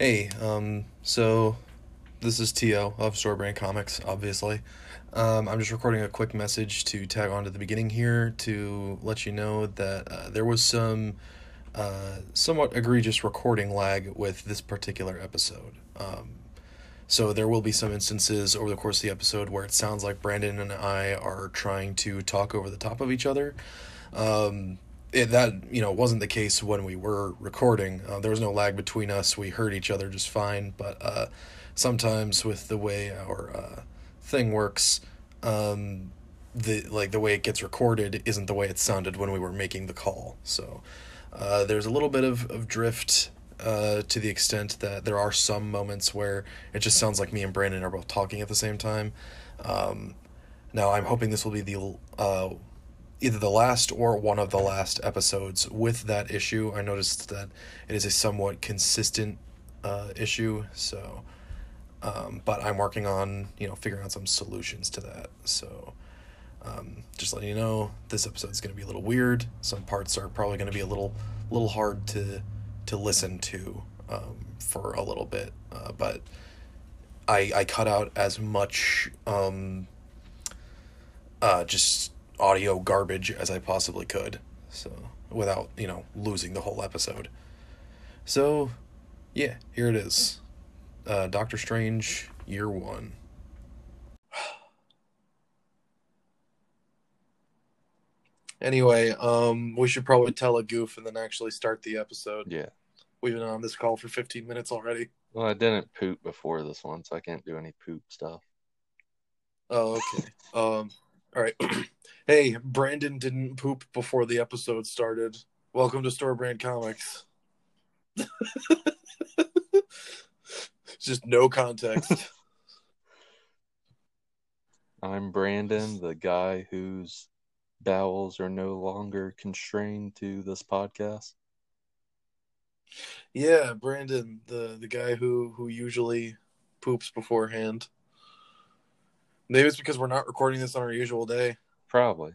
Hey, um, so this is T.O. of Store Brand Comics, obviously. Um, I'm just recording a quick message to tag on to the beginning here to let you know that uh, there was some uh, somewhat egregious recording lag with this particular episode. Um, so there will be some instances over the course of the episode where it sounds like Brandon and I are trying to talk over the top of each other. Um, it, that you know wasn't the case when we were recording. Uh, there was no lag between us. We heard each other just fine. But uh, sometimes with the way our uh, thing works, um, the like the way it gets recorded isn't the way it sounded when we were making the call. So uh, there's a little bit of of drift. Uh, to the extent that there are some moments where it just sounds like me and Brandon are both talking at the same time. Um, now I'm hoping this will be the uh, either the last or one of the last episodes with that issue. I noticed that it is a somewhat consistent uh, issue, so. Um, but I'm working on you know figuring out some solutions to that. So um, just letting you know, this episode is going to be a little weird. Some parts are probably going to be a little little hard to to listen to um, for a little bit, uh, but I I cut out as much um, uh, just audio garbage as I possibly could. So without, you know, losing the whole episode. So yeah, here it is. Uh, Doctor Strange, year one. Anyway, um, we should probably tell a goof and then actually start the episode. Yeah. We've been on this call for 15 minutes already. Well, I didn't poop before this one, so I can't do any poop stuff. Oh, okay. um, all right. hey, Brandon didn't poop before the episode started. Welcome to Store Brand Comics. Just no context. I'm Brandon, the guy whose bowels are no longer constrained to this podcast. Yeah, Brandon, the the guy who who usually poops beforehand. Maybe it's because we're not recording this on our usual day. Probably.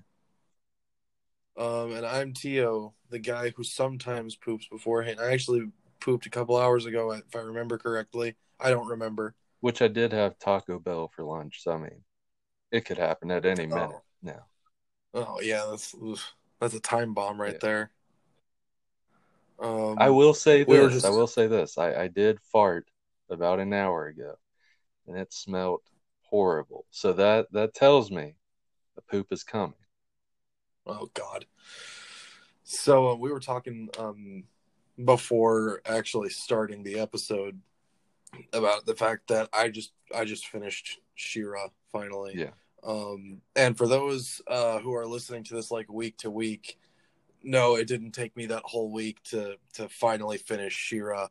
Um, and I'm Tio, the guy who sometimes poops beforehand. I actually pooped a couple hours ago, if I remember correctly. I don't remember. Which I did have Taco Bell for lunch, so I mean, it could happen at any minute Oh. now. Oh yeah, that's that's a time bomb right Yeah. there. Um, I will say we this. just- I will say this. I, I did fart about an hour ago, and it smelled horrible. So that that tells me the poop is coming. Oh God. So uh, we were talking um, before actually starting the episode about the fact that I just I just finished She-Ra finally. Yeah. Um, and for those uh, who are listening to this like week to week, no, it didn't take me that whole week to to finally finish She-Ra.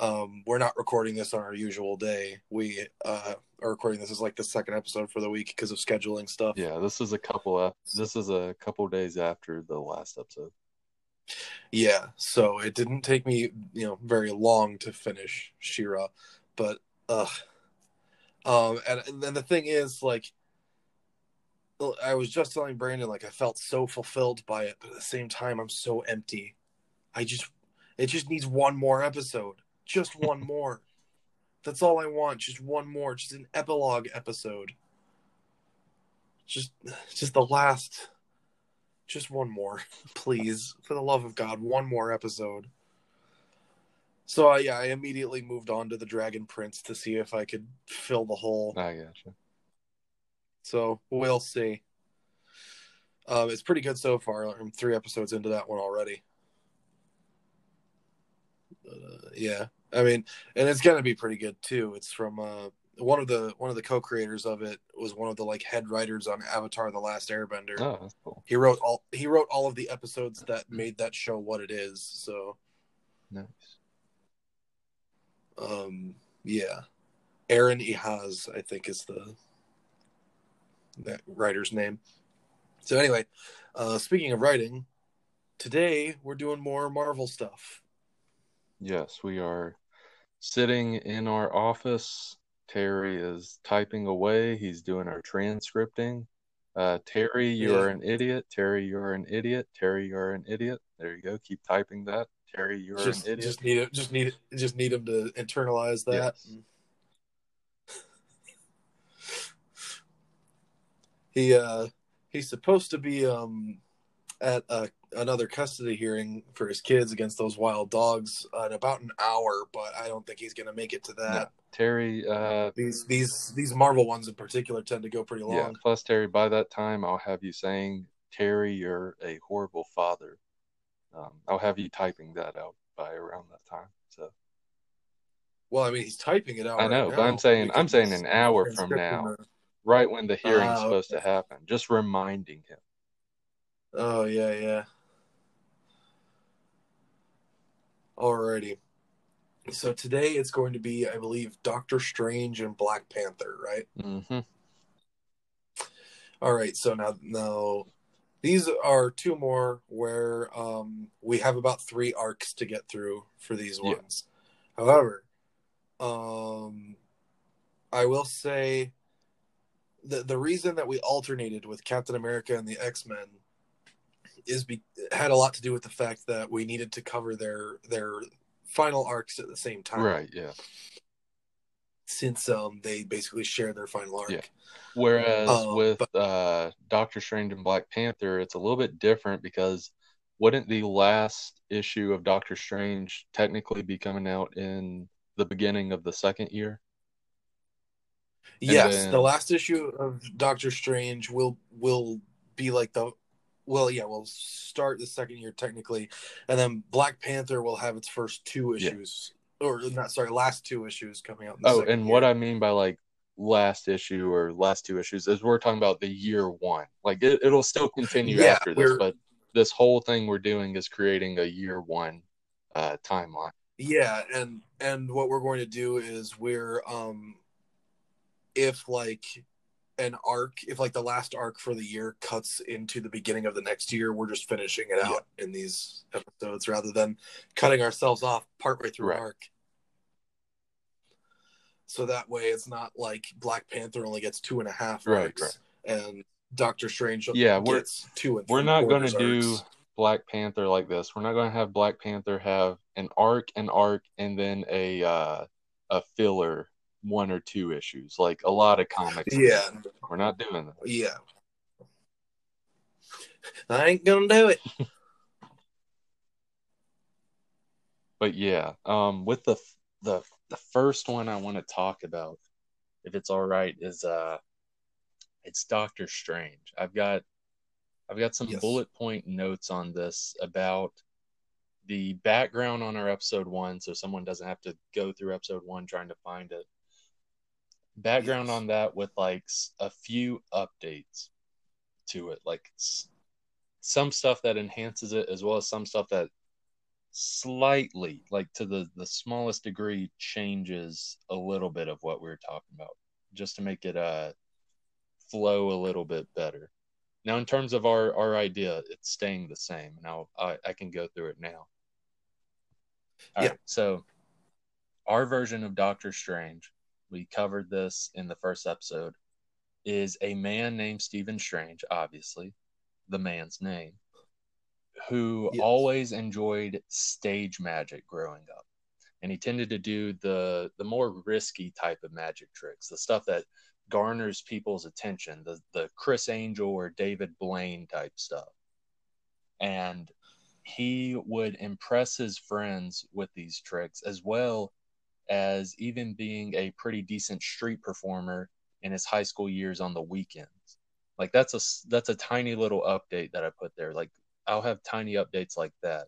Um, we're not recording this on our usual day. We uh, are recording this as like the second episode for the week because of scheduling stuff. Yeah, this is a couple of this is a couple days after the last episode. Yeah, so it didn't take me, you know, very long to finish She-Ra, but ugh. Um, and, and then the thing is, like, I was just telling Brandon, like, I felt so fulfilled by it, but at the same time, I'm so empty. I just, it just needs one more episode, just one more. That's all I want, just one more, just an epilogue episode. Just, just the last, just one more please. For the love of god one more episode. So uh, yeah i immediately moved on to the dragon prince to see if i could fill the hole. I gotcha. so we'll see. Um, it's pretty good so far. I'm three episodes into that one already uh, yeah. I mean and it's gonna be pretty good too. It's from uh, one of the one of the co-creators of it was one of the like head writers on avatar the last airbender. Oh, that's cool. he wrote all he wrote all of the episodes that made that show what it is so. Nice. um yeah. Aaron Ehasz i think is the that writer's name. So anyway uh speaking of writing today we're doing more marvel stuff Yes, we are sitting in our office. Terry is typing away. He's doing our transcripting. Uh, Terry, you Yeah. are an idiot. Terry, you're an idiot. Terry, you're an idiot. There you go. Keep typing that Terry, you're just, an idiot. Just need it. Just need it. Just need him to internalize that. Yes. he uh he's supposed to be um at a, another custody hearing for his kids against those wild dogs in about an hour, but I don't think he's going to make it to that. No. Terry, uh, These these these Marvel ones in particular tend to go pretty long. yeah. Plus, Terry, by that time, I'll have you saying, Terry, you're a horrible father. Um, I'll have you typing that out by around that time. So Well, I mean, he's typing it out. I right know, but now I'm saying- I'm saying an hour from now. the- right when the hearing's Ah, supposed okay. to happen, just reminding him. Oh yeah, yeah. Alrighty. So today it's going to be, I believe, Doctor Strange and Black Panther, right? hmm All right. So now, now these are two more where um, we have about three arcs to get through for these Yeah. ones. However, um, I will say the the reason that we alternated with Captain America and the X Men is be, had a lot to do with the fact that we needed to cover their their final arcs at the same time, Right. Yeah. Since um, they basically share their final arc. Yeah. Whereas Um, with uh, Doctor Strange and Black Panther, it's a little bit different because wouldn't the last issue of Doctor Strange technically be coming out in the beginning of the second year? Yes, then- the last issue of Doctor Strange will will be like the well, yeah, we'll start the second year technically, and then Black Panther will have its first two Yeah. issues, or not sorry, last two issues coming out. In the Oh, and what. I mean by like last issue or last two issues is we're talking about the year one. Like it, it'll still continue Yeah, after this, but this whole thing we're doing is creating a year one uh, timeline. Yeah, and and what we're going to do is we're um if like an arc, if like the last arc for the year cuts into the beginning of the next year, we're just finishing it out in these episodes rather than cutting ourselves off partway through Right. arc. So that way it's not like Black Panther only gets two and a half Right, arcs right. and Doctor Strange Yeah, we're- gets two and We're not going to do. Black Panther like this. We're not going to have Black Panther have an arc, an arc, and then a uh, a filler one or two issues like a lot of comics. Yeah, We're not doing that. yeah. I ain't gonna do it. But yeah, um, with the the the first one I want to talk about, if it's all right, is uh, it's Doctor Strange. I've got I've got some Yes. bullet point notes on this about the background on our episode one, so someone doesn't have to go through episode one trying to find it. Background Yes. on that with like a few updates to it, like some stuff that enhances it, as well as some stuff that slightly, like to the the smallest degree, changes a little bit of what we were talking about, just to make it uh flow a little bit better. Now, in terms of our our idea, it's staying the same. Now, I, I can go through it now. All Yeah. right, so our version of Doctor Strange, we covered this in the first episode, is a man named Stephen Strange, obviously, the man's name, who Yes. always enjoyed stage magic growing up. And he tended to do the the more risky type of magic tricks, the stuff that garners people's attention, the the Criss Angel or David Blaine type stuff. And he would impress his friends with these tricks as well as even being a pretty decent street performer in his high school years on the weekends. Like that's a that's a tiny little update that I put there. Like I'll have tiny updates like that,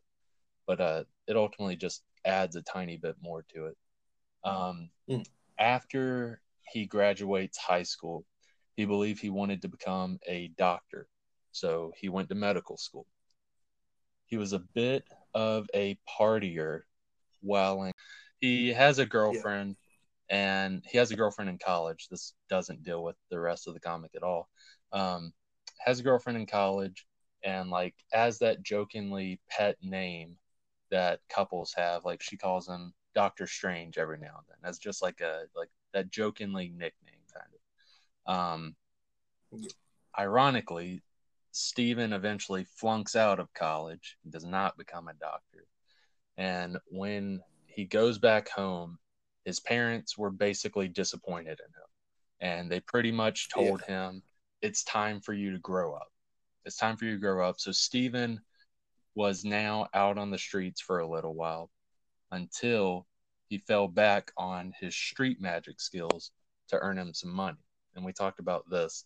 but uh, it ultimately just adds a tiny bit more to it. Um, Mm. After he graduates high school, he believed he wanted to become a doctor, so he went to medical school. He was a bit of a partier while in. He has a girlfriend, and he has a girlfriend in college. This doesn't deal with the rest of the comic at all. Um, has a girlfriend in college, and like as that jokingly pet name that couples have, like she calls him Doctor Strange every now and then. that's just like a like that jokingly nickname kind of. Um, ironically, Stephen eventually flunks out of college and does not become a doctor. And when he goes back home, his parents were basically disappointed in him. And they pretty much told yeah. him, it's time for you to grow up. It's time for you to grow up. So Stephen was now out on the streets for a little while until he fell back on his street magic skills to earn him some money. And we talked about this.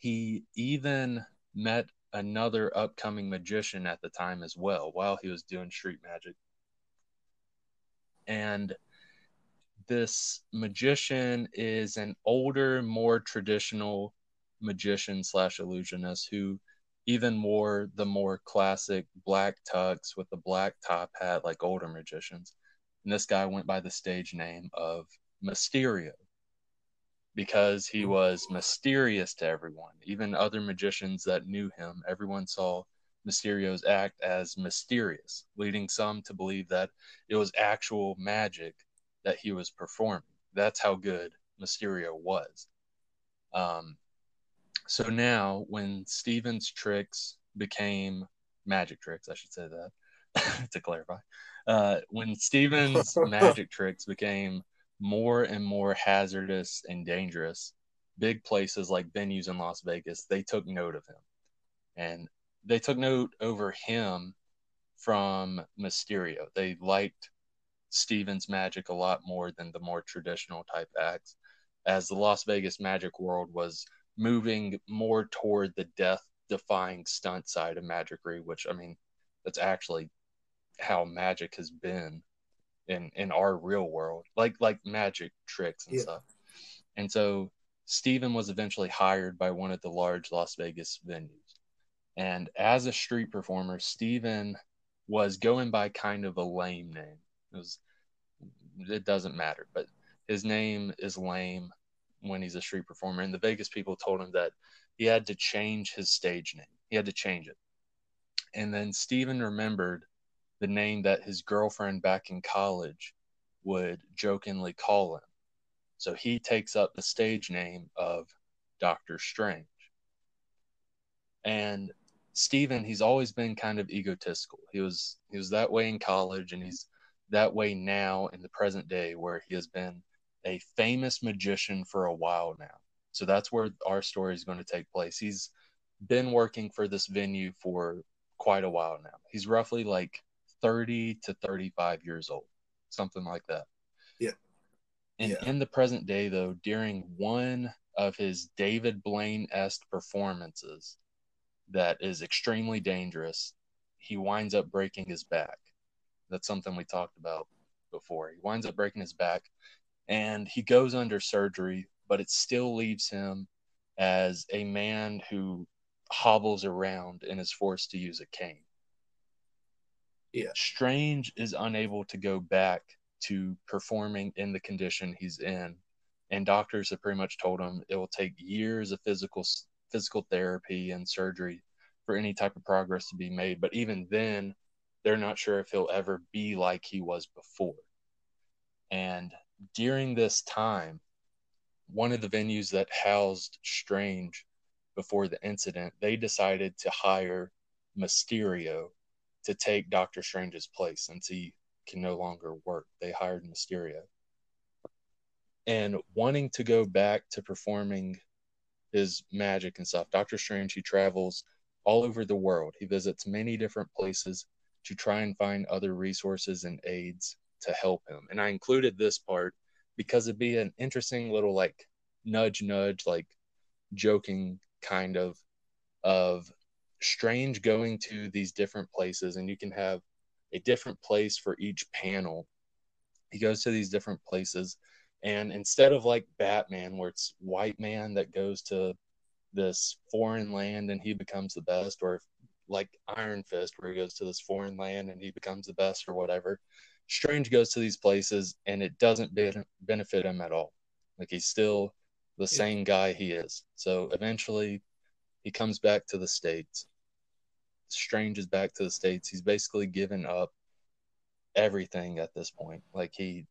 He even met another upcoming magician at the time as well while he was doing street magic. And this magician is an older, more traditional magician slash illusionist who even wore the more classic black tux with the black top hat like older magicians. And this guy went by the stage name of Mysterio because he hmm. was mysterious to everyone. Even other magicians that knew him, everyone saw Mysterio's act as mysterious, leading some to believe that it was actual magic that he was performing. That's how good Mysterio was. Um, so now, when Steven's tricks became magic tricks, I should say that to clarify, uh, when Steven's magic tricks became more and more hazardous and dangerous, big places like venues in Las Vegas, they took note of him. And they took note over him from Mysterio. They liked Steven's magic a lot more than the more traditional type acts, as the Las Vegas magic world was moving more toward the death defying stunt side of magicry, which I mean, that's actually how magic has been in in our real world, like like magic tricks and yeah. stuff. And so Steven was eventually hired by one of the large Las Vegas venues. And as a street performer, Steven was going by kind of a lame name. It was it doesn't matter, but his name is lame when he's a street performer. And the Vegas people told him that he had to change his stage name. He had to change it. And then Steven remembered the name that his girlfriend back in college would jokingly call him. So he takes up the stage name of Doctor Strange. And Steven, he's always been kind of egotistical. He was he was that way in college and he's that way now in the present day where he has been a famous magician for a while now. So that's where our story is going to take place. He's been working for this venue for quite a while now. He's roughly like 30 to 35 years old, something like that. Yeah. And yeah. in the present day, though, during one of his David Blaine esque performances that is extremely dangerous, he winds up breaking his back. That's something we talked about before. He winds up breaking his back and he goes under surgery, but it still leaves him as a man who hobbles around and is forced to use a cane. Yeah. Strange is unable to go back to performing in the condition he's in. And doctors have pretty much told him it will take years of physical physical therapy and surgery for any type of progress to be made. But even then, they're not sure if he'll ever be like he was before. And during this time, one of the venues that housed Strange before the incident, they decided to hire Mysterio to take Doctor Strange's place since he can no longer work. They hired Mysterio. And wanting to go back to performing his magic and stuff, Doctor Strange, he travels all over the world. He visits many different places to try and find other resources and aids to help him. And I included this part because it'd be an interesting little like nudge nudge like joking kind of of strange going to these different places and you can have a different place for each panel. He goes to these different places and instead of like Batman where it's white man that goes to this foreign land and he becomes the best or like Iron Fist where he goes to this foreign land and he becomes the best or whatever Strange goes to these places and it doesn't be- benefit him at all. Like he's still the same guy he is. So eventually he comes back to the States. Strange is back to the States. He's basically given up everything at this point. Like he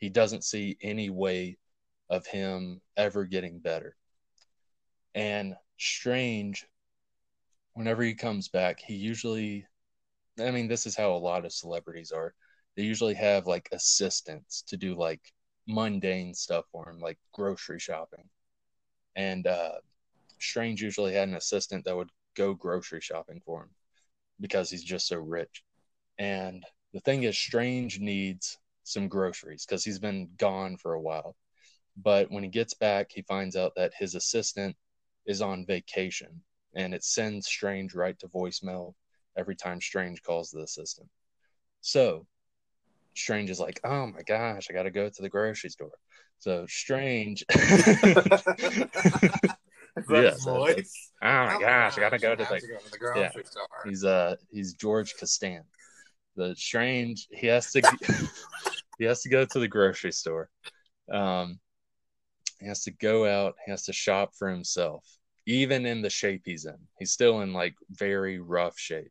he doesn't see any way of him ever getting better. And Strange, whenever he comes back, he usually I mean, this is how a lot of celebrities are. They usually have like assistants to do like mundane stuff for them, like grocery shopping. And uh, Strange usually had an assistant that would go grocery shopping for him because he's just so rich. And the thing is, Strange needs some groceries because he's been gone for a while. But when he gets back, he finds out that his assistant is on vacation and it sends Strange right to voicemail every time Strange calls the assistant. So Strange is like, oh my gosh, I got to go to the grocery store. So Strange. yes, voice. Oh my oh gosh, I got to go to the, go to the grocery yeah. store. He's uh he's George Costanza. The Strange he has to he has to go to the grocery store. Um, he has to go out. He has to shop for himself, even in the shape he's in. He's still in like very rough shape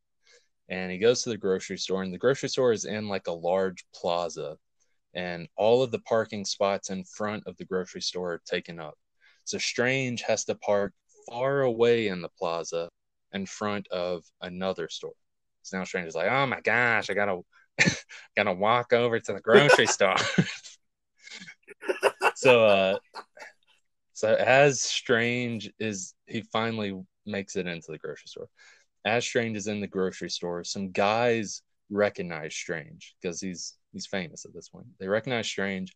and he goes to the grocery store and the grocery store is in like a large plaza and all of the parking spots in front of the grocery store are taken up so strange has to park far away in the plaza in front of another store so now strange is like oh my gosh i gotta gotta walk over to the grocery store so uh so as strange is he finally makes it into the grocery store as Strange is in the grocery store, some guys recognize Strange because he's he's famous at this point. They recognize Strange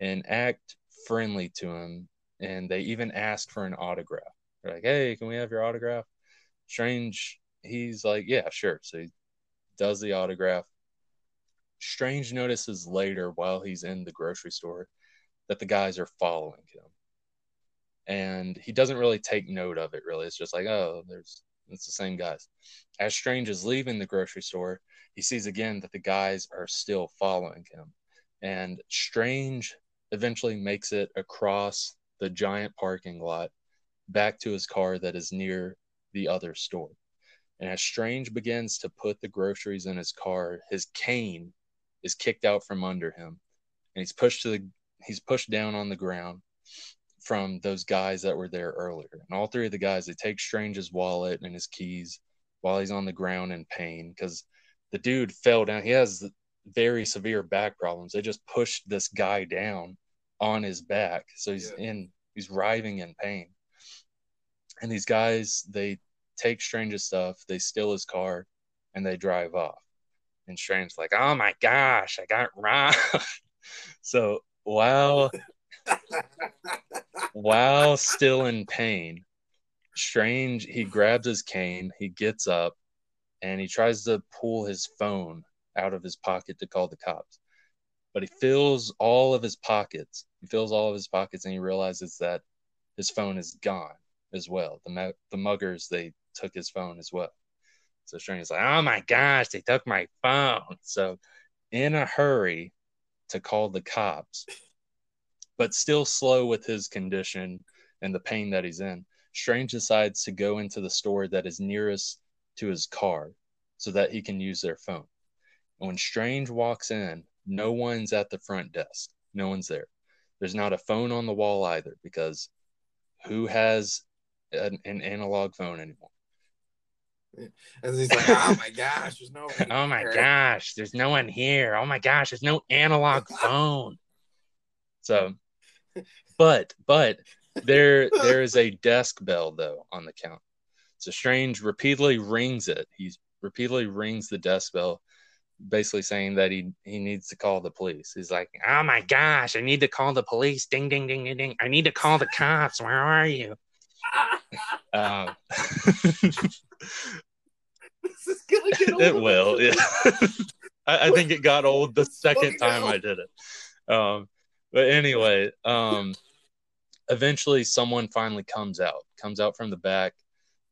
and act friendly to him, and they even ask for an autograph. They're like, "Hey, can we have your autograph?" Strange, he's like, "Yeah, sure." So he does the autograph. Strange notices later while he's in the grocery store that the guys are following him. And he doesn't really take note of it, really. It's just like, oh, there's it's the same guys. As Strange is leaving the grocery store, he sees again that the guys are still following him. And Strange eventually makes it across the giant parking lot back to his car that is near the other store. And as Strange begins to put the groceries in his car, his cane is kicked out from under him and he's pushed to the he's pushed down on the ground from those guys that were there earlier. And all three of the guys, they take Strange's wallet and his keys while he's on the ground in pain because the dude fell down. He has very severe back problems. They just pushed this guy down on his back. So he's yeah. in, he's writhing in pain. And these guys, they take Strange's stuff, they steal his car, and they drive off. And Strange's like, oh my gosh, I got robbed. so while while still in pain, Strange, he grabs his cane, he gets up, and he tries to pull his phone out of his pocket to call the cops. But he fills all of his pockets. He fills all of his pockets, and he realizes that his phone is gone as well. The the muggers they took his phone as well. So Strange is like, "Oh my gosh, they took my phone!" So, in a hurry to call the cops, but still slow with his condition and the pain that he's in. Strange decides to go into the store that is nearest to his car so that he can use their phone. And when Strange walks in, no one's at the front desk. No one's there. There's not a phone on the wall either because who has an, an analog phone anymore? And he's like, "Oh my gosh, there's no." oh my gosh, there's no one here. Oh my gosh, there's no analog phone. So but but there there is a desk bell though on the count. So Strange repeatedly rings it. He repeatedly rings the desk bell, basically saying that he he needs to call the police. He's like, "Oh my gosh, I need to call the police! Ding ding ding ding ding! I need to call the cops. Where are you?" um, this is gonna get old. It will. Yeah. I, I, think it got old the second time I did it. Um, but anyway, um, eventually someone finally comes out, comes out from the back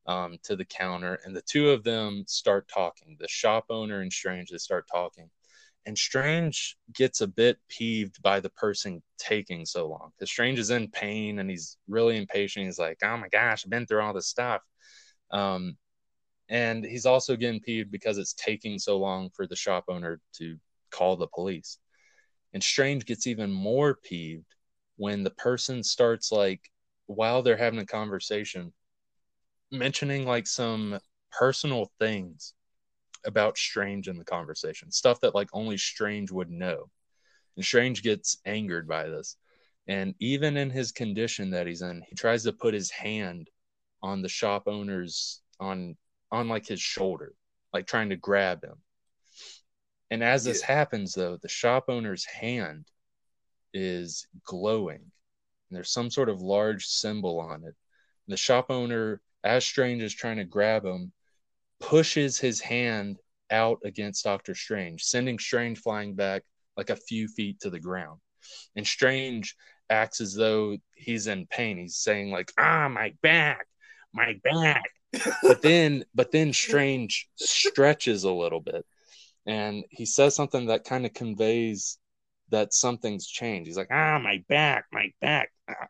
um, to the counter, and the two of them start talking. The shop owner and Strange they start talking, and Strange gets a bit peeved by the person taking so long because Strange is in pain and he's really impatient. He's like, "Oh my gosh, I've been through all this stuff." Um, and he's also getting peeved because it's taking so long for the shop owner to call the police. And Strange gets even more peeved when the person starts like while they're having a conversation mentioning like some personal things about Strange in the conversation, stuff that like only Strange would know. And Strange gets angered by this. And even in his condition that he's in, he tries to put his hand on the shop owner's on on like his shoulder, like trying to grab him. And as this happens though, the shop owner's hand is glowing. And there's some sort of large symbol on it. And The shop owner, as Strange is trying to grab him, pushes his hand out against Doctor Strange, sending Strange flying back like a few feet to the ground. And Strange acts as though he's in pain. He's saying like, "Ah, my back, my back." But then, but then Strange stretches a little bit, and he says something that kind of conveys that something's changed. He's like, "Ah, my back, my back, ah,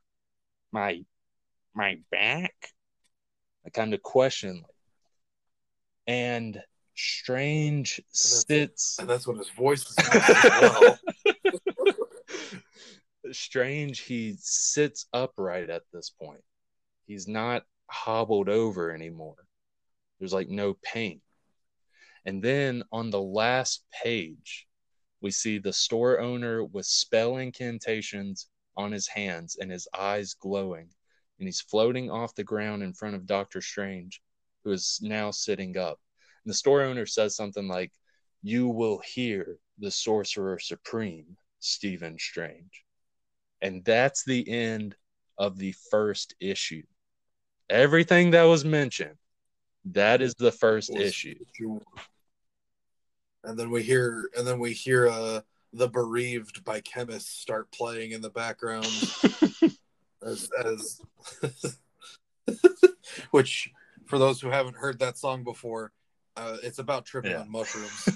my my back." I kind of question, and Strange sits. And that's when his voice is well. Strange, he sits upright at this point. He's not hobbled over anymore. There's like no pain. And then on the last page, we see the store owner with spell incantations on his hands and his eyes glowing. And he's floating off the ground in front of Doctor Strange, who is now sitting up. And the store owner says something like, You will hear the Sorcerer Supreme, Stephen Strange. And that's the end of the first issue. Everything that was mentioned, that is the first issue. And then we hear, and then we hear, uh, the bereaved by chemists start playing in the background as, as which for those who haven't heard that song before, uh, it's about tripping Yeah. on mushrooms.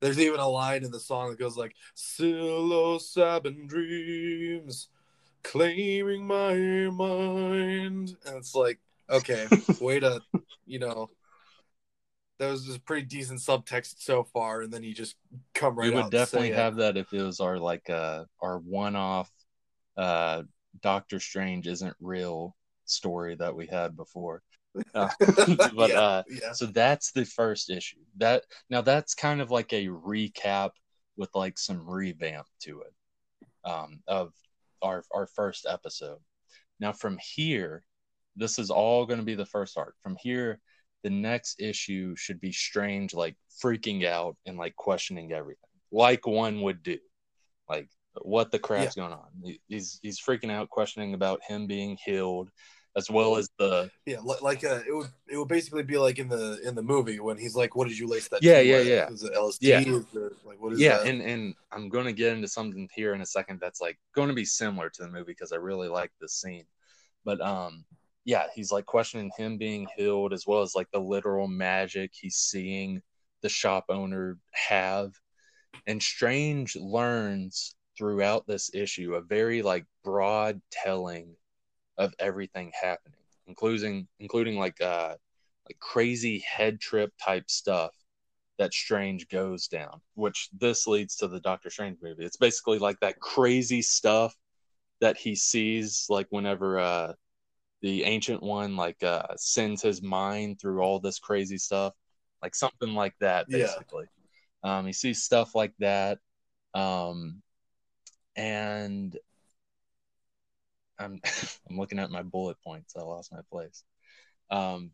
There's even a line in the song that goes like psilocybin dreams claiming my mind. And it's like, okay, way to, you know, that was just pretty decent subtext so far, and then you just come right we would definitely have that if it was our like uh our one-off uh Doctor Strange isn't real story that we had before. Uh, but yeah, uh yeah. so that's the first issue. That now that's kind of like a recap with like some revamp to it um of our our first episode. Now from here, this is all going to be the first arc. From here, the next issue should be strange like freaking out and like questioning everything like one would do like what the crap's going on he's he's freaking out questioning about him being healed as well as the Yeah, like uh, it would it would basically be like in the in the movie when he's like, "What did you lace that?" Yeah, yeah, with? yeah. Is it LSD? Yeah. Is it, like what is yeah that? and and i'm going to get into something here in a second that's like going to be similar to the movie because i really like this scene but um yeah he's like questioning him being healed as well as like the literal magic he's seeing the shop owner have and strange learns throughout this issue a very like broad telling of everything happening including including like uh like crazy head trip type stuff that Strange goes down, which this leads to the Doctor Strange movie. It's basically like that crazy stuff that he sees like whenever uh the ancient one like uh sends his mind through all this crazy stuff. Like something like that Yeah. basically. Um he sees stuff like that. Um and I'm I'm looking at my bullet points. I lost my place. Um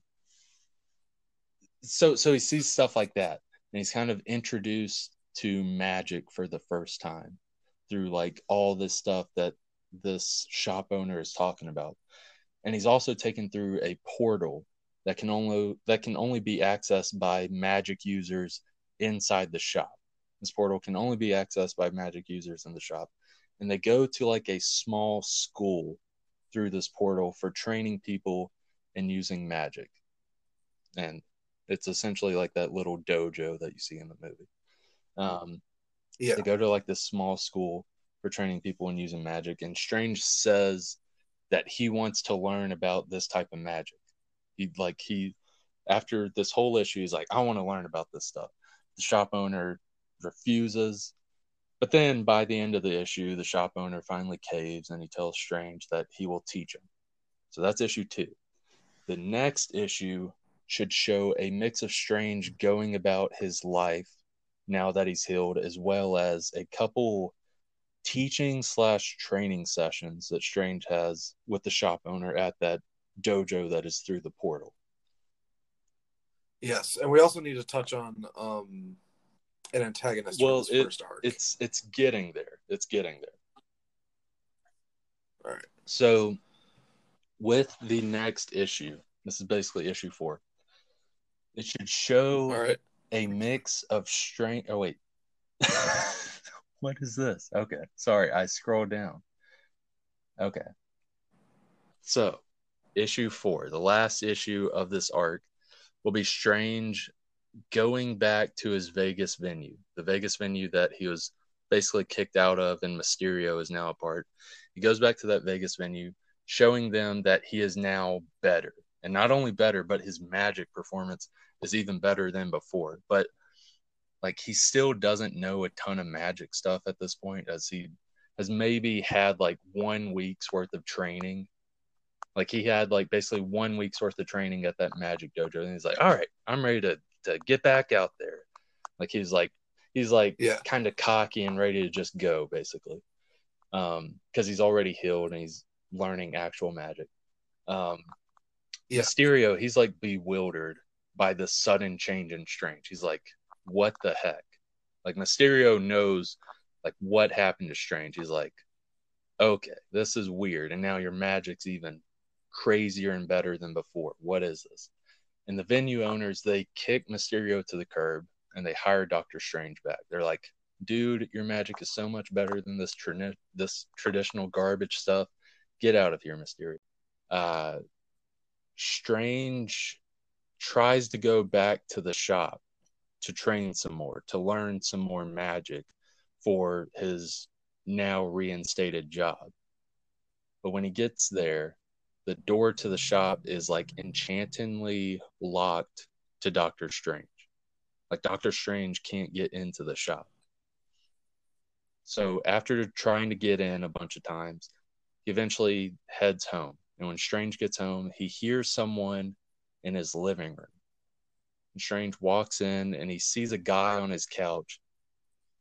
so so he sees stuff like that and he's kind of introduced to magic for the first time through like all this stuff that this shop owner is talking about and he's also taken through a portal that can only that can only be accessed by magic users inside the shop this portal can only be accessed by magic users in the shop and they go to like a small school through this portal for training people and using magic and it's essentially like that little dojo that you see in the movie. Um, yeah, They go to like this small school for training people and using magic, and Strange says that he wants to learn about this type of magic. He like he after this whole issue, he's like, I want to learn about this stuff. The shop owner refuses, but then by the end of the issue, the shop owner finally caves and he tells Strange that he will teach him. So that's issue two. The next issue should show a mix of Strange going about his life now that he's healed, as well as a couple teaching slash training sessions that Strange has with the shop owner at that dojo that is through the portal. Yes, and we also need to touch on um, an antagonist Well, it- first arc. It's it's getting there. It's getting there. All right. So, with the next issue, this is basically issue four. It should show All right. a mix of strength. Oh wait, what is this? Okay, sorry, I scroll down. Okay, so issue four, the last issue of this arc, will be Strange going back to his Vegas venue, the Vegas venue that he was basically kicked out of, and Mysterio is now a part. He goes back to that Vegas venue, showing them that he is now better. And not only better, but his magic performance is even better than before. But like he still doesn't know a ton of magic stuff at this point, as he has maybe had like one week's worth of training. Like he had like basically one week's worth of training at that magic dojo, and he's like, "All right, I'm ready to to get back out there." Like he's like he's like Yeah. kind of cocky and ready to just go, basically, um, because he's already healed and he's learning actual magic. Um, Yeah. Mysterio, he's like bewildered by the sudden change in Strange. He's like, "What the heck?" Like Mysterio knows like what happened to Strange. He's like, "Okay, this is weird, and now your magic's even crazier and better than before. What is this?" And the venue owners they kick Mysterio to the curb and they hire Doctor Strange back. They're like, "Dude, your magic is so much better than this tra- this traditional garbage stuff. Get out of here, Mysterio." Uh, Strange tries to go back to the shop to train some more, to learn some more magic for his now reinstated job. But when he gets there, the door to the shop is like enchantingly locked to Doctor Strange. Like Doctor Strange can't get into the shop. So after trying to get in a bunch of times, he eventually heads home. And when Strange gets home, he hears someone in his living room. And Strange walks in and he sees a guy on his couch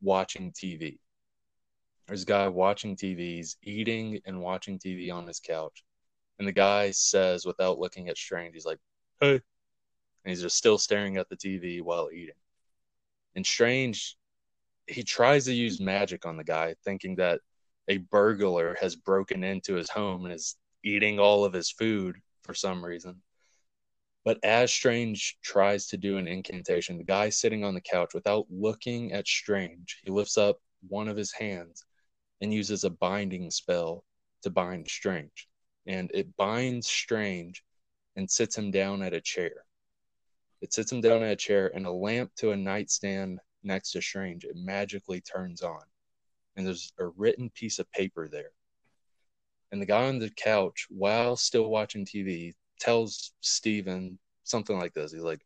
watching TV. There's a guy watching TV, he's eating and watching TV on his couch. And the guy says, without looking at Strange, he's like, hey. And he's just still staring at the TV while eating. And Strange, he tries to use magic on the guy, thinking that a burglar has broken into his home and is eating all of his food for some reason. But as Strange tries to do an incantation, the guy sitting on the couch, without looking at Strange, he lifts up one of his hands and uses a binding spell to bind Strange. And it binds Strange and sits him down at a chair. It sits him down at a chair, and a lamp to a nightstand next to Strange, it magically turns on. And there's a written piece of paper there. And the guy on the couch, while still watching TV, tells Steven something like this. He's like,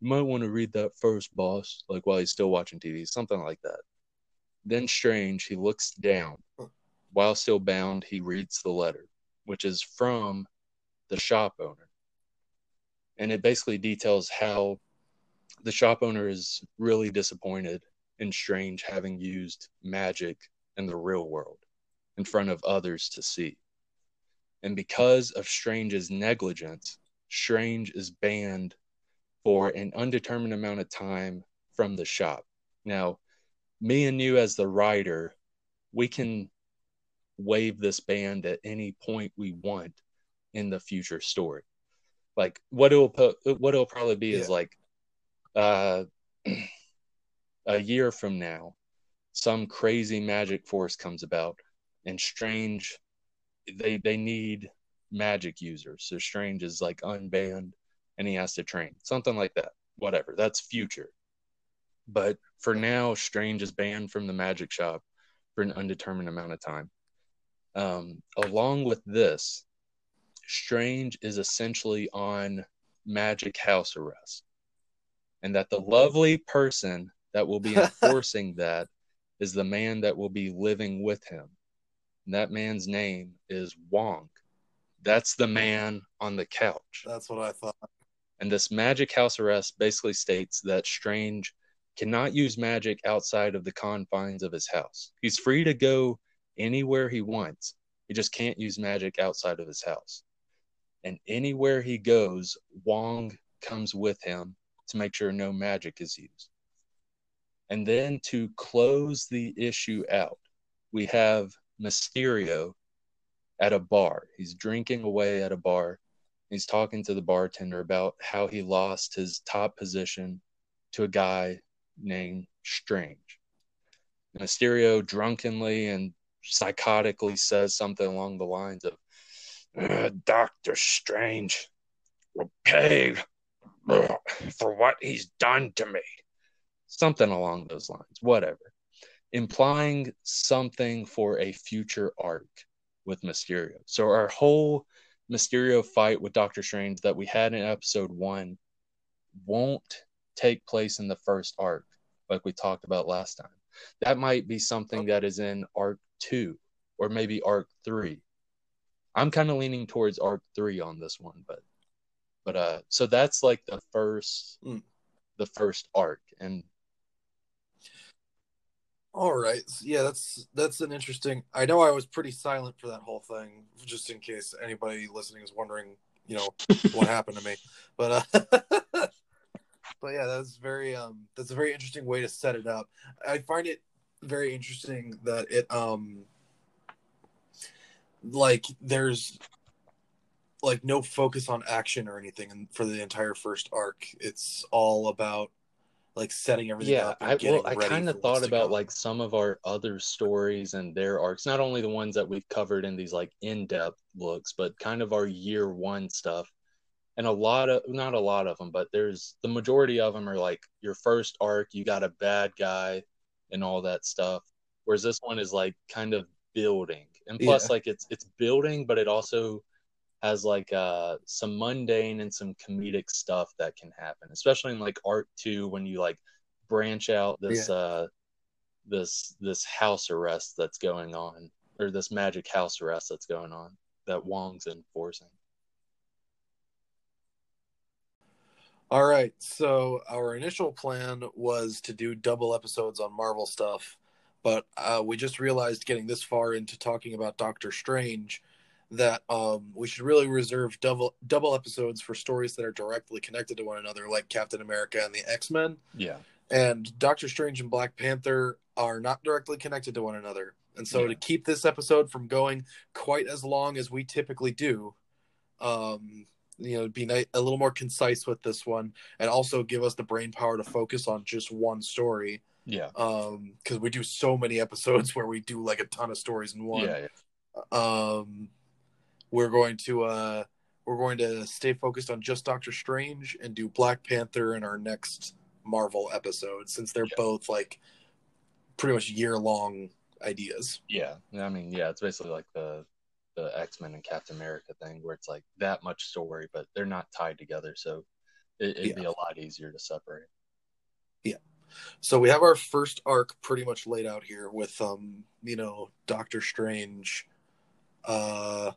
You might want to read that first, boss, like while he's still watching TV, something like that. Then Strange, he looks down. While still bound, he reads the letter, which is from the shop owner. And it basically details how the shop owner is really disappointed in Strange having used magic in the real world in front of others to see. And because of Strange's negligence, Strange is banned for an undetermined amount of time from the shop. Now, me and you, as the writer, we can waive this band at any point we want in the future story. Like what it'll put, what it'll probably be is like uh, a year from now, some crazy magic force comes about, and Strange, they they need magic users. So Strange is like unbanned, and he has to train something like that. Whatever, that's future. But for now, Strange is banned from the magic shop for an undetermined amount of time. Um, along with this, Strange is essentially on magic house arrest. And that the lovely person that will be enforcing that is the man that will be living with him. And that man's name is Wong. That's the man on the couch. That's what I thought. And this magic house arrest basically states that Strange cannot use magic outside of the confines of his house. He's free to go anywhere he wants. He just can't use magic outside of his house. And anywhere he goes, Wong comes with him to make sure no magic is used. And then to close the issue out, we have Mysterio at a bar. He's drinking away at a bar. He's talking to the bartender about how he lost his top position to a guy named Strange. Mysterio drunkenly and psychotically says something along the lines of, "Uh, Doctor Strange will pay for what he's done to me. Something along those lines, whatever. Implying something for a future arc with Mysterio. So our whole Mysterio fight with Doctor Strange that we had in episode one won't take place in the first arc, like we talked about last time. That might be something that is in arc two or maybe arc three. I'm kind of leaning towards arc three on this one, but but uh so that's like the first Mm. the first arc and All right. Yeah, that's that's an interesting. I know I was pretty silent for that whole thing, just in case anybody listening is wondering, you know, what happened to me. But uh, but yeah, that's very um that's a very interesting way to set it up. I find it very interesting that it um like there's like no focus on action or anything and for the entire first arc. It's all about like setting everything yeah up. i well i kind of thought about come. like some of our other stories and their arcs not only the ones that we've covered in these like in-depth looks but kind of our year one stuff and a lot of not a lot of them but there's the majority of them are like your first arc you got a bad guy and all that stuff whereas this one is like kind of building. And plus Yeah. like it's it's building but it also has like uh some mundane and some comedic stuff that can happen especially in like art 2 when you like branch out this uh this this house arrest that's going on or this magic house arrest that's going on that Wong's enforcing All right. So our initial plan was to do double episodes on Marvel stuff, but uh, we just realized getting this far into talking about Doctor Strange that um, we should really reserve double double episodes for stories that are directly connected to one another, like Captain America and the X Men. yeah And Doctor Strange and Black Panther are not directly connected to one another. And so Yeah. to keep this episode from going quite as long as we typically do, um, you know, be a little more concise with this one, and also give us the brain power to focus on just one story. yeah Um, because we do so many episodes where we do like a ton of stories in one. yeah yeah Um, we're going to uh, we're going to stay focused on just Doctor Strange and do Black Panther in our next Marvel episode, since they're Yeah. both like pretty much year long ideas. yeah i mean yeah it's basically like the the x-men and captain america thing where it's like that much story but they're not tied together so it, it'd be a lot easier to separate Yeah. So we have our first arc pretty much laid out here with um, you know, Doctor Strange uh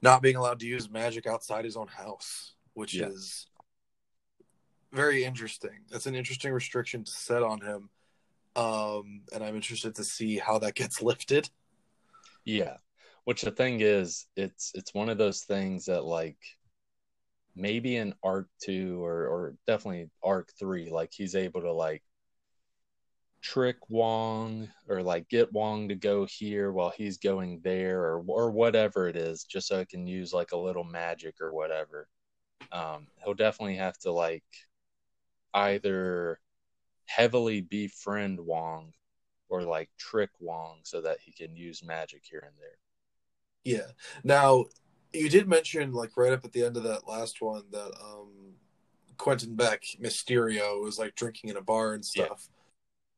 not being allowed to use magic outside his own house, which Yeah. is very interesting. That's an interesting restriction to set on him. Um and I'm interested to see how that gets lifted. Yeah. Which the thing is, it's it's one of those things that like maybe in arc two or or definitely arc three, like he's able to like trick Wong or like get Wong to go here while he's going there or or whatever it is, just so I can use like a little magic or whatever. Um, he'll definitely have to like either heavily befriend Wong or like trick Wong so that he can use magic here and there. Yeah. Now, you did mention like right up at the end of that last one that um Quentin Beck Mysterio was like drinking in a bar and Yeah. stuff.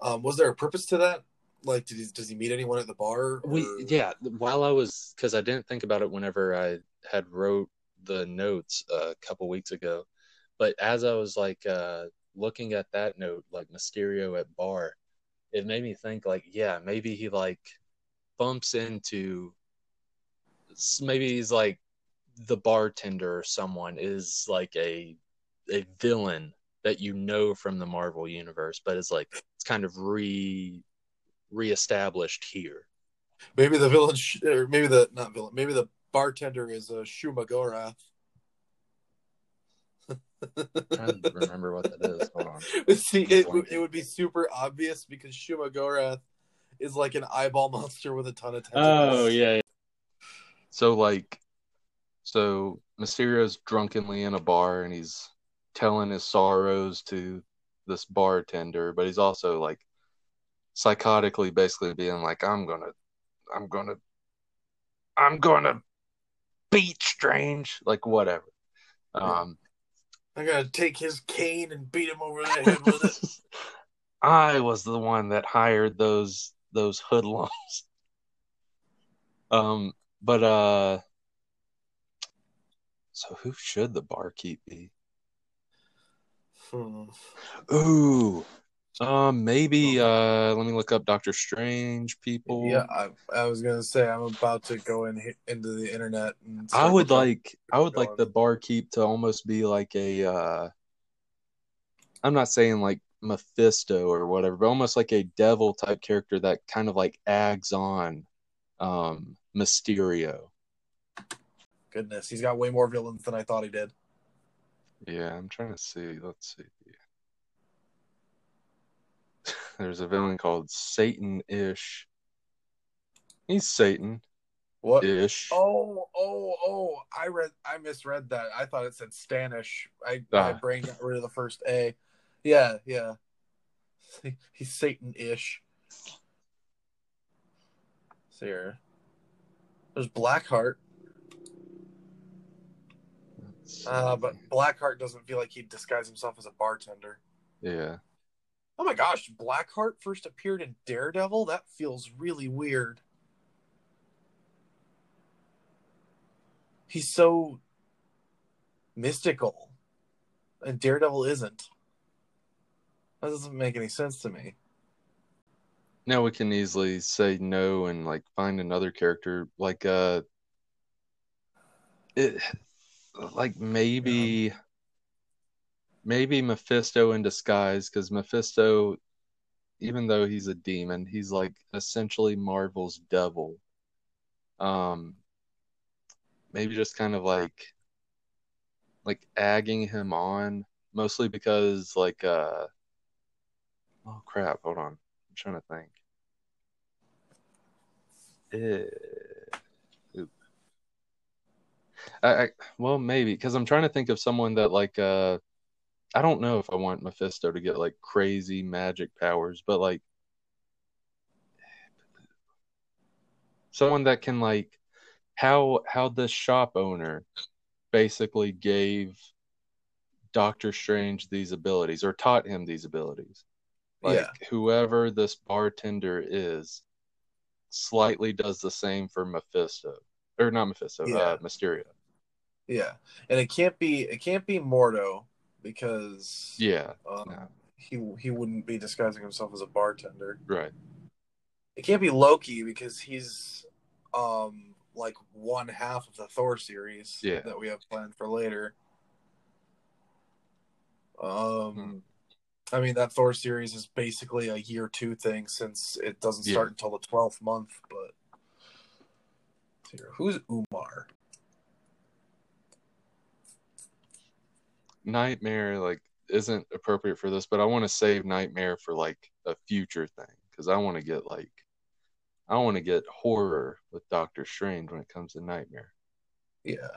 Um was there a purpose to that? Like did he, does he meet anyone at the bar? We yeah, while I was because I didn't think about it whenever I had wrote the notes a couple weeks ago, but as I was like uh looking at that note, like Mysterio at bar, it made me think like, yeah, maybe he like bumps into maybe he's like the bartender or someone is like a a villain that you know from the Marvel universe, but it's like it's kind of re reestablished here. Maybe the villain, sh- or maybe the not villain, maybe the bartender is a uh, Shuma Gorath. trying to remember what that is. Hold on. See, it, it would be super obvious because Shuma Gorath is like an eyeball monster with a ton of tentacles. Oh yeah. So like, so Mysterio's drunkenly in a bar and he's telling his sorrows to this bartender, but he's also like psychotically basically being like, I'm gonna, I'm gonna, I'm gonna beat Strange, like whatever. Um, I'm gonna take his cane and beat him over the head with it. I was the one that hired those those hoodlums. um, but uh, so who should the barkeep be? Hmm. Ooh, um, maybe uh, let me look up Doctor Strange people. Yeah, I, I was gonna say I'm about to go in into the internet. And I would like I would like the barkeep to almost be like a. Uh, I'm not saying like Mephisto or whatever, but almost like a devil type character that kind of like ags on um, Mysterio. Goodness, he's got way more villains than I thought he did. Yeah, I'm trying to see. Let's see. There's a villain called Satan Ish. He's Satan. What? Ish. Oh, oh, oh! I read. I misread that. I thought it said Stanish. I ah. my brain got rid of the first A. Yeah, yeah. He's Satan-ish. See here. There's Blackheart. Uh, but Blackheart doesn't feel like he'd disguise himself as a bartender. Yeah. Oh my gosh, Blackheart first appeared in Daredevil? That feels really weird. He's so mystical. And Daredevil isn't. That doesn't make any sense to me. Now we can easily say no and like find another character like uh it like maybe yeah. maybe Mephisto in disguise because Mephisto even though he's a demon, he's like essentially Marvel's devil. Um maybe just kind of like like agging him on mostly because like uh Oh crap! Hold on. I'm trying to think. Uh, I, I, well maybe because I'm trying to think of someone that like uh I don't know if I want Mephisto to get like crazy magic powers, but like someone that can like how how the shop owner basically gave Doctor Strange these abilities or taught him these abilities. Like yeah. whoever this bartender is, slightly does the same for Mephisto, or not Mephisto, yeah. uh, Mysterio. Yeah, and it can't be it can't be Mordo because yeah, um, no. he he wouldn't be disguising himself as a bartender. Right. It can't be Loki because he's um like one half of the Thor series yeah. that we have planned for later. Um. I mean, that Thor series is basically a year two thing since it doesn't start yeah. until the twelfth month. But here, who's Umar? Nightmare like isn't appropriate for this, but I want to save Nightmare for like a future thing because I want to get like I want to get horror with Doctor Strange when it comes to Nightmare. Yeah.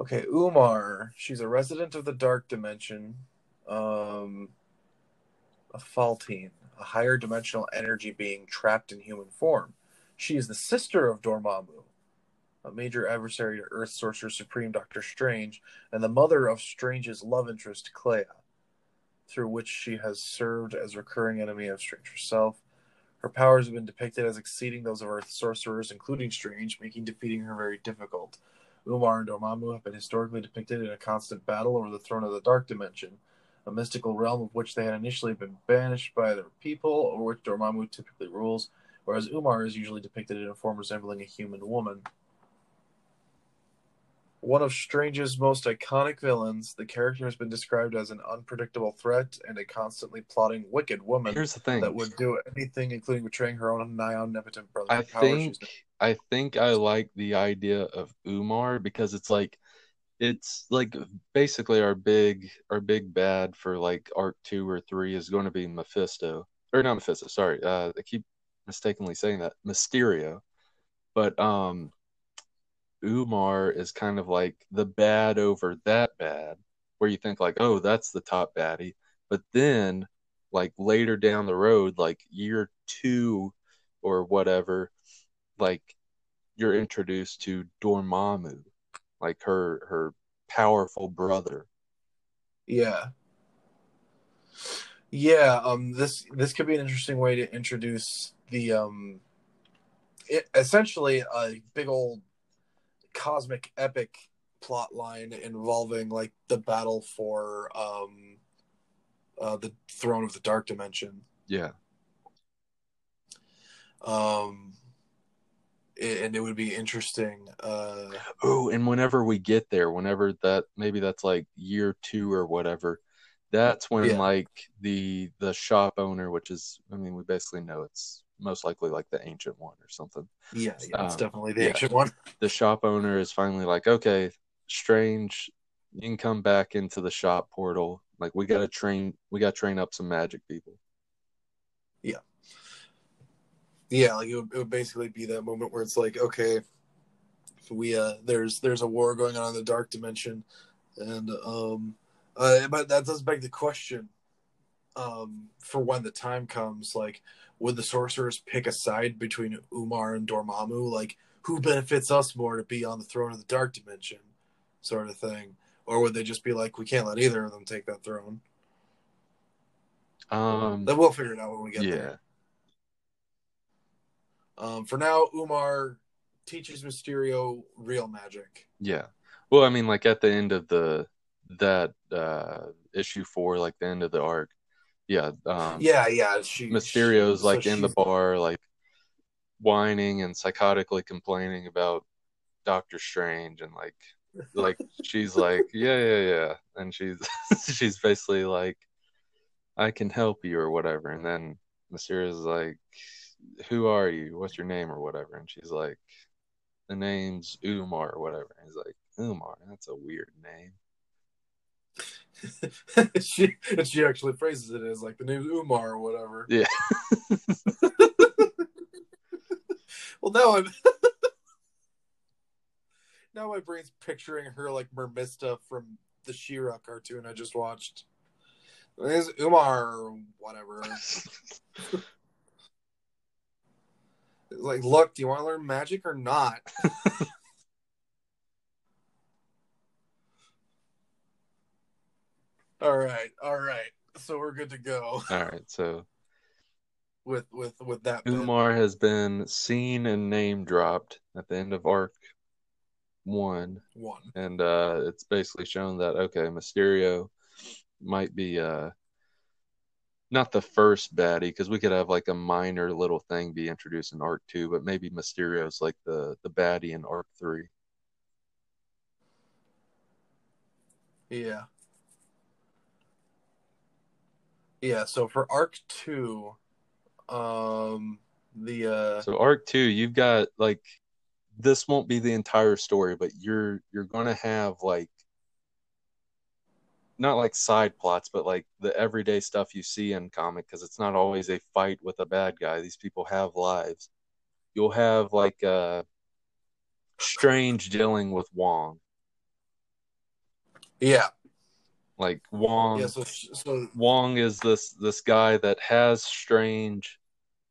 Okay, Umar. She's a resident of the Dark Dimension. Um, a Faltine, a higher dimensional energy being trapped in human form. She is the sister of Dormammu, a major adversary to Earth Sorcerer Supreme Doctor Strange, and the mother of Strange's love interest, Clea, through which she has served as recurring enemy of Strange herself. Her powers have been depicted as exceeding those of Earth sorcerers, including Strange, making defeating her very difficult. Umar and Dormammu have been historically depicted in a constant battle over the throne of the Dark Dimension, a mystical realm of which they had initially been banished by their people, over which Dormammu typically rules, whereas Umar is usually depicted in a form resembling a human woman. One of Strange's most iconic villains, the character has been described as an unpredictable threat and a constantly plotting wicked woman Here's the thing. that would do anything, including betraying her own nigh omnipotent brother. I think she's- I think I like the idea of Umar because it's like it's like basically our big our big bad for like arc two or three is going to be Mephisto or not Mephisto. Sorry, uh, I keep mistakenly saying that Mysterio, but um, Umar is kind of like the bad over that bad, where you think like, oh, that's the top baddie, but then like later down the road, like year two or whatever, like you're introduced to Dormammu, like her her powerful brother. Yeah. Yeah, um this this could be an interesting way to introduce the um it, essentially a big old cosmic epic plot line involving like the battle for um uh the throne of the dark dimension. Yeah, Um and it would be interesting uh Oh, and whenever we get there, whenever that maybe that's like year two or whatever, that's when Yeah. like the the shop owner, which is I mean, we basically know it's most likely like the ancient one or something. yeah, yeah it's Um, definitely the yeah. ancient one. The shop owner is finally like, okay, strange, you can come back into the shop portal. Like we gotta train we gotta train up some magic people. Yeah like it would, it would basically be that moment where it's like okay we uh there's there's a war going on in the dark dimension. And um uh but that does beg the question um for when the time comes like would the sorcerers pick a side between umar and dormammu? Like who benefits us more to be on the throne of the dark dimension sort of thing? Or would they just be like we can't let either of them take that throne? Um then we'll figure it out when we get yeah. there um for now umar teaches mysterio real magic Yeah. Well, I mean, like at the end of the that uh issue four, like the end of the arc, yeah. Um, yeah yeah she Mysterio's she- like so in the bar, like whining and psychotically complaining about Doctor Strange, and like, like she's like, yeah, yeah, yeah, and she's she's basically like, I can help you or whatever, and then Mysterio's like, who are you? What's your name or whatever, and she's like, the name's Umar or whatever, and he's like, Umar, that's a weird name. she and she actually phrases it as like the name's Umar or whatever. Yeah. well, now I'm now my brain's picturing her like Mermista from the She-Ra cartoon I just watched. The name's Umar or whatever. Like, look, do you want to learn magic or not? all right, all right. So we're good to go All right, so with with with that. bit. Umar has been seen and name dropped at the end of arc one, one. and uh, it's basically shown that okay, Mysterio might be uh not the first baddie because we could have like a minor little thing be introduced in arc two, but maybe Mysterio's like the the baddie in arc three. Yeah. Yeah, so for arc two, um the uh So arc two, you've got like this won't be the entire story, but you're you're gonna have like not like side plots, but like the everyday stuff you see in comic because it's not always a fight with a bad guy. These people have lives. You'll have like uh Strange dealing with Wong. yeah. Like Wong Yeah, so so Wong is this this guy that has Strange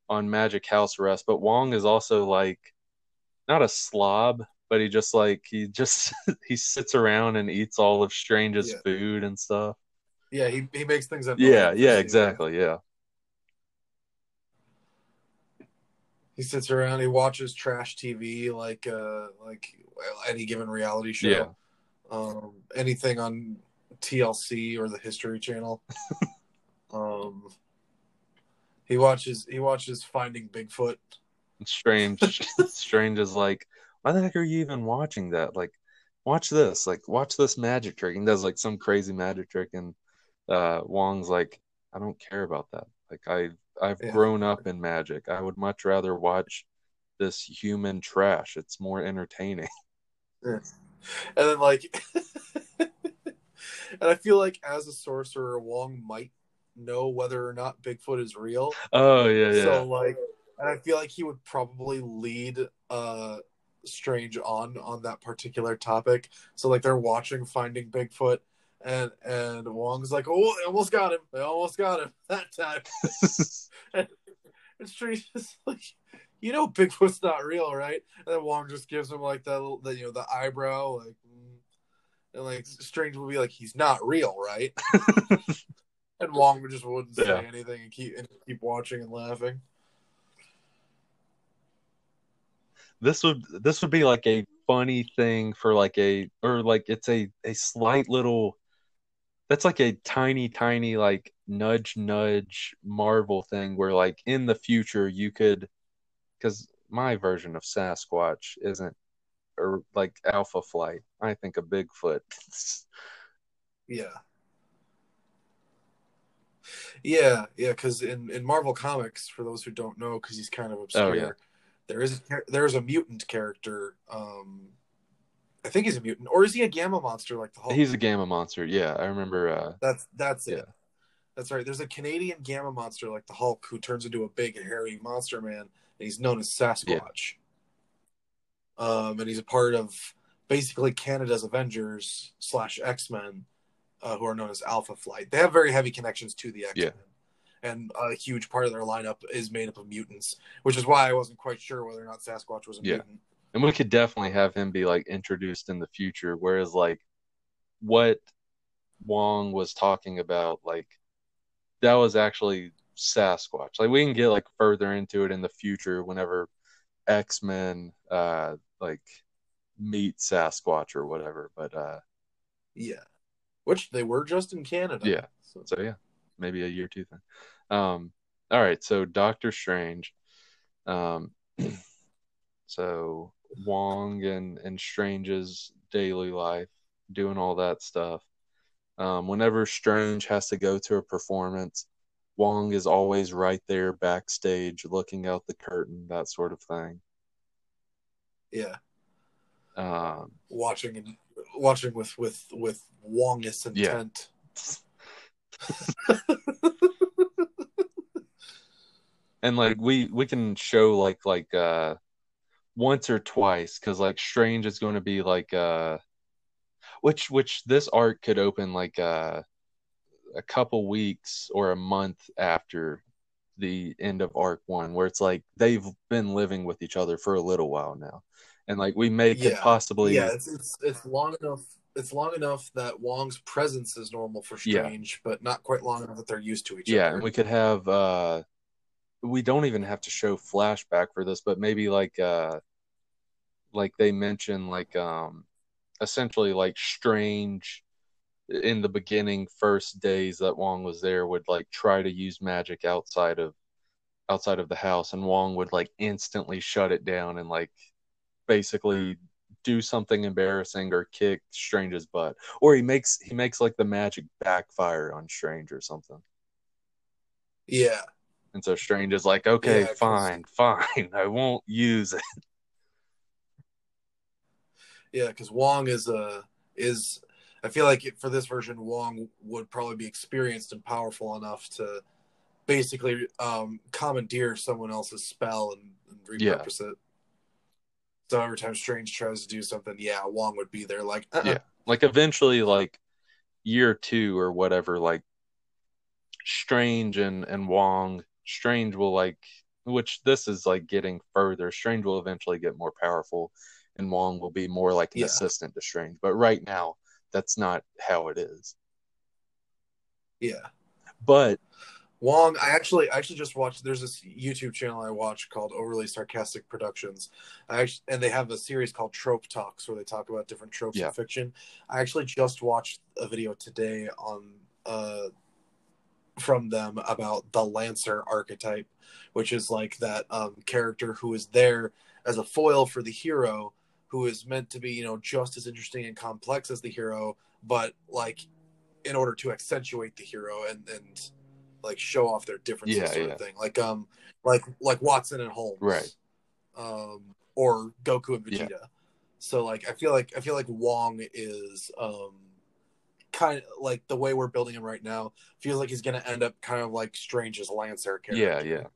on Magic House arrest, but Wong is also like not a slob, but he just like he just he sits around and eats all of Strange's Yeah. food and stuff. yeah, he he makes things up. Yeah, yeah, exactly, yeah. He sits around, he watches trash TV like uh like any given reality show. Yeah. Um anything on TLC or the History Channel. um he watches he watches Finding Bigfoot. Strange Strange is like, why the heck are you even watching that? Like, watch this, like watch this magic trick, and does like some crazy magic trick, and uh, Wong's like, I don't care about that. Like I I've Yeah. grown up in magic. I would much rather watch this human trash. It's more entertaining. and then like and i feel like as a sorcerer wong might know whether or not bigfoot is real Oh yeah, yeah. so like and i feel like he would probably lead uh strange on on that particular topic. So like they're watching finding bigfoot and and wong's like oh they almost got him. They almost got him that time. And strange is like you know bigfoot's not real right? And then wong just gives him like that the, you know the eyebrow like mm. and like strange will be like he's not real right? And wong just wouldn't say Yeah. anything and keep and keep watching and laughing this would this would be like a funny thing for like a or like it's a a slight little that's like a tiny tiny like nudge nudge marvel thing where like in the future you could because my version of sasquatch isn't or like alpha flight i think a bigfoot yeah yeah yeah because in in marvel comics for those who don't know because he's kind of obscure Oh, yeah. There is there is a mutant character um i think he's a mutant or is he a gamma monster like the Hulk? he's a gamma monster yeah i remember uh That's that's it. That's right. There's a Canadian gamma monster like the Hulk who turns into a big hairy monster man, and he's known as Sasquatch. Um, and he's a part of basically Canada's Avengers slash X Men, uh, who are known as Alpha Flight. They have very heavy connections to the X Men, Yeah. And a huge part of their lineup is made up of mutants, which is why I wasn't quite sure whether or not Sasquatch was a Yeah. mutant. and we could definitely have him be like introduced in the future whereas like what wong was talking about like that was actually sasquatch like we can get like further into it in the future whenever x-men uh like meet sasquatch or whatever but uh Yeah, which they were just in Canada. Yeah. So, so yeah maybe a year two thing um all right so doctor strange um so wong and and strange's daily life doing all that stuff um whenever strange has to go to a performance wong is always right there backstage looking out the curtain that sort of thing yeah. um watching and watching with with with Wongist Yeah. and like we we can show like like uh once or twice because like strange is going to be like uh which which this arc could open like uh a couple weeks or a month after the end of arc one where it's like they've been living with each other for a little while now and like we may could Yeah. possibly yeah, it's, it's it's long enough. It's long enough that Wong's presence is normal for Yeah. Strange, but not quite long enough that they're used to each yeah other. and we could have uh we don't even have to show flashback for this but maybe like uh like they mention like um essentially like strange in the beginning first days that Wong was there would like try to use magic outside of outside of the house and Wong would like instantly shut it down and like basically do something embarrassing or kick Strange's butt or he makes he makes like the magic backfire on Strange or something yeah, and so Strange is like, okay, Yeah, fine, fine, I won't use it. yeah, because Wong is a is. I feel like for this version, Wong would probably be experienced and powerful enough to basically um, commandeer someone else's spell and, and Yeah. repurpose it. So every time Strange tries to do something, yeah, Wong would be there, like, uh-uh. Yeah. Like eventually, like year two or whatever, like Strange and and Wong, Strange will like, which this is like getting further. Strange will eventually get more powerful, and Wong will be more like an Yeah. assistant to Strange. But right now, that's not how it is. yeah. But Wong, I actually I actually just watched. There's this YouTube channel I watch called Overly Sarcastic Productions. I actually, and they have a series called Trope Talks where they talk about different tropes Yeah. in fiction. I actually just watched a video today on uh from them about the Lancer archetype, which is like that um, character who is there as a foil for the hero, who is meant to be, you know, just as interesting and complex as the hero, but like in order to accentuate the hero and and like show off their differences Yeah, sort yeah. of thing. Like um like like Watson and Holmes. Right. Um or Goku and Yeah. Vegeta. So like I feel like I feel like Wong is um kind of like the way we're building him right now feels like he's going to end up kind of like Strange's Lancer character Yeah, yeah.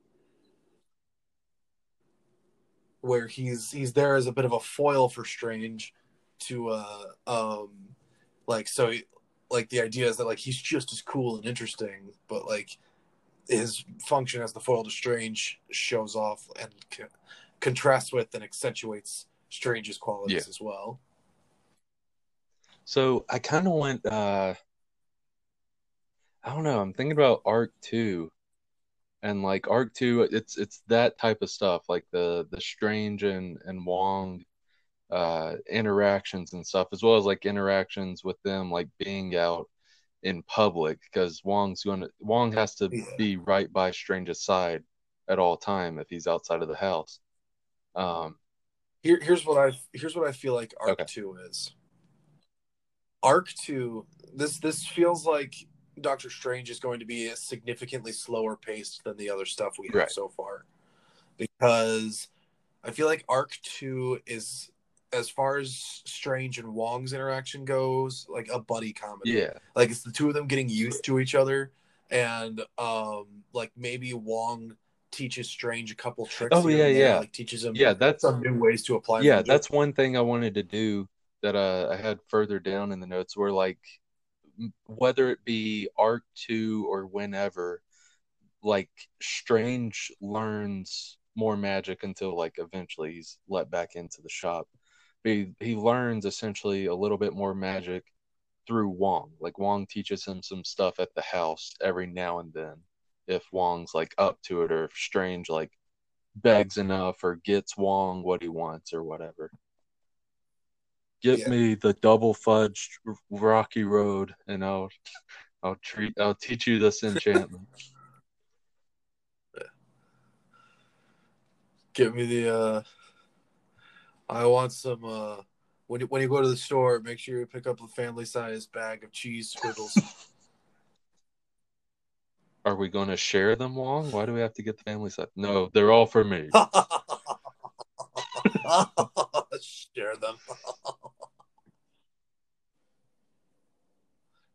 where he's he's there as a bit of a foil for Strange to uh um like so he- like the idea is that like he's just as cool and interesting but like his function as the foil to Strange shows off and co- contrasts with and accentuates Strange's qualities Yeah. as well. So I kind of went. uh I don't know. I'm thinking about Arc Two, and like Arc Two, it's it's that type of stuff, like the the Strange and and Wong uh interactions and stuff, as well as like interactions with them, like being out in public, because Wong's gonna Wong has to Yeah. be right by Strange's side at all time if he's outside of the house. Um, Here, here's what I here's what I feel like Arc Okay. Two is. Arc Two, this this feels like Doctor Strange is going to be a significantly slower paced than the other stuff we have Right. so far, because I feel like Arc Two is as far as Strange and Wong's interaction goes, like a buddy comedy. yeah, like it's the two of them getting used to each other, and um, like maybe Wong teaches Strange a couple tricks. Oh, yeah, there, yeah. like teaches him yeah. That's some new ways to apply. yeah that's one thing i wanted to do that uh, i had further down in the notes where like whether it be arc 2 or whenever like strange learns more magic until like eventually he's let back into the shop he, he learns essentially a little bit more magic through wong like wong teaches him some stuff at the house every now and then if wong's like up to it or if strange like begs enough or gets Wong what he wants or whatever. Get Yeah. me the double fudged rocky road and I'll I'll treat I'll teach you this enchantment. Give me the. uh I want some. uh When you, when you go to the store, make sure you pick up a family size bag of cheese squiggles. Are we gonna share them, Wong? Why do we have to get the family set? No, they're all for me. Share them.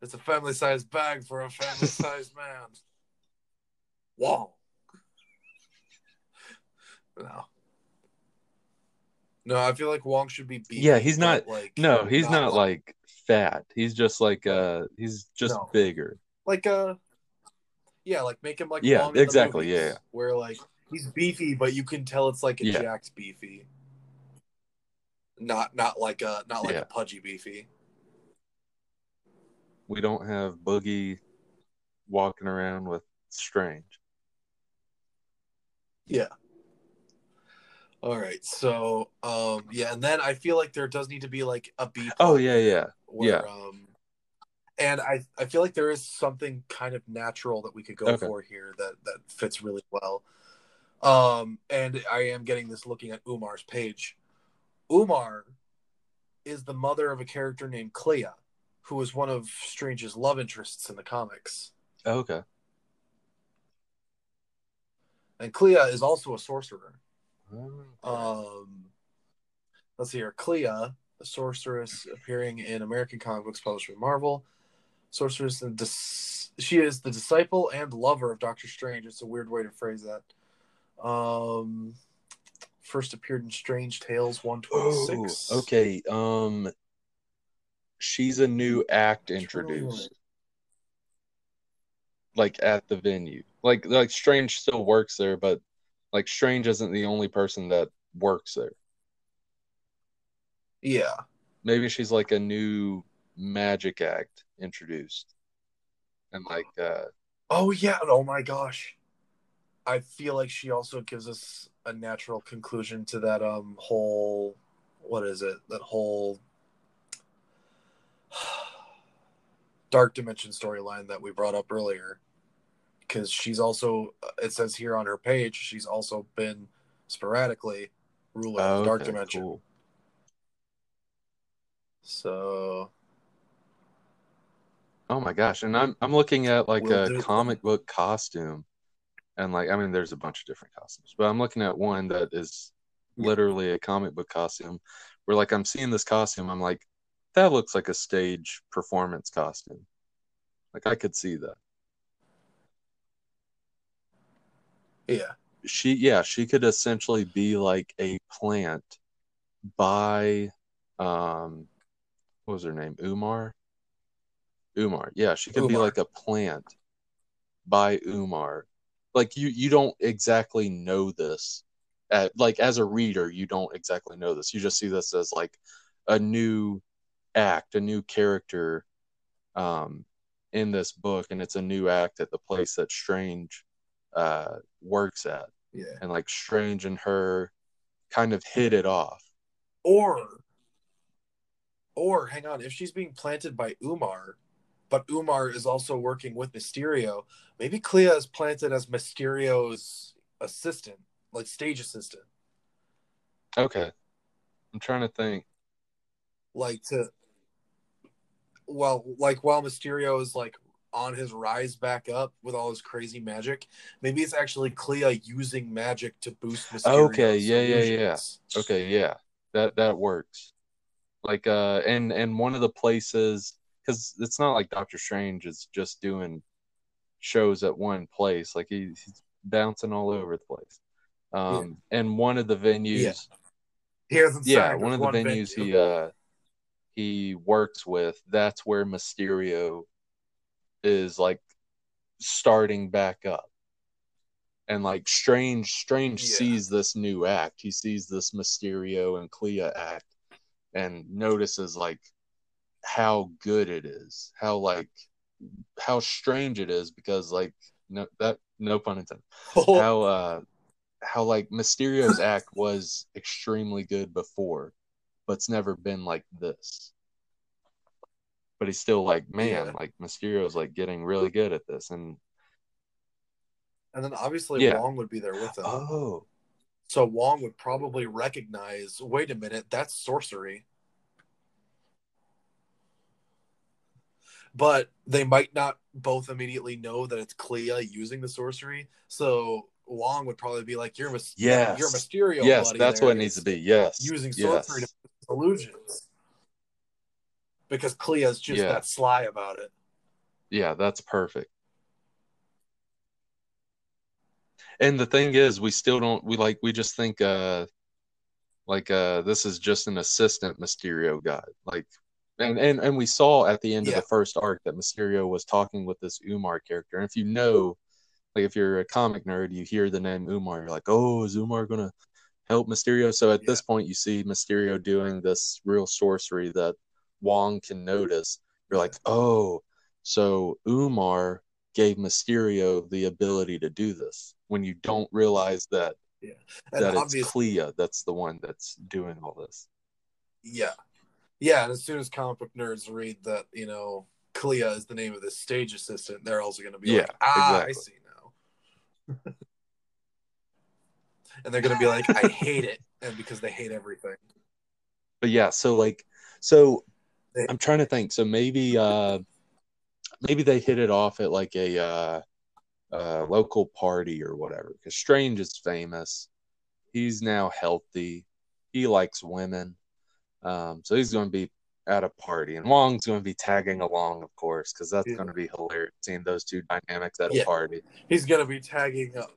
it's a family size bag for a family sized man. Wong. Wow. No. No, I feel like Wong should be beefy. Yeah, he's not- like No, he's not like fat. He's just like uh he's just No. bigger. like uh yeah, like make him like Yeah, exactly, movies, yeah, yeah. where like he's beefy, but you can tell it's like a Yeah. jacked beefy, not not like a not like Yeah. a pudgy beefy. We don't have Boogie walking around with Strange. Yeah. All right, so um yeah, and then I feel like there does need to be like a a B. Oh yeah, yeah. where, yeah. Um, and I I feel like there is something kind of natural that we could go Okay. for here that that fits really well. Um, and I am getting this looking at Umar's page. Umar is the mother of a character named Clea, who is one of Strange's love interests in the comics. Okay. And Clea is also a sorcerer. Oh. Um, let's see here. Clea, a sorceress appearing in American comic books published by Marvel. Sorceress and dis- she is the disciple and lover of Doctor Strange. It's a weird way to phrase that. Um, first appeared in Strange Tales one twenty Oh, six. okay. Um, she's a new act introduced, like at the venue. Like, like Strange still works there, but like Strange isn't the only person that works there. Yeah. Maybe she's like a new magic act introduced, and like, uh, Oh yeah. Oh my gosh. I feel like she also gives us a natural conclusion to that um whole what is it? That whole dark dimension storyline that we brought up earlier. Because she's also uh, it says here on her page, she's also been sporadically ruler of oh, dark okay, dimension. cool. So Oh my gosh. And I'm I'm looking at like We'll a comic book costume. And like I mean there's a bunch of different costumes, but I'm looking at one that is literally a comic book costume where like I'm seeing this costume, I'm like, that looks like a stage performance costume. Like I could see that. Yeah, She yeah, she could essentially be like a plant by um what was her name? Umar? Umar. Yeah, she could be like a plant by Umar. Like you you don't exactly know this. At, like as a reader, you don't exactly know this. You just see this as like a new act, a new character um in this book and it's a new act at the place that Strange uh works at. yeah. And like Strange and her kind of hit it off. Or, or hang on, if she's being planted by Umar, but Umar is also working with Mysterio, maybe Clea is planted as Mysterio's assistant, like stage assistant, Okay. I'm trying to think. like to. Well, like while Mysterio is like on his rise back up with all his crazy magic, maybe it's actually Clea using magic to boost Mysterio's Okay, yeah, yeah, yeah. Okay, yeah. That that works. Like uh and and one of the places cuz it's not like Doctor Strange is just doing shows at one place. Like he, he's bouncing all over the place. Um and one of the venues Yeah. He hasn't yeah, one of the venues venue. he uh he works with, that's where Mysterio is like starting back up. And like Strange Strange Yeah. sees this new act. He sees this Mysterio and Clea act and notices like how good it is. How like how strange it is because like no that no pun intended how uh how like Mysterio's act was extremely good before, but it's never been like this. But he's still like, man, Yeah. like Mysterio's like getting really good at this. And And then obviously Yeah. Wong would be there with him. oh, So Wong would probably recognize, wait a minute, that's sorcery. But they might not both immediately know that it's Clea using the sorcery. So Wong would probably be like, "You're Mys- Yes. you're Mysterio." yes, buddy that's there what it needs to be. Yes, Using yes. sorcery to illusions. Because Clea's just Yeah. that sly about it. Yeah, that's perfect. And the thing is, we still don't we like we just think uh like uh this is just an assistant Mysterio guy. Like and and, and we saw at the end Yeah. of the first arc that Mysterio was talking with this Umar character. And if you know like if you're a comic nerd, you hear the name Umar, you're like, "Oh, is Umar going to help Mysterio?" So at this point you see Mysterio doing this real sorcery that Wong can notice. You're like, "Oh, so Umar gave Mysterio the ability to do this when you don't realize that And that it's Clea that's the one that's doing all this. Yeah. Yeah, and as soon as comic book nerds read that, you know, Clea is the name of this stage assistant, they're also going to be Yeah, like, ah, I exactly. see now. and they're going to be like, I hate it. And because they hate everything. But yeah, so like so I'm trying to think. So maybe uh maybe they hit it off at like a uh uh local party or whatever cuz Strange is famous. He's now healthy. He likes women. Um so he's going to be at a party and Wong's going to be tagging along of course cuz that's Yeah. going to be hilarious seeing those two dynamics at Yeah. a party. He's going to be tagging up.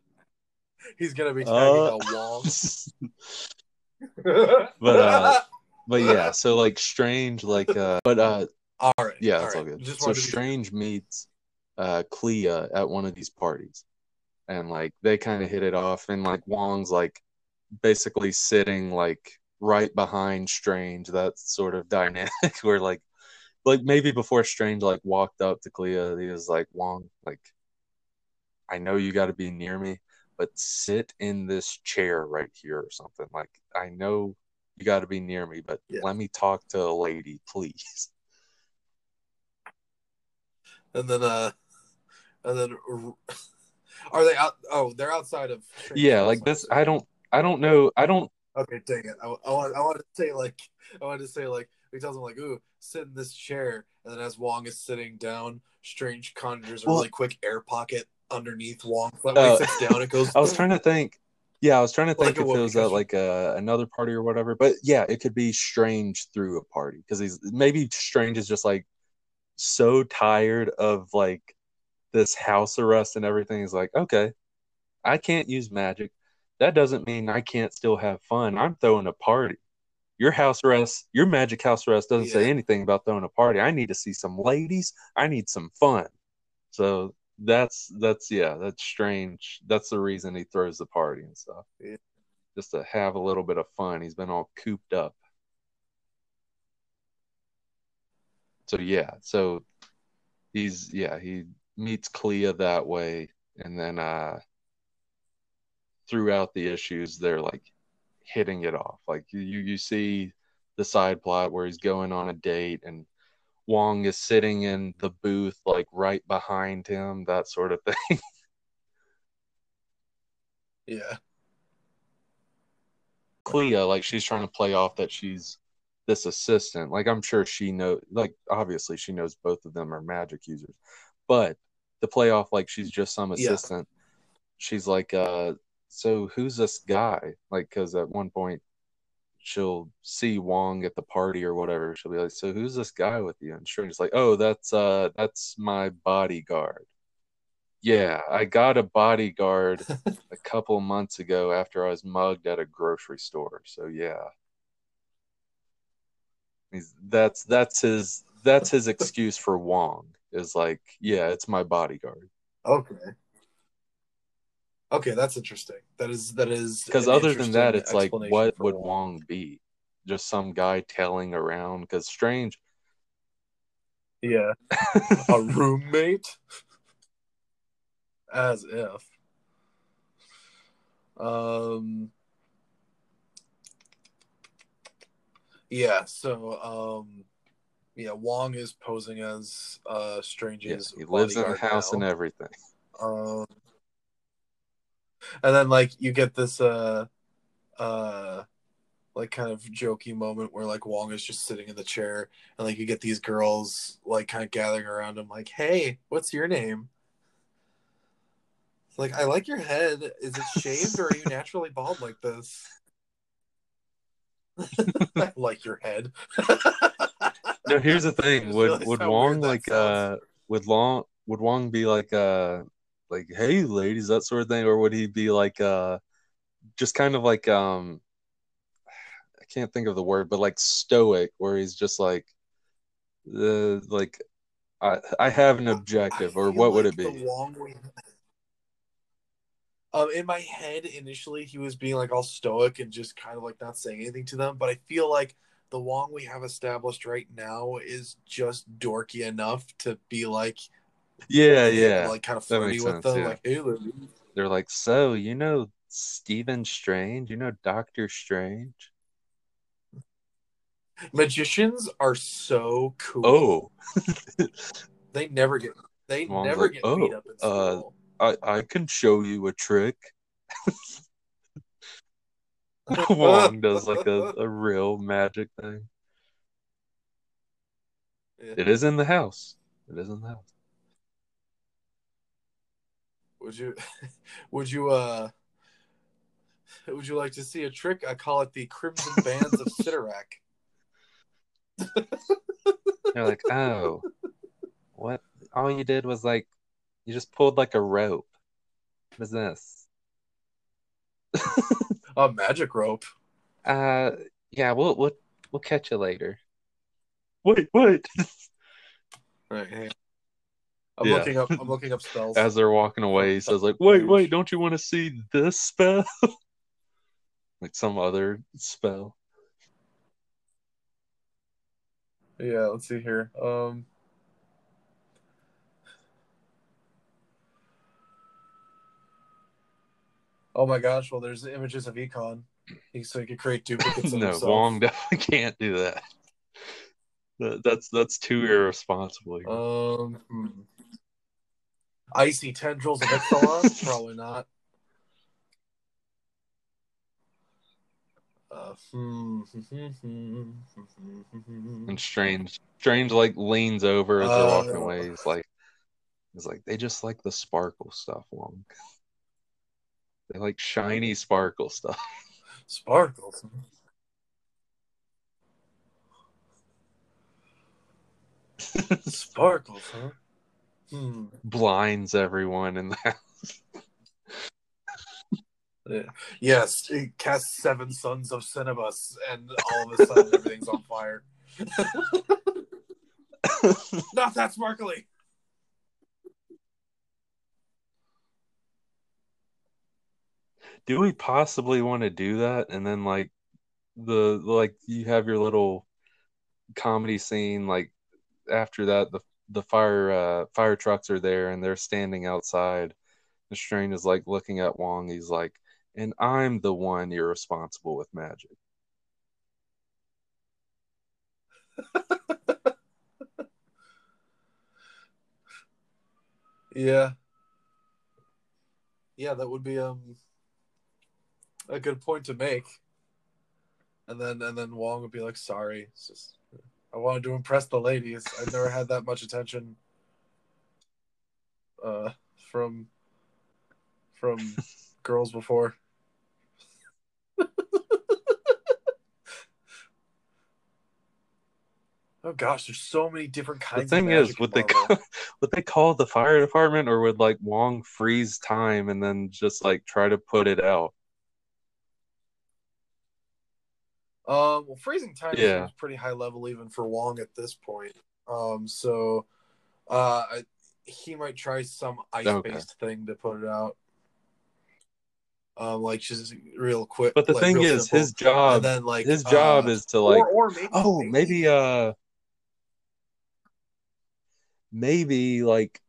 He's going to be tagging Uh, a wall. But, uh, But yeah, so like Strange like uh but uh all right. Yeah, all that's all right. good. Just So wanted to be- Strange meets uh Clea at one of these parties. And like they kind of hit it off and like Wong's like basically sitting like right behind Strange, that sort of dynamic where like like maybe before Strange like walked up to Clea, he was like, Wong, like I know you gotta be near me, but sit in this chair right here or something. Like I know you gotta be near me, but Yeah. let me talk to a lady, please. and then, uh, and then, are they out? Oh, they're outside of. yeah like this i don't i don't know i don't Okay, dang it. I, I, want, I wanted to say like I want to say like He tells him like, "Ooh, sit in this chair," and then as Wong is sitting down, Strange conjures a Well- really quick air pocket underneath Wong. So that when Oh. he sits down, it goes. I was trying to think. Yeah, I was trying to think a if it was at like a, another party or whatever. But yeah, it could be Strange through a party because he's maybe Strange is just like so tired of like this house arrest and everything. He's like, okay, I can't use magic. That doesn't mean I can't still have fun. I'm throwing a party. Your house arrest, your magic house arrest doesn't say anything about throwing a party. I need to see some ladies. I need some fun. So that's that's yeah, that's strange. That's the reason he throws the party and stuff. Yeah. Just to have a little bit of fun. He's been all cooped up. So yeah, so he's yeah, he meets Clea that way and then uh throughout the issues they're like hitting it off. Like you you see the side plot where he's going on a date and Wong is sitting in the booth like right behind him, that sort of thing. Yeah, Clea, like she's trying to play off that she's this assistant. Like I'm sure she know like obviously she knows both of them are magic users. But to play off like she's just some Yeah. assistant, she's like, uh, so who's this guy? Like, cause at one point she'll see Wong at the party or whatever. She'll be like, so who's this guy with you? And Strange's like, oh, that's uh that's my bodyguard. Yeah, I got a bodyguard a couple months ago after I was mugged at a grocery store. So yeah. He's that's that's his that's his excuse for Wong is like, yeah, it's my bodyguard. okay, okay, that's interesting. That is that is Because other than that, it's like what would Wong. Wong be? Just some guy tailing around because Strange Yeah, a roommate, as if. Um. Yeah. So, um, yeah, Wong is posing as uh yeah, he lives in bodyguard house and everything. Um, and then like you get this uh uh like kind of jokey moment where like Wong is just sitting in the chair and like you get these girls like kind of gathering around him like, "Hey, what's your name?" Like, I like your head. Is it shaved or are you naturally bald like this? I like your head. No, here's the thing. Would would Wong like sounds. uh would Long would Wong be like uh like hey ladies that sort of thing or would he be like uh just kind of like um I can't think of the word but like stoic where he's just like the like I I have an objective or what would like it the be? Um, in my head, initially, he was being like all stoic and just kind of like not saying anything to them. But I feel like the Wong we have established right now is just dorky enough to be like, Yeah, yeah. like kind of That flirty makes with sense, them. yeah. Like, hey. They're like, so you know Stephen Strange, you know Doctor Strange? magicians are so cool. Oh, they never get they never like, get "Oh, beat up in uh. I I can show you a trick. Wong does like a, a real magic thing. Yeah. It is in the house. It is in the house. Would you would you uh would you like to see a trick? I call it the Crimson Bands of Cyttorak. They're like, oh, what? All you did was like, you just pulled like a rope. What is this? A magic rope. Uh, yeah, we'll we'll we'll catch you later. Wait, what? Right. Hey. I'm Yeah. looking up I'm looking up spells. As they're walking away, he says like, "Wait, wait, don't you want to see this spell?" like some other spell. yeah, let's see here. Um Oh my gosh, well there's images of Ikonn. So he could create duplicates no, himself. Wong definitely can't do that. That- That's that's too irresponsible. Um hmm. Icy tendrils of Ikthalon? Probably not. Uh, hmm, And Strange, Strange like leans over as they're walking Uh. away. He's like, he's like, they just like the sparkle stuff, Wong. They like shiny sparkle stuff. Sparkles. Sparkles, huh? Hmm. Blinds everyone in the house. Yes, it casts seven suns of Cinnibus, and all of a sudden everything's on fire. Not that sparkly. Do we possibly want to do that? And then like the like you have your little comedy scene like after that the the fire uh fire trucks are there and they're standing outside. The strain is like looking at Wong. He's like, and I'm the one irresponsible with magic. Yeah. Yeah, that would be um a good point to make. And then and then Wong would be like, sorry. It's just I wanted to impress the ladies. I've never had that much attention uh from from girls before. oh gosh, there's so many different kinds. The thing of is, would they call, would they call the fire department or would like Wong freeze time and then just like try to put it out? Um, well, freezing time Yeah. seems pretty high level even for Wong at this point. Um, so uh, I- he might try some ice based thing to put it out. Um, like just real quick. But the like, thing is, simple. his job, and then like his job uh, is to like, or, or maybe oh, maybe uh, maybe like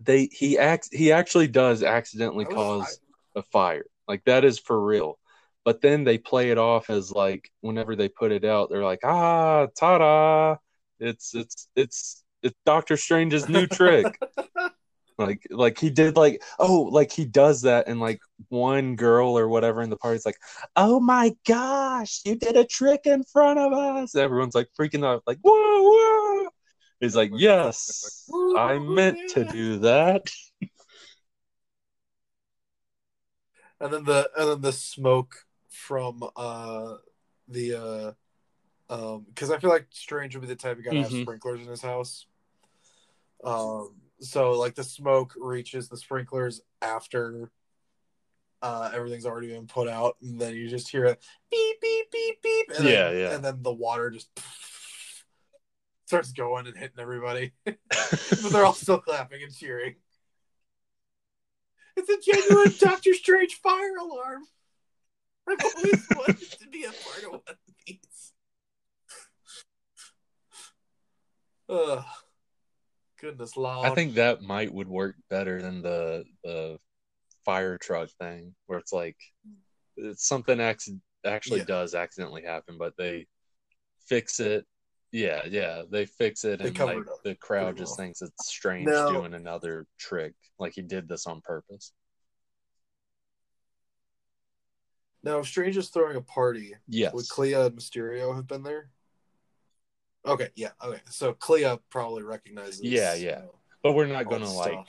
they he acts he actually does accidentally was- cause a fire. Like that is for real. But then they play it off as like whenever they put it out, they're like, ah, ta-da! It's it's it's it's Doctor Strange's new trick. like like he did like oh like he does that and like one girl or whatever in the party's like, oh my gosh, you did a trick in front of us. Everyone's like freaking out, like whoa whoa. He's like, yes, I meant to do that. and then the and then the smoke from uh the uh um because I feel like Strange would be the type of guy to have Mhm. sprinklers in his house. Um so like the smoke reaches the sprinklers after uh everything's already been put out and then you just hear a beep beep beep beep and Yeah, then, yeah. and then the water just starts going and hitting everybody. but they're all still clapping and cheering. It's a genuine Doctor Strange fire alarm. I've always wanted to be a part of one of these. Ugh. Goodness, Lord. I think that might would work better than the the fire truck thing, where it's like it's something acc- actually Yeah. does accidentally happen, but they fix it. Yeah, yeah, they fix it, They and like it the crowd just well. thinks it's strange Now- doing another trick, like he did this on purpose. Now, if Strange is throwing a party, Yes, would Clea and Mysterio have been there? Okay, yeah, okay. So Clea probably recognizes. Yeah, yeah. but we're not gonna like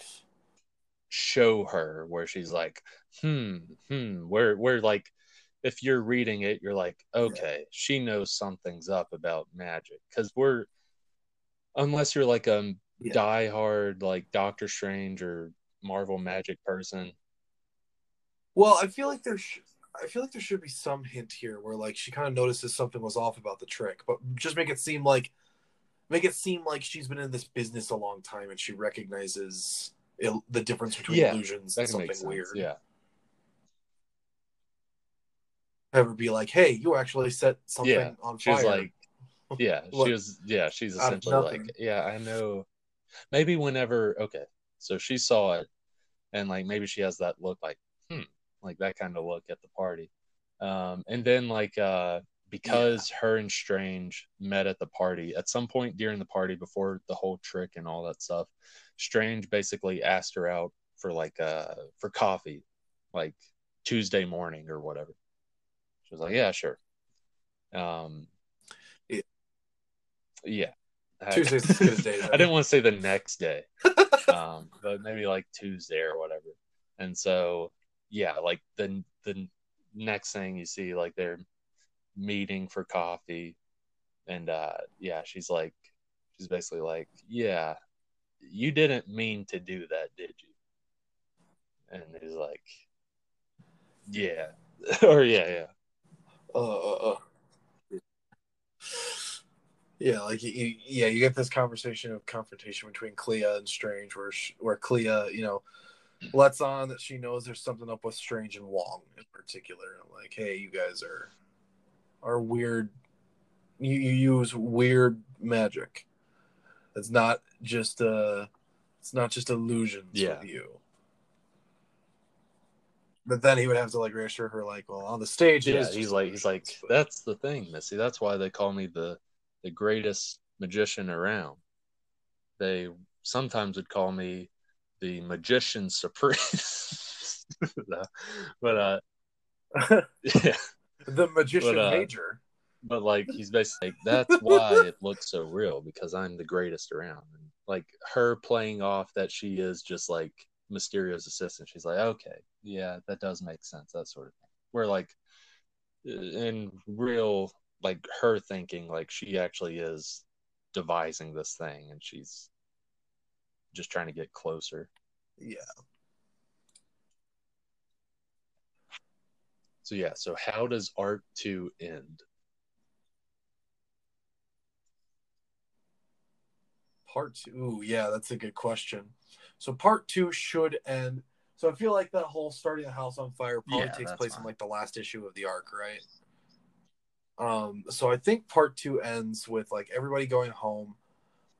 show her where she's like, hmm, hmm, where where like if you're reading it, you're like, okay, she knows something's up about magic. Cause we're unless you're like a Yeah. diehard like Doctor Strange or Marvel magic person. Well, I feel like there. I feel like there should be some hint here where like she kind of notices something was off about the trick, but just make it seem like make it seem like she's been in this business a long time and she recognizes il- the difference between Yeah, illusions and something weird. Yeah. Have her be like, "Hey, you actually set something Yeah, on fire." like yeah, she was yeah, she's essentially like, yeah, I know maybe whenever okay, so she saw it and like maybe she has that look like, like that kind of look at the party. Um and then like uh because her and Strange met at the party at some point during the party before the whole trick and all that stuff, Strange basically asked her out for like uh for coffee, like Tuesday morning or whatever. She was like, "Yeah, sure." Um, Yeah. yeah. I- Tuesday's as good as day. I didn't want to say the next day, um, but maybe like Tuesday or whatever. And so, yeah, like the the next thing you see, like they're meeting for coffee, and uh, yeah, she's like, she's basically like, yeah, you didn't mean to do that, did you? And he's like, yeah, or yeah, yeah, Uh, uh, uh. Yeah, like you, yeah, you get this conversation of confrontation between Clea and Strange, where where Clea, you know, lets on that she knows there's something up with Strange and Wong in particular. Like, hey, you guys are are weird. You, you use weird magic. It's not just uh, it's not just illusions Yeah. with you. But then he would have to like reassure her, like, well, on the stage, yeah. is He's like, he's like, but- that's the thing, Missy. That's why they call me the the greatest magician around. They sometimes would call me the magician supreme. No, but uh, yeah. the magician But, uh, major. but like he's basically like that's why it looks so real because I'm the greatest around. And like her playing off that she is just like Mysterio's assistant. She's like, okay, yeah, that does make sense. That sort of thing. Where like in real, like her thinking, like she actually is devising this thing and she's just trying to get closer. Yeah. So yeah, so how does Arc Two end? Part two. Ooh, yeah, that's a good question. So part two should end. So I feel like that whole starting the house on fire probably Yeah, takes place in like the last issue of the arc, right? Um, so I think part two ends with like everybody going home,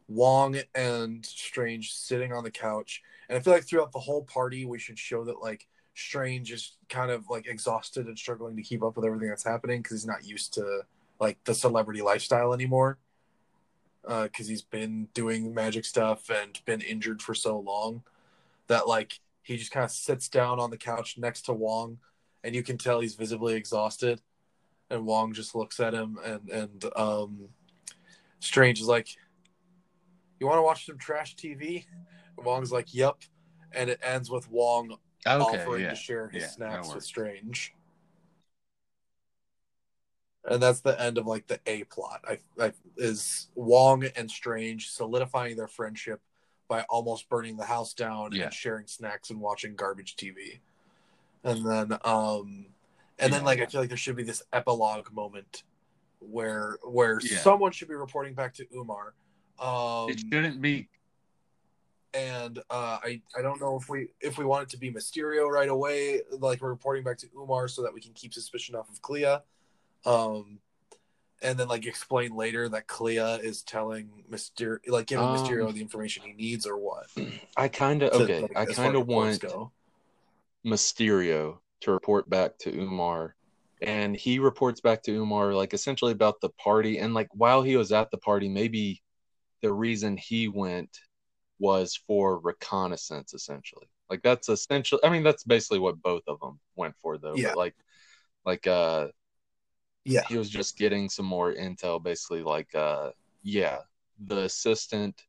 Wong and Strange sitting on the couch, and I feel like throughout the whole party we should show that like Strange is kind of like exhausted and struggling to keep up with everything that's happening because he's not used to like the celebrity lifestyle anymore because he's been doing magic stuff and been injured for so long that like he just kind of sits down on the couch next to Wong, and you can tell he's visibly exhausted. And Wong just looks at him, and and um, Strange is like, "You want to watch some trash TV?" And Wong's like, "Yep," and it ends with Wong offering to share his Yeah, snacks with. Strange. And that's the end of like the A plot. I, I is Wong and Strange solidifying their friendship by almost burning the house down Yeah. and sharing snacks and watching garbage TV. And then um and then Yeah. like I feel like there should be this epilogue moment where where Yeah. someone should be reporting back to Umar. Um it shouldn't be and uh, I I don't know if we if we want it to be Mysterio right away, like we're reporting back to Umar, so that we can keep suspicion off of Clea, um, and then like explain later that Clea is telling Mysterio, like giving Um, Mysterio the information he needs or what. I kind of okay. like, I kind of want go. Mysterio to report back to Umar, and he reports back to Umar like essentially about the party, and like while he was at the party, maybe the reason he went was for reconnaissance, essentially. Like that's essentially. I mean, that's basically what both of them went for, though. Yeah. But like, like uh, Yeah, he was just getting some more intel basically like uh yeah the assistant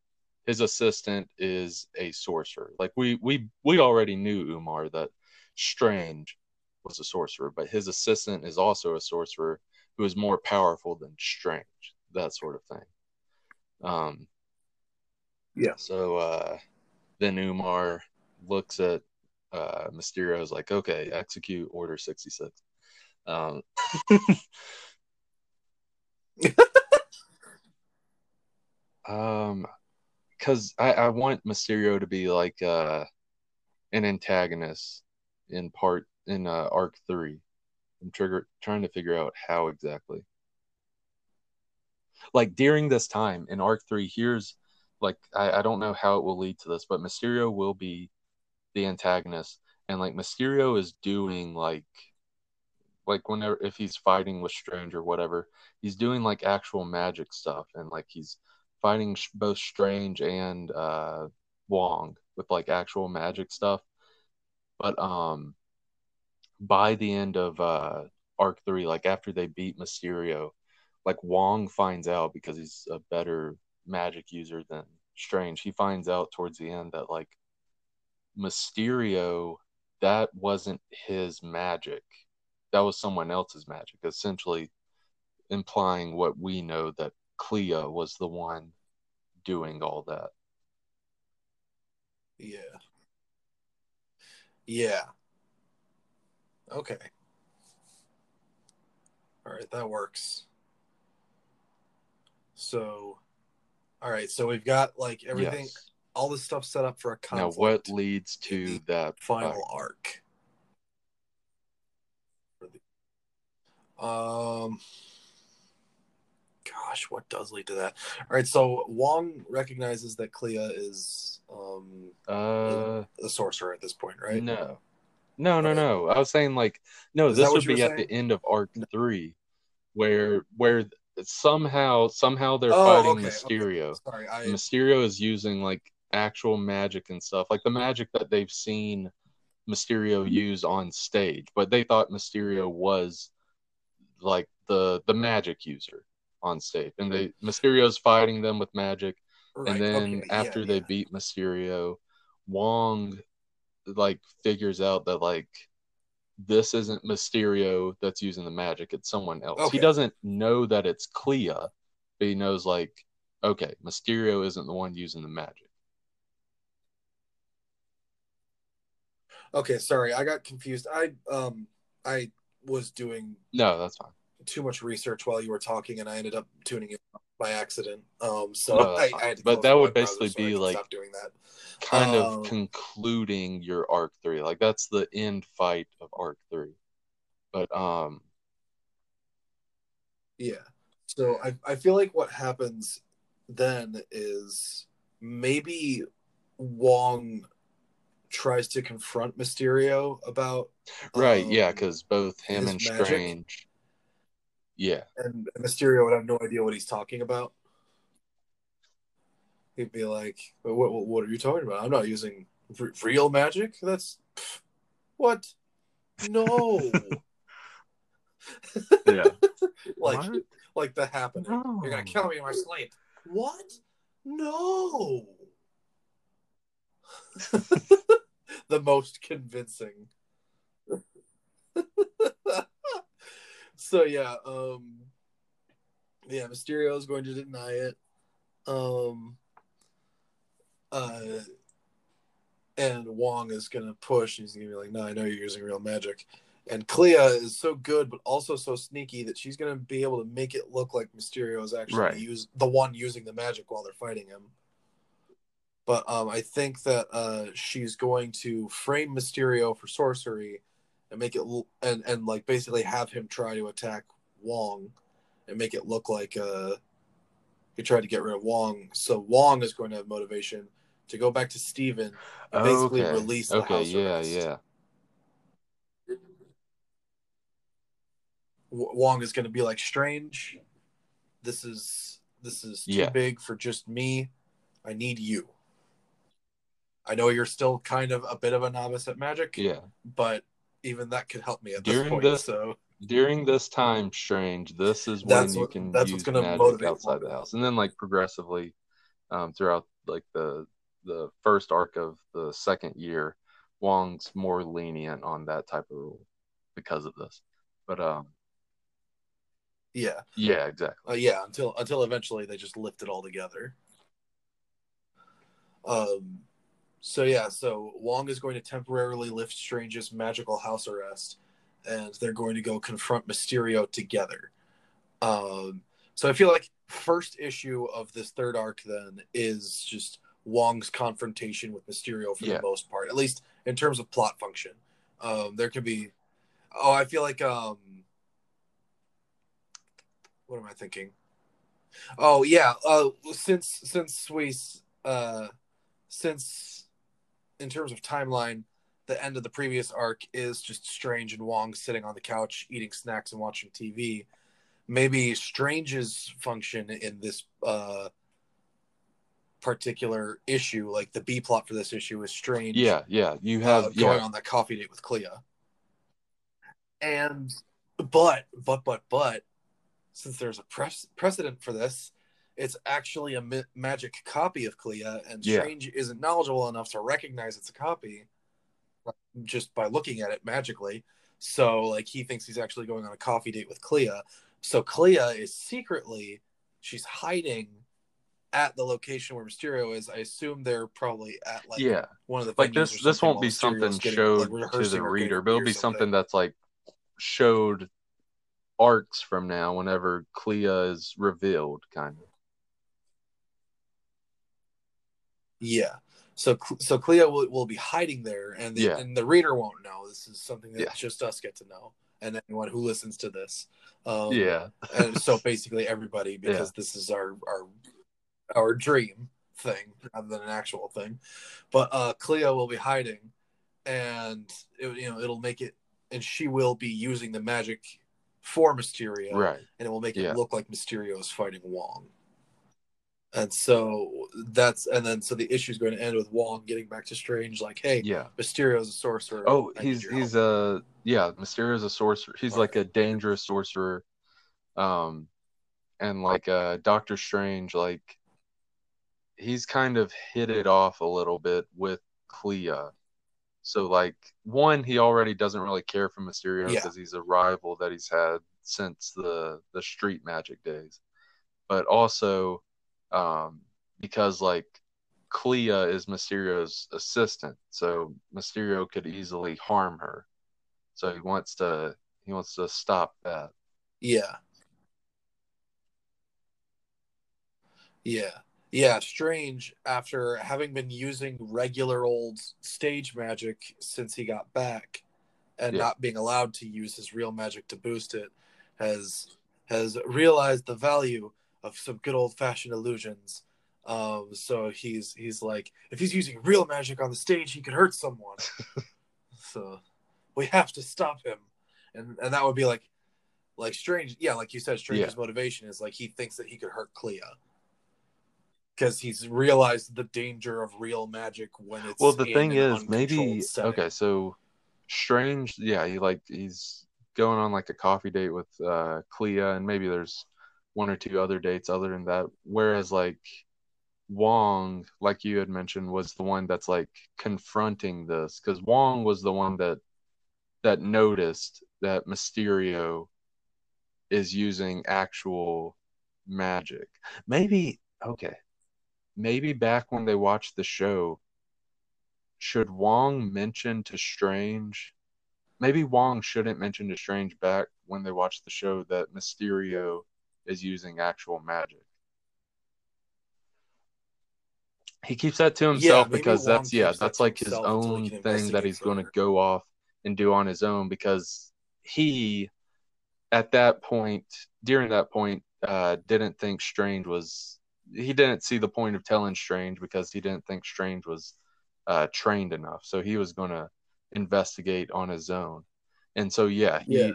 his assistant is a sorcerer like we we we already knew umar that strange was a sorcerer but his assistant is also a sorcerer who is more powerful than strange that sort of thing um Yeah. so uh then umar looks at uh mysterio is like okay execute order 66 um Um, because I, I want Mysterio to be like uh an antagonist in part in uh, arc three. I'm trigger trying to figure out how exactly. Like during this time in arc three, here's like I, I don't know how it will lead to this, but Mysterio will be the antagonist, and like Mysterio is doing like like whenever if he's fighting with Strange or whatever, he's doing like actual magic stuff, and like he's fighting both Strange and uh Wong with like actual magic stuff. But um by the end of uh arc three, like after they beat Mysterio, like Wong finds out because he's a better magic user than Strange. He finds out towards the end that like Mysterio, that wasn't his magic. That was someone else's magic, essentially implying what we know that Clea was the one doing all that. Yeah. Yeah. Okay. All right, that works. So, all right, so we've got like everything, Yes. all this stuff set up for a Now, what leads to that final fight? arc? Um, gosh, what does lead to that? All right, so Wong recognizes that Clea is um Uh, the sorcerer at this point, right? no, no, no, no. I was saying like, no, Is this would be at saying? the end of arc three, where where somehow somehow they're Oh, fighting okay, okay. Mysterio. Sorry, I Mysterio is using like actual magic and stuff, like the magic that they've seen Mysterio mm-hmm. use on stage, but they thought Mysterio was like the the magic user on stage, and they Mysterio's fighting them with magic, right, and then okay, yeah, after they yeah. beat Mysterio, Wong like figures out that like this isn't Mysterio that's using the magic, it's someone else. Okay. He doesn't know that it's Clea, but he knows like okay, Mysterio isn't the one using the magic. Okay, sorry, I got confused. I um I was doing No, that's fine. too much research while you were talking, and I ended up tuning in by accident. Um, so No, I, I But that would basically so be, like, doing that. Kind Um, of concluding your arc three. Like that's the end fight of arc three. But um Yeah. So I I feel like what happens then is maybe Wong tries to confront Mysterio about right, yeah, um, because both him and magic? Strange Yeah. and Mysterio would have no idea what he's talking about. He'd be like, "What? What, what are you talking about? I'm not using r- real magic. That's pff, what? No, Yeah. like What? like the happening. You're gonna kill me in my sleep. What? No. the most convincing. So yeah, um yeah, Mysterio is going to deny it. Um uh and Wong is gonna push. He's gonna be like, "No, I know you're using real magic." And Clea is so good, but also so sneaky that she's gonna be able to make it look like Mysterio is actually Right. the, use, the one using the magic while they're fighting him. But um, I think that uh, she's going to frame Mysterio for sorcery and make it and and like basically have him try to attack Wong and make it look like uh, he tried to get rid of Wong. So Wong is going to have motivation to go back to Stephen and basically Okay. release the Okay, house yeah, arrest. yeah. Wong is going to be like strange. This is this is too Yeah. big for just me. I need you. I know you're still kind of a bit of a novice at magic, Yeah. but even that could help me at this During point. this- so During this time, Strange, this is when you what- can that's use what's gonna magic motivate outside the house. And then like progressively um throughout like the the first arc of the second year, Wong's more lenient on that type of rule because of this. But um yeah, yeah, exactly. uh, yeah. Until until eventually they just lift it all together. Um. So yeah, so Wong is going to temporarily lift Strange's magical house arrest, and they're going to go confront Mysterio together. Um. So I feel like first issue of this third arc then is just Wong's confrontation with Mysterio for Yeah. the most part, at least in terms of plot function. Um, there could be. Oh, I feel like um. What am I thinking? Oh yeah. Uh, since since we uh, since in terms of timeline, the end of the previous arc is just Strange and Wong sitting on the couch eating snacks and watching TV. Maybe Strange's function in this uh, particular issue, like the B plot for this issue, is Strange. Yeah, yeah. You have uh, going yeah. on that coffee date with Clea. And but but but but since there's a precedent for this, it's actually a mi- magic copy of Clea, and Yeah. Strange isn't knowledgeable enough to recognize it's a copy just by looking at it magically. So like he thinks he's actually going on a coffee date with Clea. So Clea is secretly she's hiding at the location where Mysterio is. I assume they're probably at like yeah. one of the Like this this won't be something getting, showed like, to the reader, but it'll be something that's like showed arcs from now whenever Clea is revealed, kind of. Yeah. So so Clea will, will be hiding there, and the, Yeah. and the reader won't know. This is something that Yeah. just us get to know, and anyone who listens to this. Um, yeah. and so basically everybody, because this is our our our dream thing rather than an actual thing. But uh Clea will be hiding, and it, you know it'll make it, and she will be using the magic for Mysterio, Right. and it will make Yeah. it look like Mysterio is fighting Wong. And so that's and then so the issue is going to end with Wong getting back to Strange, like, "Hey, Yeah. Mysterio's a sorcerer." Oh, I he's he's help." a yeah, Mysterio's a sorcerer. He's Right. like a dangerous sorcerer. Um and like uh Doctor Strange like he's kind of hit it off a little bit with Clea. So like one he already doesn't really care for Mysterio Yeah. because he's a rival that he's had since the the street magic days. But also um because like Clea is Mysterio's assistant, so Mysterio could easily harm her. So he wants to he wants to stop that. Yeah. Yeah. Yeah, Strange, after having been using regular old stage magic since he got back and Yeah. not being allowed to use his real magic to boost it, has has realized the value of some good old fashioned illusions. Um, so he's he's like, if he's using real magic on the stage, he could hurt someone. so we have to stop him. And and that would be like like strange yeah like you said strange's motivation is like he thinks that he could hurt clea because he's realized the danger of real magic when it's Well, the in thing is, maybe setting. okay. So Strange, yeah, he like he's going on like a coffee date with uh Clea, and maybe there's one or two other dates other than that. Whereas like Wong, like you had mentioned, was the one that's like confronting this because Wong was the one that that noticed that Mysterio is using actual magic. Maybe okay. Maybe back when they watched the show, should Wong mention to Strange? Maybe Wong shouldn't mention to Strange back when they watched the show that Mysterio is using actual magic. He keeps that to himself maybe because that's yeah, that's like his himself until he own thing that he's going to go off and do on his own because he at that point during that point uh didn't think Strange was he didn't see the point of telling Strange because he didn't think Strange was uh trained enough. So he was going to investigate on his own. And so yeah, he yeah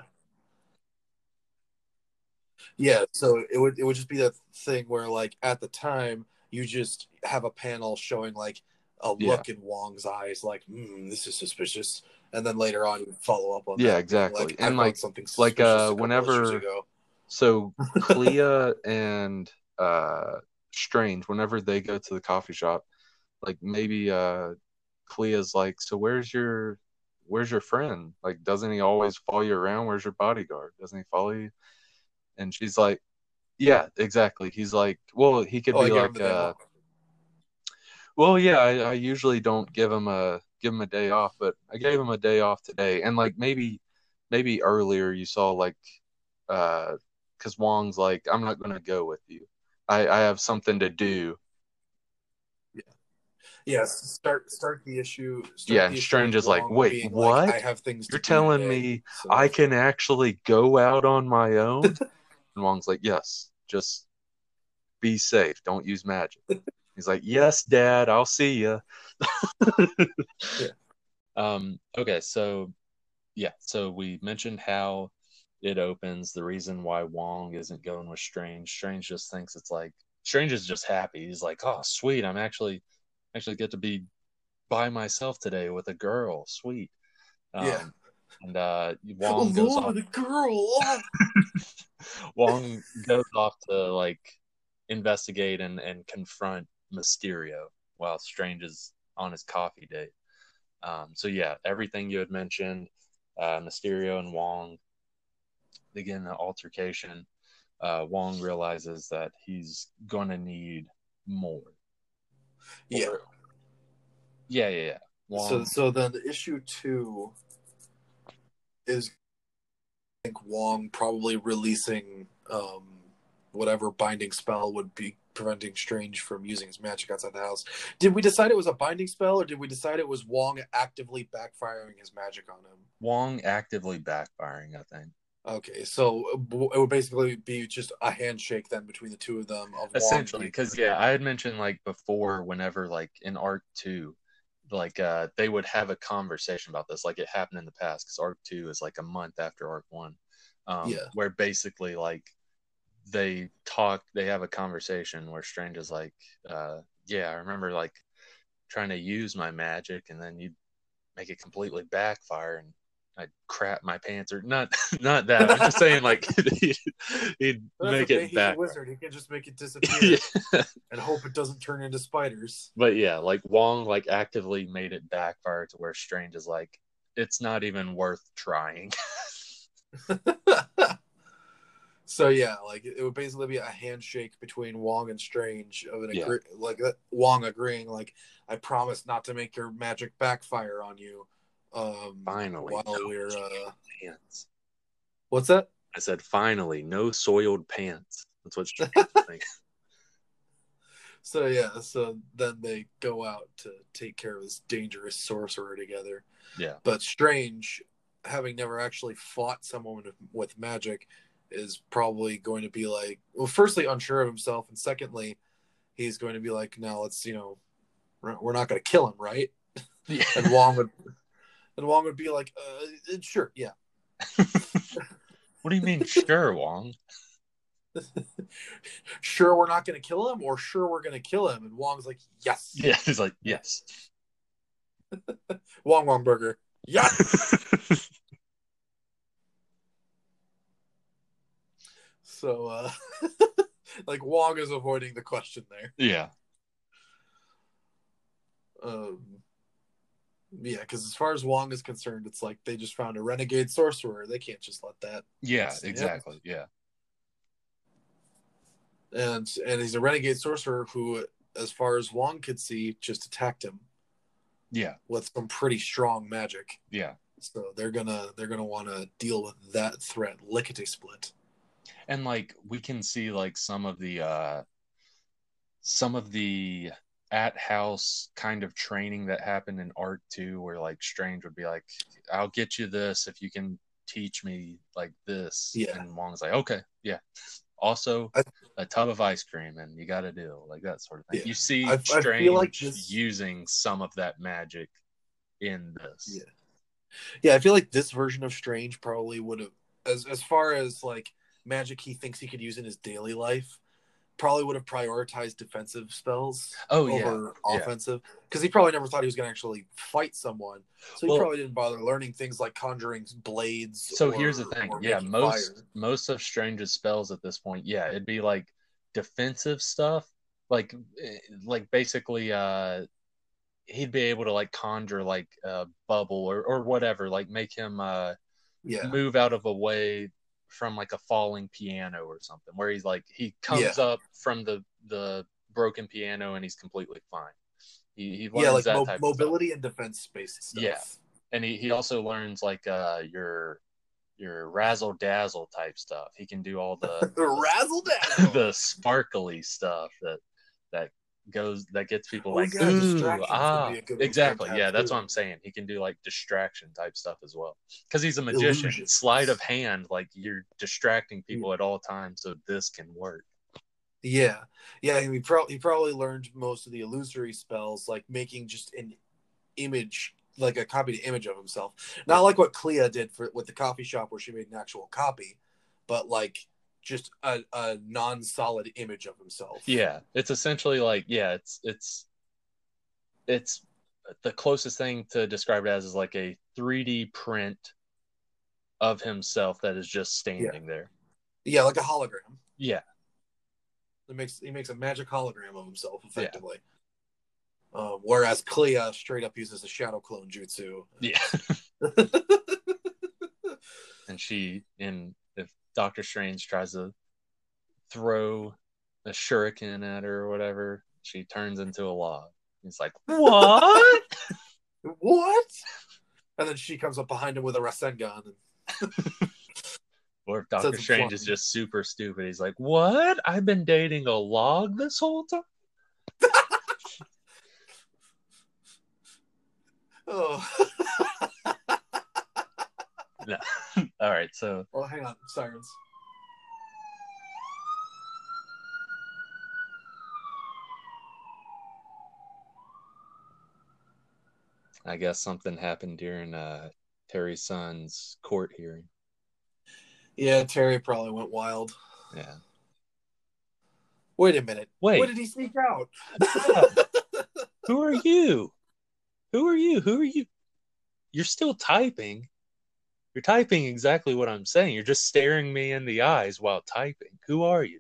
yeah so it would it would just be that thing where like at the time you just have a panel showing like a Yeah. look in Wong's eyes like hmm, this is suspicious and then later on you follow up on Yeah, that, exactly. like, And, like- something like, uh, whenever- So Clea and uh Strange, whenever they go to the coffee shop, like maybe uh Clea's like, So where's your where's your friend? Like doesn't he always follow you around? Where's your bodyguard? Doesn't he follow you? And she's like, Yeah, exactly. He's like, Well, he could Oh, be like uh well, yeah, I, I usually don't give him a give him a day off, but I gave him a day off today. And like maybe maybe earlier you saw like uh because Wong's like, I'm not gonna go with you. I, I have something to do. Yeah. Yes, start start the issue. Start Yeah, the issue Strange is like, "Wait, what? I have things. You're telling today." me So- I can actually go out on my own? and Wong's like, Yes, just be safe. Don't use magic. He's like, Yes, Dad, I'll see you. Yeah. Um, okay, so yeah, so we mentioned how it opens, the reason why Wong isn't going with Strange. Strange just thinks it's like Strange is just happy. He's like, Oh, sweet, I'm actually actually get to be by myself today with a girl. Sweet. Um, Yeah. and uh, Wong goes Alone off. with a girl. Wong goes off to like investigate and, and confront Mysterio while Strange is on his coffee date. Um, so yeah, everything you had mentioned, uh, Mysterio and Wong begin an altercation. Uh, Wong realizes that he's gonna need more. Yeah. Or- yeah, yeah, yeah. Wong, So so then the issue two is think Wong probably releasing um whatever binding spell would be preventing Strange from using his magic outside the house. Did we decide it was a binding spell or did we decide it was Wong actively backfiring his magic on him? Wong actively backfiring, I think. Okay, so it would basically be just a handshake then between the two of them of essentially because yeah i had mentioned like before whenever like in arc 2 like uh they would have a conversation about this like it happened in the past because arc 2 is like a month after arc 1 um Yeah. where basically like they talk they have a conversation where strange is like uh yeah i remember like trying to use my magic and then you'd make it completely backfire and I'd crap my pants or not not that I'm just saying like he'd, he'd make it he's back a wizard. He can just make it disappear yeah. and hope it doesn't turn into spiders. but yeah, like Wong like actively made it backfire to where Strange is like, it's not even worth trying. so yeah, like it would basically be a handshake between Wong and Strange of an Yeah. agree- like uh, Wong agreeing like I promise not to make your magic backfire on you. Um Finally, while no we're uh pants. what's that? I said finally, no soiled pants. That's what thinking. So yeah, so then they go out to take care of this dangerous sorcerer together. Yeah, But Strange, having never actually fought someone with, with magic, is probably going to be like, well, firstly, unsure of himself, and secondly, he's going to be like, now let's, you know, we're we're not going to kill him, right? yeah. And Wong would, and Wong would be like, uh, sure, yeah. what do you mean, sure, Wong? sure, we're not going to kill him, or sure, we're going to kill him. And Wong's like, yes. Yeah, he's like, yes. Wong Wong Burger. Yes. So, uh, like Wong is avoiding the question there. yeah, Um, yeah, because as far as Wong is concerned, it's like they just found a renegade sorcerer. They can't just let that. yeah, exactly. Yeah, And and he's a renegade sorcerer who, as far as Wong could see, just attacked him yeah, with some pretty strong magic. yeah. So they're gonna they're gonna want to deal with that threat lickety split. and like we can see like some of the uh some of the at house kind of training that happened in art too where like strange would be like i'll get you this if you can teach me like this Yeah. and wong's like okay yeah also I- a tub of ice cream and you got a deal like that sort of thing Yeah. you see I- I feel strange like this- using some of that magic in this Yeah. Yeah, I feel like this version of Strange probably would have, as as far as like magic he thinks he could use in his daily life, probably would have prioritized defensive spells oh over yeah. offensive because he probably never thought he was going to actually fight someone, so he Well- probably didn't bother learning things like conjuring blades. So or- here's the thing. Yeah, most fire. most of Strange's spells at this point, yeah, it'd be like defensive stuff. Like eh, like basically uh he'd be able to like conjure like a bubble or or whatever, like make him uh Yeah, move out of a way from like a falling piano or something where he's like he comes up from the the broken piano and he's completely fine. He he yeah, like that mo- mobility and defense based stuff. Yeah. and he, he also learns like uh your your razzle dazzle type stuff. He can do all the razzle dazzle. the sparkly stuff that that goes that gets people Oh, like yeah, ooh ah be a good one for him exactly yeah that's too. what I'm saying. He can do like distraction type stuff as well because he's a magician. Illusions. Sleight of hand, like you're distracting people at all times, so this can work. Yeah, yeah. He, pro- he probably learned most of the illusory spells, like making just an image, like a copied image of himself. Not like what Clea did for with the coffee shop, where she made an actual copy, but like just a, a non-solid image of himself. Yeah, it's essentially like yeah, it's it's it's the closest thing to describe it as is like a 3D print of himself that is just standing there. Yeah, like a hologram. Yeah. He makes he makes a magic hologram of himself effectively. Um, whereas Clea straight up uses a shadow clone jutsu. Yeah. and she if Doctor Strange tries to throw a shuriken at her or whatever, she turns into a log. He's like, What? what? And then she comes up behind him with a Rasengan. And... or if Doctor Strange is just super stupid, he's like, What? I've been dating a log this whole time? oh. No. All right, so Well hang on, sirens. I guess something happened during uh, Terry's son's court hearing. Yeah, Terry probably went wild. Yeah. Wait a minute. Wait. When did he sneak out? Who are you? Who are you? Who are you? You're still typing. You're typing exactly what I'm saying. You're just staring me in the eyes while typing. Who are you?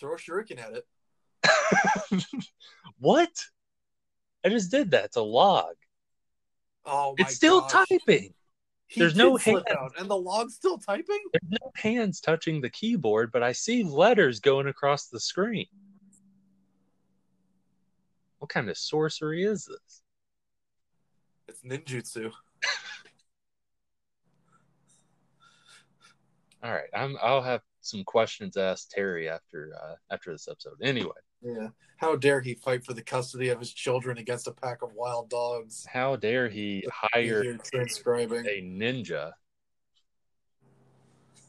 Throw a shuriken at it. what? I just did that. It's a log. Oh, it's still gosh. typing. He There's no hands. and the log's still typing. There's no hands touching the keyboard, but I see letters going across the screen. What kind of sorcery is this? It's ninjutsu. All right, I'm. I'll have some questions asked Terry after uh, after this episode. Anyway, Yeah. How dare he fight for the custody of his children against a pack of wild dogs? how dare he hire transcribing. a ninja?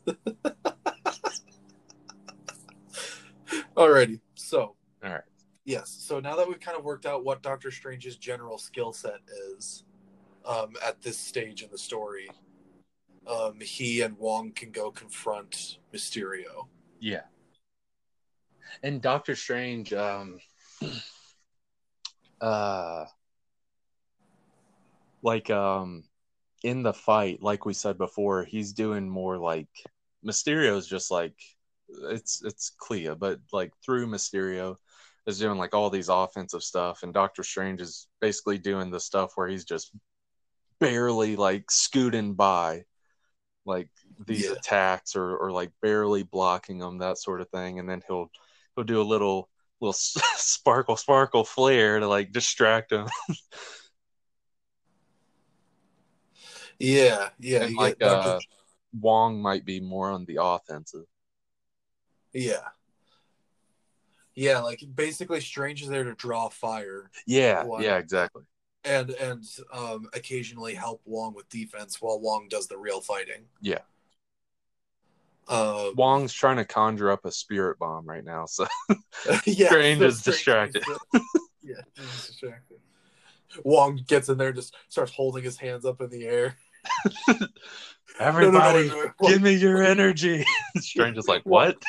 Alrighty. So, All right. yes. So now that we've kind of worked out what Doctor Strange's general skill set is um, at this stage in the story, um, he and Wong can go confront Mysterio. Yeah. And Doctor Strange, um, uh, like, um, in the fight, like we said before, he's doing more like Mysterio's just like it's it's Clea, but like through Mysterio is doing like all these offensive stuff, and Doctor Strange is basically doing the stuff where he's just barely like scooting by, like these Yeah. attacks or or like barely blocking them, that sort of thing, and then he'll he'll do a little little sparkle sparkle flare to like distract him. Yeah, yeah. and like uh, Wong might be more on the offensive. Yeah. Yeah, like basically Strange is there to draw fire Yeah, yeah, exactly. And and um occasionally help Wong with defense while Wong does the real fighting. Yeah. Um Wong's trying to conjure up a spirit bomb right now, so yeah, Strange so is distracted. yeah, he's distracted. Wong gets in there just starts holding his hands up in the air. No, no, no, everybody, wait. give me your energy. Strange is like, what?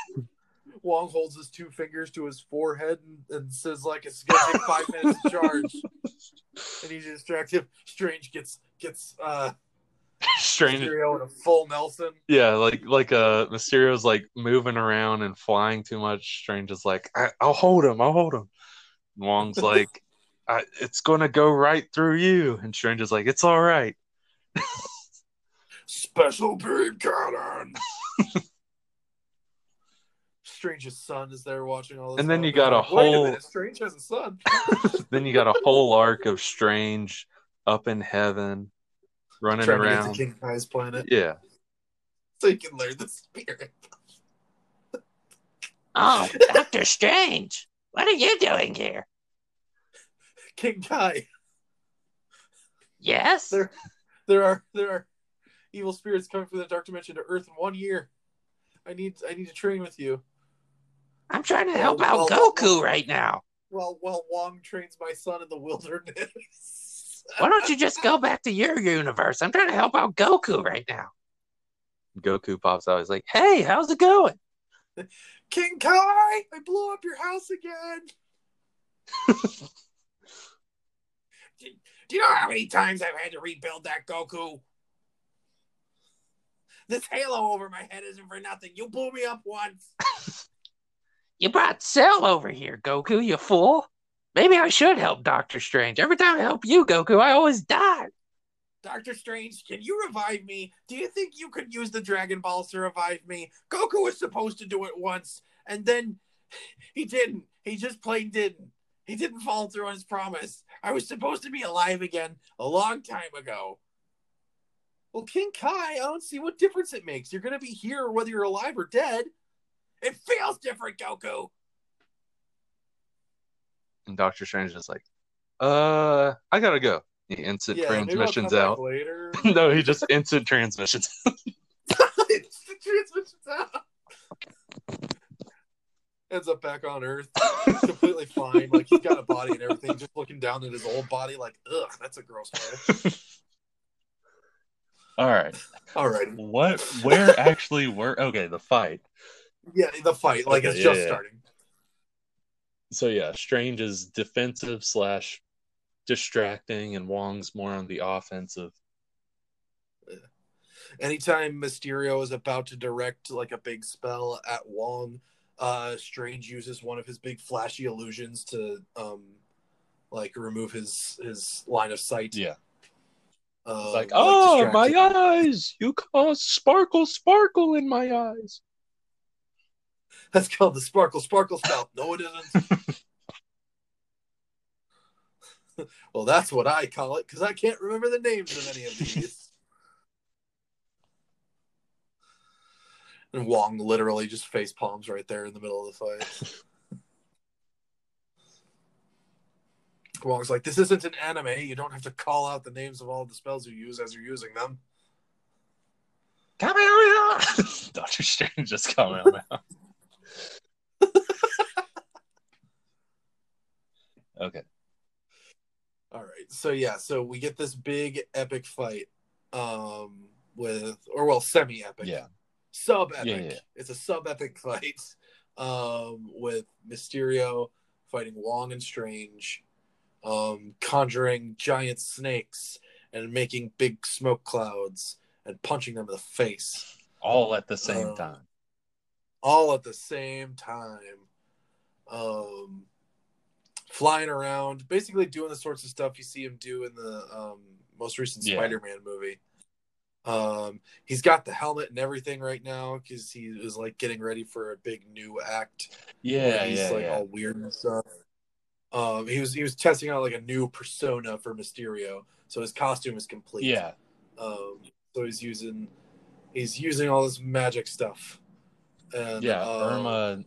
Wong holds his two fingers to his forehead and, and says like it's gonna take five minutes to charge. And he distracts him. Strange gets gets uh Strange, Mysterio in a full Nelson. yeah, like like uh, Mysterio's like moving around and flying too much. Strange is like, I, I'll hold him, I'll hold him. And Wong's like, I, it's gonna go right through you, and Strange is like, it's all right. Special beam cannon. Strange's son is there watching all this. And then stuff. you got a Like, Wait whole- minute, Strange has a son. then you got a whole arc of Strange up in heaven, running Trying to around. get to King Kai's planet Yeah, so he can learn the spirit. Oh, Doctor Strange, what are you doing here? King Kai. Yes? There, there are there are evil spirits coming from the dark dimension to Earth in one year. I need I need to train with you. I'm trying to help Well, out well, Goku right now. Well, while Wong trains my son in the wilderness. Why don't you just go back to your universe? I'm trying to help out Goku right now. Goku pops out. He's like, "Hey, how's it going?" King Kai, I blew up your house again. Do you know how many times I've had to rebuild that Goku? This halo over my head isn't for nothing. You blew me up once. You brought Cell over here, Goku, you fool. Maybe I should help Doctor Strange. Every time I help you, Goku, I always die. Doctor Strange, can you revive me? Do you think you could use the Dragon Balls to revive me? Goku was supposed to do it once, and then he didn't. He just plain didn't. He didn't follow through on his promise. I was supposed to be alive again a long time ago. Well, King Kai, I don't see what difference it makes. You're gonna be here whether you're alive or dead. It feels different, Goku. And Doctor Strange is like, uh, I gotta go. He instant maybe I'll transmissions come out. later. no, he just instant transmissions. it's the transmissions out. Ends up back on Earth, completely fine. Like he's got a body and everything, just looking down at his old body, like, ugh, that's a gross way. All right. All right, What? Where actually were? Okay, the fight. Yeah, the fight, like Okay, it's yeah, just yeah. starting. So yeah, Strange is defensive slash distracting, and Wong's more on the offensive. Anytime Mysterio is about to direct like a big spell at Wong, uh, Strange uses one of his big flashy illusions to, um, like remove his his line of sight. Yeah. Uh, It's like, oh, distract my eyes! You cause sparkle, sparkle in my eyes. That's called the sparkle sparkle spell. No, it isn't. well, that's what I call it because I can't remember the names of any of these. and Wong literally just face palms right there in the middle of the fight. Wong's like, "This isn't an anime. You don't have to call out the names of all the spells you use as you're using them." Kamehameha! Doctor Strange just Kamehameha. Okay. All right. So yeah, so we get this big epic fight um with or well semi-epic. Yeah. Sub-epic. Yeah, yeah. It's a sub-epic fight um with Mysterio fighting Wong and Strange um conjuring giant snakes and making big smoke clouds and punching them in the face All at the same Um, time. all at the same time. Um, flying around, basically doing the sorts of stuff you see him do in the um, most recent Yeah. Spider-Man movie. Um, he's got the helmet and everything right now because he is like getting ready for a big new act. Yeah, he's yeah, like yeah. all weird and stuff. Um, he was he was testing out like a new persona for Mysterio, so his costume is complete. Yeah. Um, so he's using he's using all this magic stuff. And Yeah, um, Irma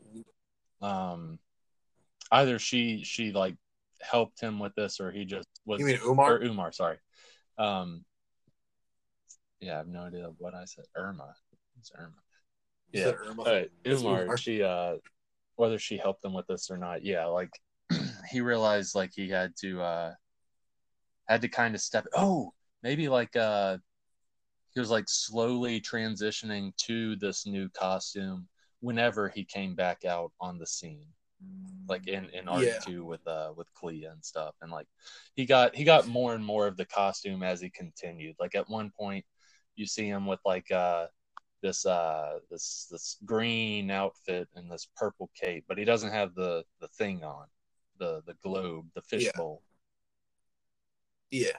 um either she she like helped him with this or he just was You mean Umar? or Umar, sorry. Um yeah, I have no idea what I said. Irma. It's Irma. You Yeah. Irma. Uh, Umar, Umar. she uh whether she helped him with this or not, yeah, like he realized like he had to uh had to kind of step oh, maybe like uh he was like slowly transitioning to this new costume whenever he came back out on the scene like in in art Yeah. two with uh with Clea and stuff and like he got he got more and more of the costume as he continued like at one point you see him with like uh this uh this this green outfit and this purple cape but he doesn't have the the thing on the the globe the fishbowl Yeah.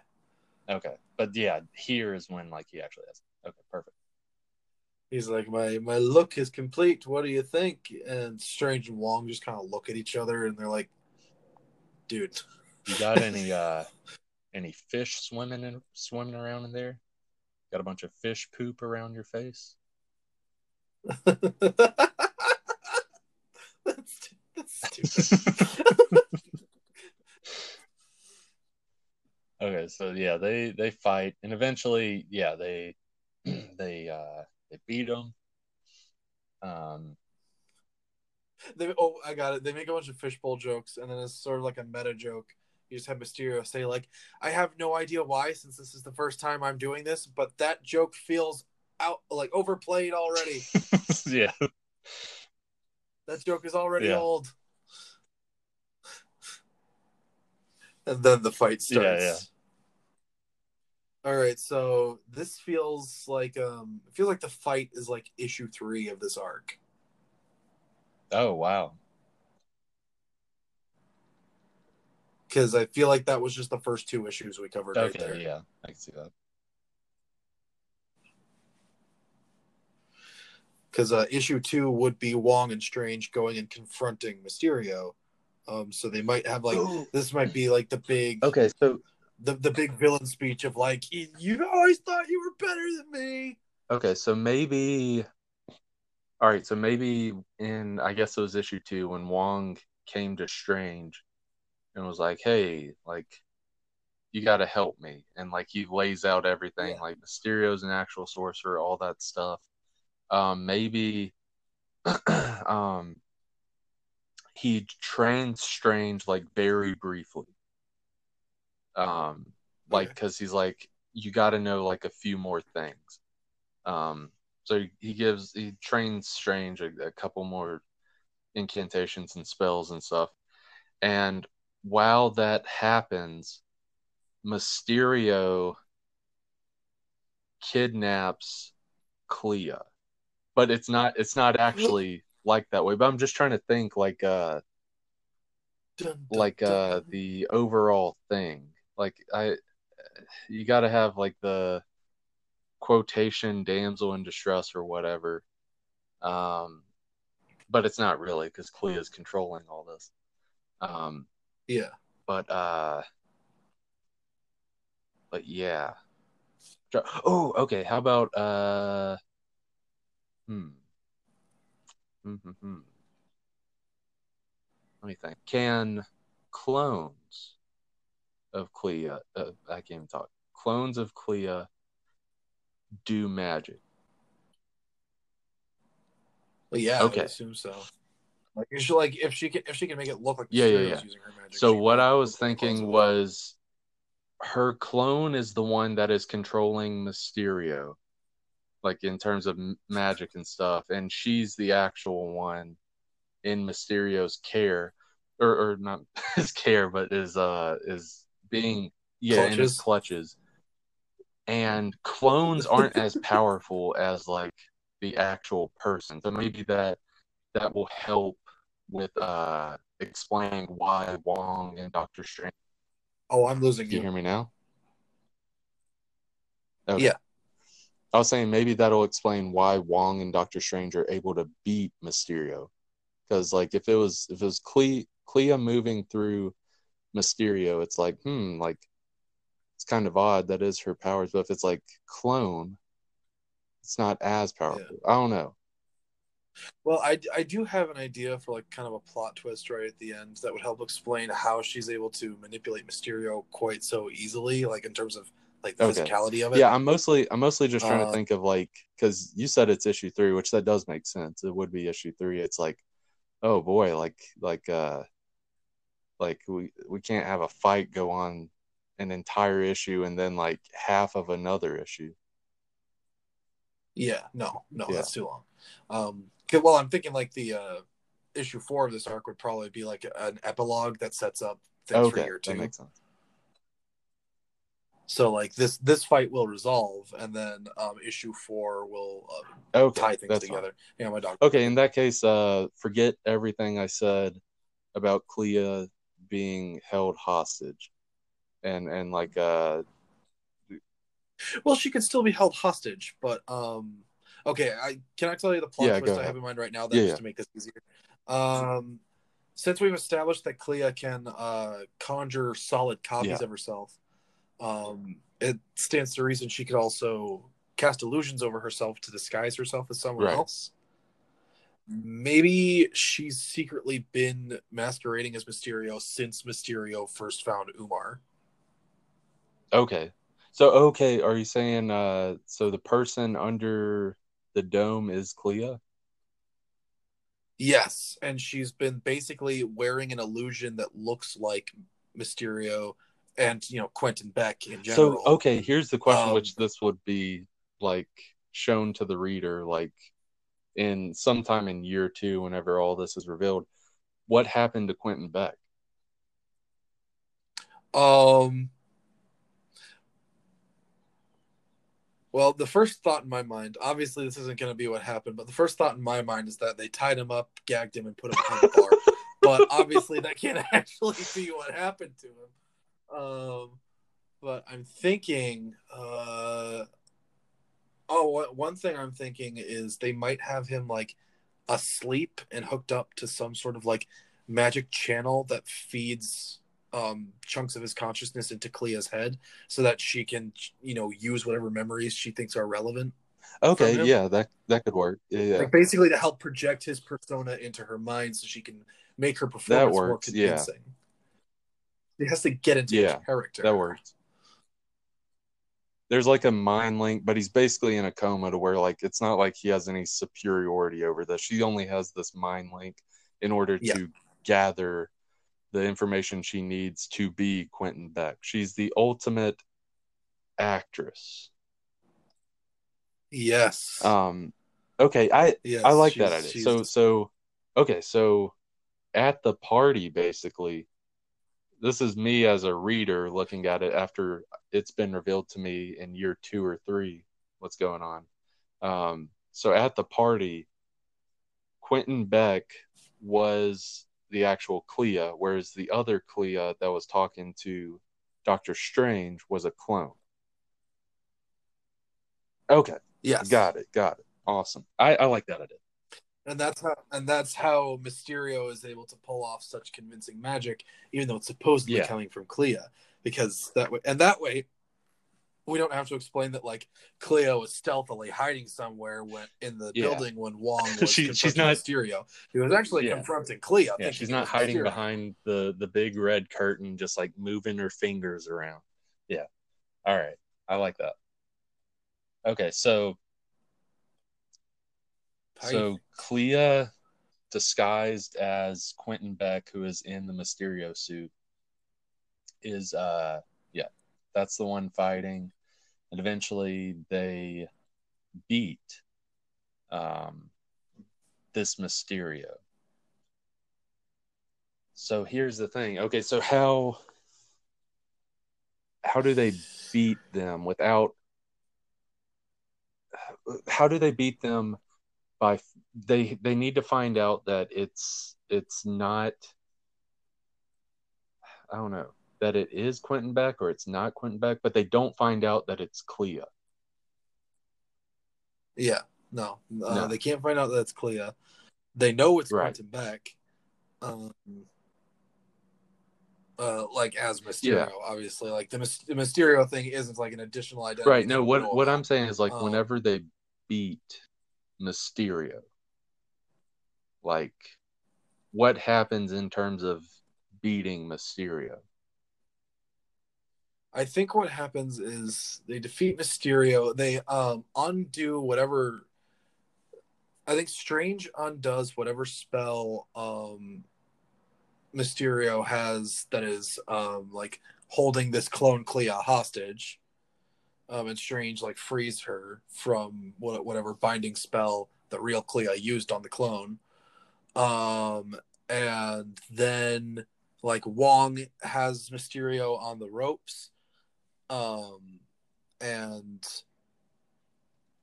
okay but yeah here is when like he actually has it. okay perfect He's like, my my look is complete. What do you think? And Strange and Wong just kind of look at each other and they're like, dude. you got any uh any fish swimming in swimming around in there got a bunch of fish poop around your face that's, that's stupid. Okay, so yeah, they they fight, and eventually, yeah, they they uh they beat them. Um, they, oh, I got it. They make a bunch of fishbowl jokes, and then it's sort of like a meta joke. You just have Mysterio say, like, I have no idea why, since this is the first time I'm doing this, but that joke feels out like overplayed already. yeah, That joke is already Yeah. old. And then the fight starts. Yeah, All right, so this feels like um it feels like the fight is like issue three of this arc. Oh wow. Because I feel like that was just the first two issues we covered right Okay, there. yeah, I can see that. Because uh, issue two would be Wong and Strange going and confronting Mysterio. Um, so they might have like this might be like the big Okay, so the, the big villain speech of like you always thought you were better than me. okay, so maybe all right, so maybe in I guess it was issue two when Wong came to Strange and was like, Hey, like you gotta help me and like he lays out everything, Yeah. like Mysterio's an actual sorcerer, all that stuff. Um maybe um he trains Strange like very briefly. Um like because he's like you got to know like a few more things. Um so he gives he trains strange a, a couple more incantations and spells and stuff. And while that happens mysterio kidnaps clea. But it's not it's not actually like that way but i'm just trying to think like uh Dun, dun, like dun. uh the overall thing like i you got to have like the quotation damsel in distress or whatever. Um but it's not really because clea is controlling all this. Um yeah. but uh but yeah. Oh okay how about uh hmm. Hmm, hmm, hmm. let me think. Can clones of clea uh, i can't even talk clones of clea do magic Well, yeah, Okay. would assume so. Like, if she, like if she can, if she can make it look like Yeah, yeah, yeah. using her magic. So what I was look pretty close thinking was her clone is the one that is controlling Mysterio, like in terms of magic and stuff, and she's the actual one in Mysterio's care, or, or not his care, but is uh is being yeah in his Clutches. clutches. And clones aren't as powerful as like the actual person, so maybe that that will help with uh explaining why Wong and Doctor Strange. Oh, I'm losing you you. hear me now? Okay. Yeah. I was saying maybe that'll explain why Wong and Doctor Strange are able to beat Mysterio. Because like if it was if it was Clea, Clea moving through Mysterio, it's like, hmm, like it's kind of odd that is her powers, but if it's like clone, it's not as powerful. I don't know. Well, I, I do have an idea for like kind of a plot twist right at the end that would help explain how she's able to manipulate Mysterio quite so easily, like in terms of like the Okay. physicality of it. Yeah, I'm mostly I'm mostly just trying to Uh, think of like because you said it's issue three, which that does make sense. It would be issue three. It's like, oh boy, like like uh like we we can't have a fight go on an entire issue and then like half of another issue. Yeah, no, no, Yeah. that's too long. Um, well, I'm thinking like the uh, issue four of this arc would probably be like an epilogue that sets up things for okay, year that makes sense. So like this this fight will resolve, and then um, issue four will uh, Okay, tie things that's fine. together. Yeah, my dog. Okay, in that case, uh, forget everything I said about Clea being held hostage, and and like uh Well, she could still be held hostage, but um, okay. I can I tell you the plot Yeah, twist I have in mind right now, then Yeah, just yeah. to make this easier. Um, since we've established that Clea can uh conjure solid copies of herself, um, it stands to reason she could also cast illusions over herself to disguise herself as someone Right. else. Maybe she's secretly been masquerading as Mysterio since Mysterio first found Umar. Okay. So okay, are you saying uh so the person under the dome is Clea? Yes, and she's been basically wearing an illusion that looks like Mysterio and you know Quentin Beck in general. So okay, here's the question Um, which this would be like shown to the reader like in sometime in year 2 whenever all this is revealed. What happened to Quentin Beck? Um Well, the first thought in my mind, obviously this isn't going to be what happened, but the first thought in my mind is that they tied him up, gagged him, and put him on the bar. but obviously that can't actually be what happened to him. Um, but I'm thinking, uh, oh, one thing I'm thinking is they might have him like asleep and hooked up to some sort of like magic channel that feeds um chunks of his consciousness into Clea's head so that she can you know use whatever memories she thinks are relevant Okay, yeah, that that could work. Yeah, yeah. like basically to help project his persona into her mind so she can make her performance more works, yeah. convincing it has to get into Yeah, character that works. There's like a mind link, but he's basically in a coma to where like it's not like he has any superiority over this. She only has this mind link in order Yeah. to gather the information she needs to be Quentin Beck. She's the ultimate actress. yes Um okay, I yes I like that idea. So so okay, so at the party basically this is me as a reader looking at it after it's been revealed to me in year 2 or 3 what's going on. Um so at the party Quentin Beck was the actual Clea whereas the other Clea that was talking to Doctor Strange was a clone. Okay, yes got it, got it. Awesome. I, I like that idea. And that's how and that's how Mysterio is able to pull off such convincing magic, even though it's supposedly Yeah. coming from Clea, because that way and that way we don't have to explain that like Clea was stealthily hiding somewhere when in the Yeah. building when Wong was She- she's not- Mysterio. He was actually Yeah. confronting Clea. Yeah, she's not hiding Mysterio. behind the the big red curtain, just like moving her fingers around. Yeah. All right. I like that. Okay, so So? Clea disguised as Quentin Beck, who is in the Mysterio suit, is uh yeah, that's the one fighting. And eventually they beat um this Mysterio. So here's the thing. Okay, so how how do they beat them without how do they beat them by they they need to find out that it's it's not I don't know that it is Quentin Beck or it's not Quentin Beck, but they don't find out that it's Clea. Yeah, no, uh, No. they can't find out that it's Clea. They know it's Right. Quentin Beck. Um, uh, like as Mysterio, Yeah. obviously, like the, the Mysterio thing isn't like an additional identity. Right. No, what what. I'm saying is like Um, whenever they beat Mysterio, like what happens in terms of beating Mysterio? I think what happens is they defeat Mysterio. They um undo whatever. I think Strange undoes whatever spell um Mysterio has that is um like holding this clone Clea hostage. Um, and Strange like frees her from what whatever binding spell that real Clea used on the clone. Um, and then like Wong has Mysterio on the ropes um and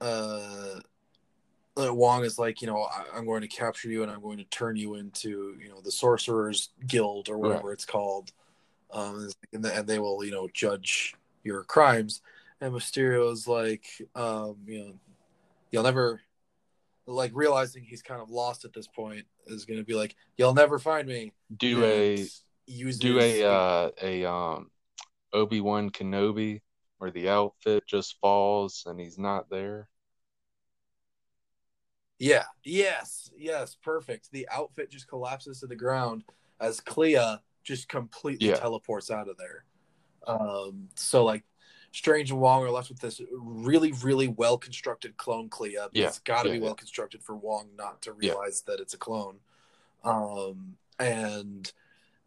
uh uh, Wong is like, you know, I, I'm going to capture you and I'm going to turn you into, you know, the Sorcerers Guild or whatever it's called, um, and, the, and they will, you know, judge your crimes. And Mysterio is like, um, you know, you'll never, like, realizing he's kind of lost at this point, is going to be like, you'll never find me. Do a And uses do a uh, a um Obi Wan Kenobi where the outfit just falls and he's not there. Yeah. Yes. Yes. Perfect. The outfit just collapses to the ground as Clea just completely Yeah. teleports out of there. Um. So like, Strange and Wong are left with this really, really well constructed clone Clea. Yeah. It's got to Yeah, be yeah. well constructed for Wong not to Yeah. realize that it's a clone. Um. And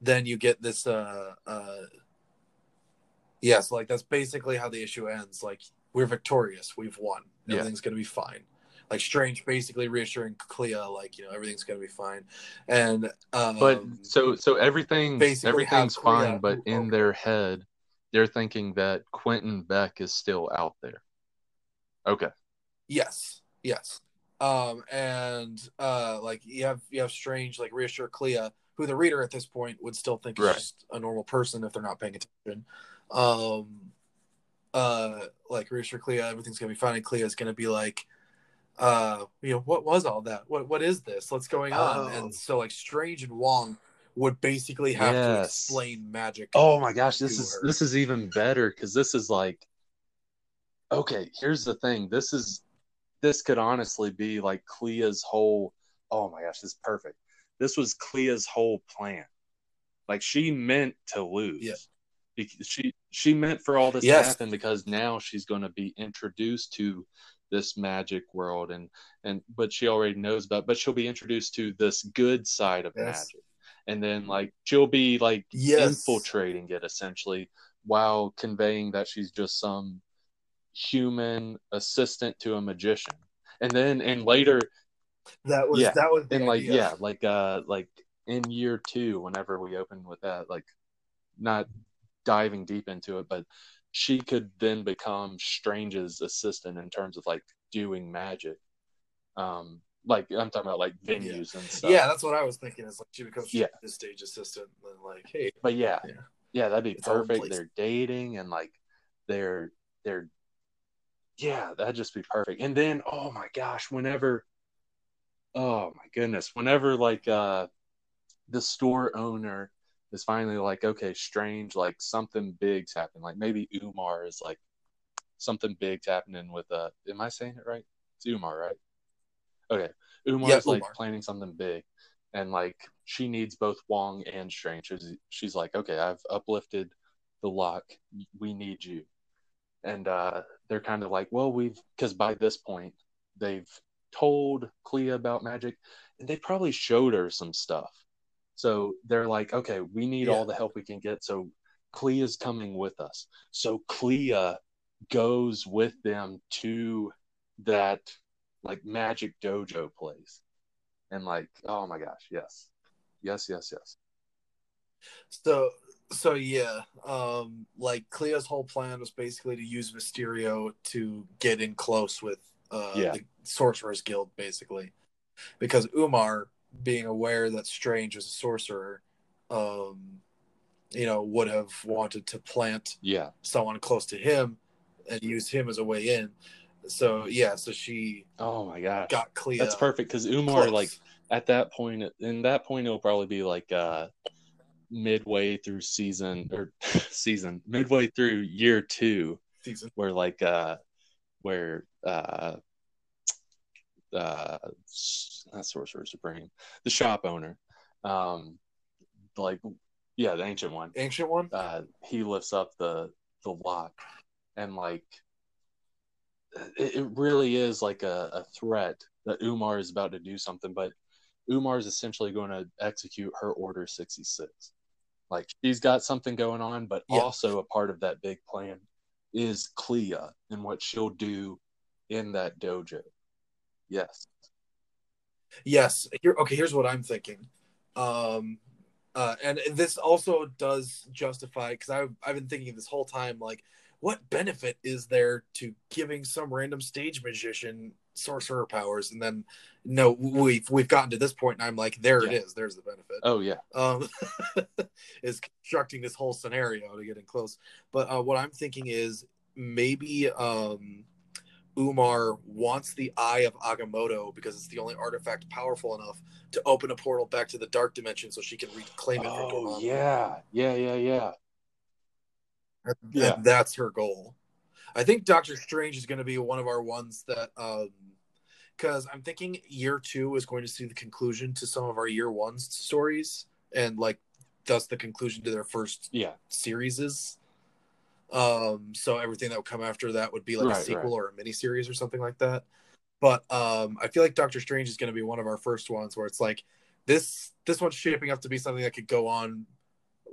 then you get this. Uh. Uh. Yeah. So like that's basically how the issue ends. Like we're victorious. We've won. Yeah. Everything's gonna be fine like Strange basically reassuring Clea, like you know everything's gonna be fine, and um, But so so everything everything's fine, but in their head they're thinking that Quentin Beck is still out there. Okay. Yes, yes. Um, and uh, like you have you have Strange like reassure Clea, who the reader at this point would still think is just a normal person if they're not paying attention. Um, uh, like reassure Clea, everything's gonna be fine. And Clea is gonna be like, uh, you know, what was all that? What what is this? What's going on? Oh. And so like Strange and Wong would basically have to explain magic. Oh my gosh, this is her. this is even better because this is like okay, here's the thing. This is this could honestly be like Clea's whole oh my gosh, this is perfect. This was Clea's whole plan. Like she meant to lose. Yeah. Because she she meant for all this Yes. to happen because now she's going to be introduced to this magic world and and but she already knows about but she'll be introduced to this good side of Yes. magic and then like she'll be like Yes. infiltrating it essentially while conveying that she's just some human assistant to a magician and then and later That was Yeah. that was and like yeah like uh like in year two whenever we open with that like not diving deep into it but she could then become strange's assistant in terms of like doing magic um like i'm talking about like venues and stuff. Yeah, that's what I was thinking. Is like she becomes Yeah. the stage assistant, and then like, hey, but yeah. Yeah. yeah, that'd be It's perfect. they're dating and like they're they're yeah that'd just be perfect. And then oh my gosh whenever oh my goodness whenever like uh the store owner is finally like okay strange like something big's happened like maybe umar is like something big's happening with uh am i saying it right? It's umar right okay. Umar's Yeah, like Umar. planning something big and like she needs both wong and strange she's, she's like okay i've uplifted the lock. We need you. And uh they're kind of like well we've because by this point they've told clea about magic and they probably showed her some stuff. So they're like okay we need Yeah. all the help we can get so clea's coming with us. So clea goes with them to that like magic dojo place. And like oh my gosh yes. Yes yes yes. So so yeah, um, like Clea's whole plan was basically to use Mysterio to get in close with uh Yeah. the Sorcerers Guild, basically, because Umar, being aware that Strange was a sorcerer, um, you know, would have wanted to plant yeah. someone close to him and use him as a way in. So yeah, so she oh my gosh got Clea. that's perfect because umar close. like at that point in that point it'll probably be like uh midway through season or season midway through year two season. where like uh where uh uh not sorcerer supreme the shop owner um like yeah the ancient one Ancient one. uh he lifts up the the lock and like it, really is like a, a threat that umar is about to do something but umar is essentially going to execute her order 66 like she's got something going on but Yeah. also a part of that big plan is clea and what she'll do in that dojo yes Yes. Here, okay. Here's what I'm thinking. Um, uh, and this also does justify because I've I've been thinking this whole time like, what benefit is there to giving some random stage magician sorcerer powers? And then no, we've we've gotten to this point, and I'm like, there it Yeah. is. There's the benefit. oh yeah um, is constructing this whole scenario to get in close. But uh, what I'm thinking is maybe um, Umar wants the Eye of Agamotto because it's the only artifact powerful enough to open a portal back to the Dark Dimension so she can reclaim it oh yeah yeah yeah yeah Yeah. that's her goal. I think Doctor Strange is going to be one of our ones that, um, because I'm thinking year two is going to see the conclusion to some of our year one's stories, and like thus the conclusion to their first yeah series is. Um, so everything that would come after that would be like a sequel right. or a mini series or something like that. But um, I feel like Doctor Strange is going to be one of our first ones where it's like this this one's shaping up to be something that could go on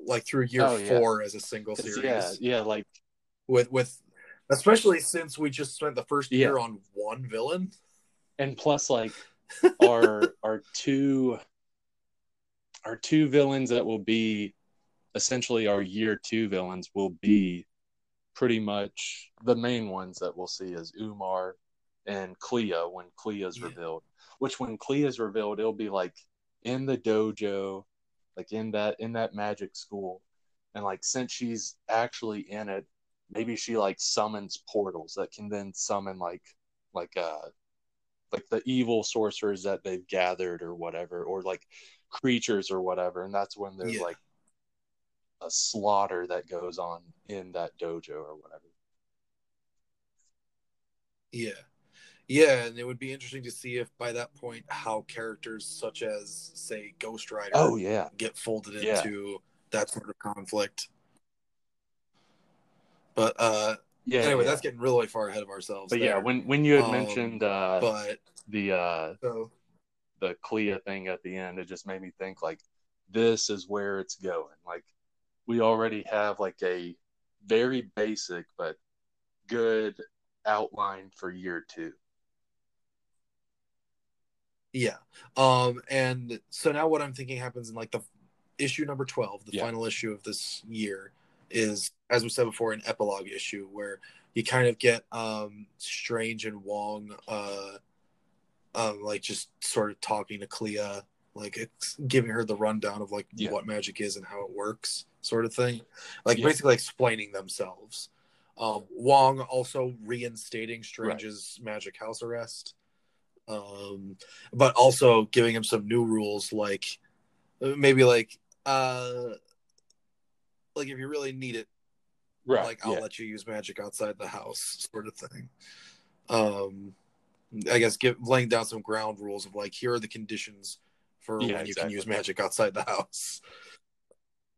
like through year Oh, yeah. four as a single series yeah yeah like with with especially since we just spent the first Yeah. year on one villain. and plus like our our two our two villains that will be essentially our year two villains will be pretty much the main ones that we'll see is Umar and Clea when Clea's Yeah. revealed. Which when Clea's revealed, it'll be like in the dojo, like in that in that magic school. And like since she's actually in it, maybe she like summons portals that can then summon like like uh like the evil sorcerers that they've gathered or whatever, or like creatures or whatever. And that's when there's Yeah. like a slaughter that goes on in that dojo or whatever. Yeah. Yeah, and it would be interesting to see if by that point how characters such as say Ghost Rider Oh yeah. get folded Yeah. into that sort of conflict. But uh Yeah. anyway, yeah. that's getting really far ahead of ourselves. but yeah, when when you had Um, mentioned uh but the uh so the Clea thing at the end, it just made me think like this is where it's going. Like we already have like a very basic but good outline for year two. Yeah. Um and so now what I'm thinking happens in like the issue number 12, the Yeah. final issue of this year is as we said before an epilogue issue where you kind of get um Strange and Wong uh um like just sort of talking to Clea like it's giving her the rundown of like Yeah. what magic is and how it works sort of thing. Like Yeah. basically explaining themselves. Um Wong also reinstating Strange's magic house arrest um but also giving him some new rules like maybe like uh like if you really need it right? like i'll yeah. let you use magic outside the house sort of thing um i guess give laying down some ground rules of like here are the conditions for Yeah, when you can use magic outside the house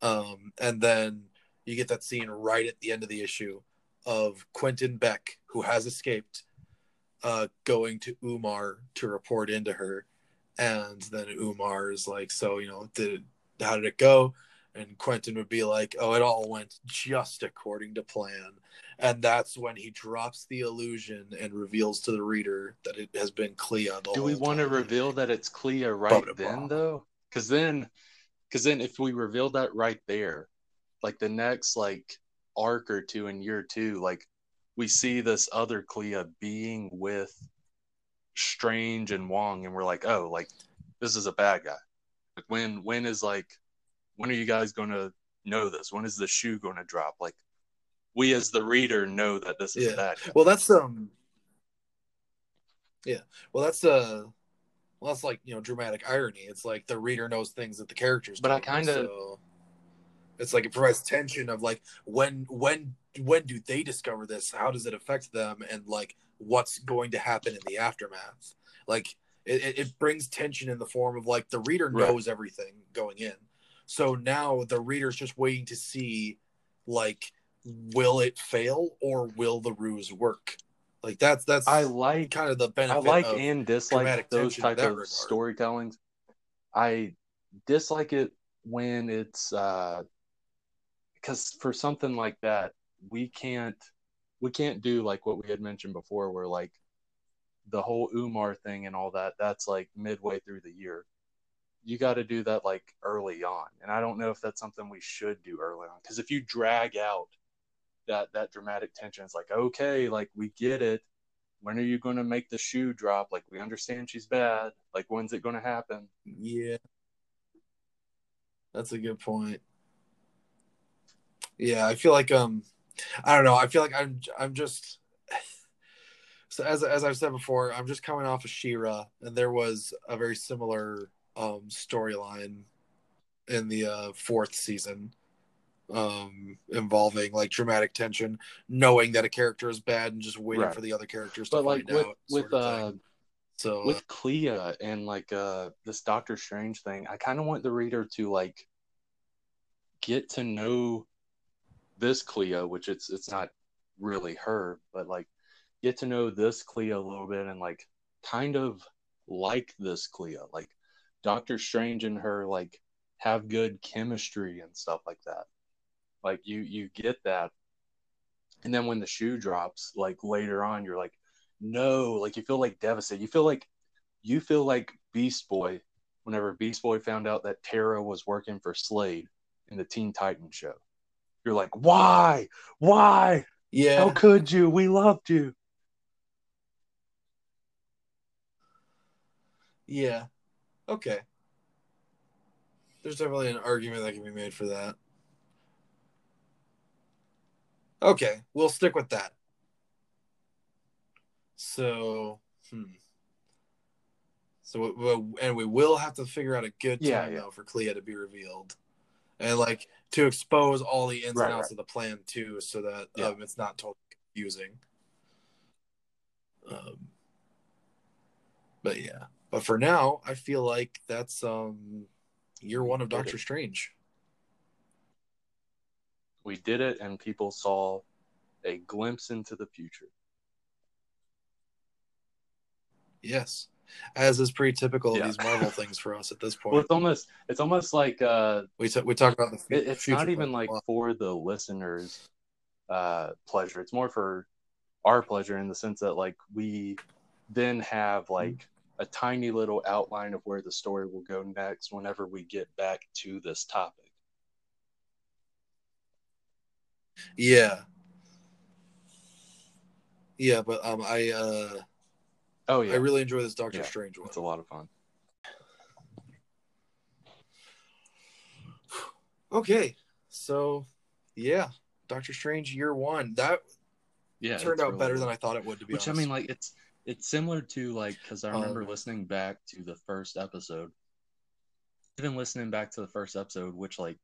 um and then you get that scene right at the end of the issue of quentin beck who has escaped uh going to umar to report into her and then umar is like so you know did how did it go and quentin would be like oh it all went just according to plan and that's when he drops the illusion and reveals to the reader that it has been clea the Do we want to reveal that it's Clea right then blah. though? Because then, because then if we reveal that right there, like the next like arc or two in year two, like we see this other Clea being with Strange and Wong, and we're like, oh, like this is a bad guy. Like when when is like when are you guys going to know this? When is the shoe going to drop? Like we as the reader know that this is Yeah. bad guy. Well, that's um, yeah. Well, that's uh, well, that's like you know dramatic irony. It's like the reader knows things that the characters. But I kinda- so it's like it provides tension of like when when when do they discover this? How does it affect them? And like what's going to happen in the aftermath? Like it, it, brings tension in the form of like the reader Right. knows everything going in. So now the reader's just waiting to see like will it fail or will the ruse work? Like that's that's I like kind of the I benefit. like of, and dislike those type of regard. storytellings. I dislike it when it's uh because for something like that, we can't we can't do like what we had mentioned before, where like the whole Umar thing and all that. That's like midway through the year. You got to do that like early on, and I don't know if that's something we should do early on because if you drag out that that dramatic tension, it's like okay, like we get it when are you going to make the shoe drop? Like, we understand she's bad. Like, when's it going to happen? Yeah. That's a good point. Yeah, I feel like um I don't know, I feel like I'm I'm just so as as I've said before, I'm just coming off of She-Ra and there was a very similar um storyline in the uh fourth season um involving like dramatic tension knowing that a character is bad and just waiting Right. for the other characters to But like find with out with uh thing. so uh, with Clea and like uh this Doctor Strange thing, I kind of want the reader to like get to know this Clea, which it's it's not really her, but like get to know this Clea a little bit and like kind of like this Clea. like Doctor Strange and her like have good chemistry and stuff like that. Like you you get that. And then when the shoe drops, like later on, you're like, no, like you feel like devastated. You feel like you feel like Beast Boy whenever Beast Boy found out that Tara was working for Slade in the Teen Titans show. You're like, why? Why? yeah How could you? We loved you. Yeah. Okay. There's definitely an argument that can be made for that. Okay, we'll stick with that. So, hmm. So, and we will have to figure out a good time Yeah, yeah. though for Clea to be revealed, and like to expose all the ins Right, and outs right. of the plan too, so that Yeah. um, it's not totally confusing. Um, but yeah, but for now, I feel like that's um year one of Did it. Doctor Strange. We did it, and people saw a glimpse into the future. Yes, as is pretty typical Yeah. of these Marvel things for us at this point. Well, it's almost it's almost like uh, we t- we talk about the fu- it, it's future not even like lot. for the listeners' uh, pleasure. It's more for our pleasure in the sense that like we then have like a tiny little outline of where the story will go next whenever we get back to this topic. yeah, yeah. But um, I uh, Oh yeah, I really enjoy this Doctor Yeah, Strange one. it's a lot of fun. Okay, so yeah, Doctor Strange year one that Yeah, turned out really better good. than I thought it would. To be Which honest, I mean, like it's it's similar to like because I remember Um, listening back to the first episode, even listening back to the first episode, which like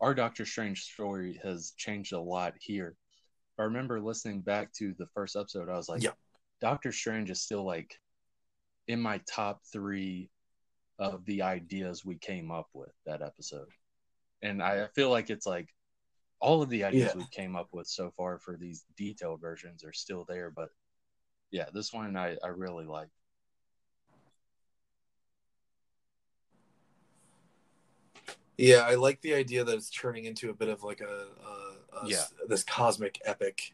our Doctor Strange story has changed a lot here. I remember listening back to the first episode, I was like, Yeah. Doctor Strange is still like in my top three of the ideas we came up with that episode, and I feel like it's like all of the ideas Yeah. we came up with so far for these detailed versions are still there, but yeah, this one I, I really like. yeah, I like the idea that it's turning into a bit of like a, a, a Yeah. this cosmic epic.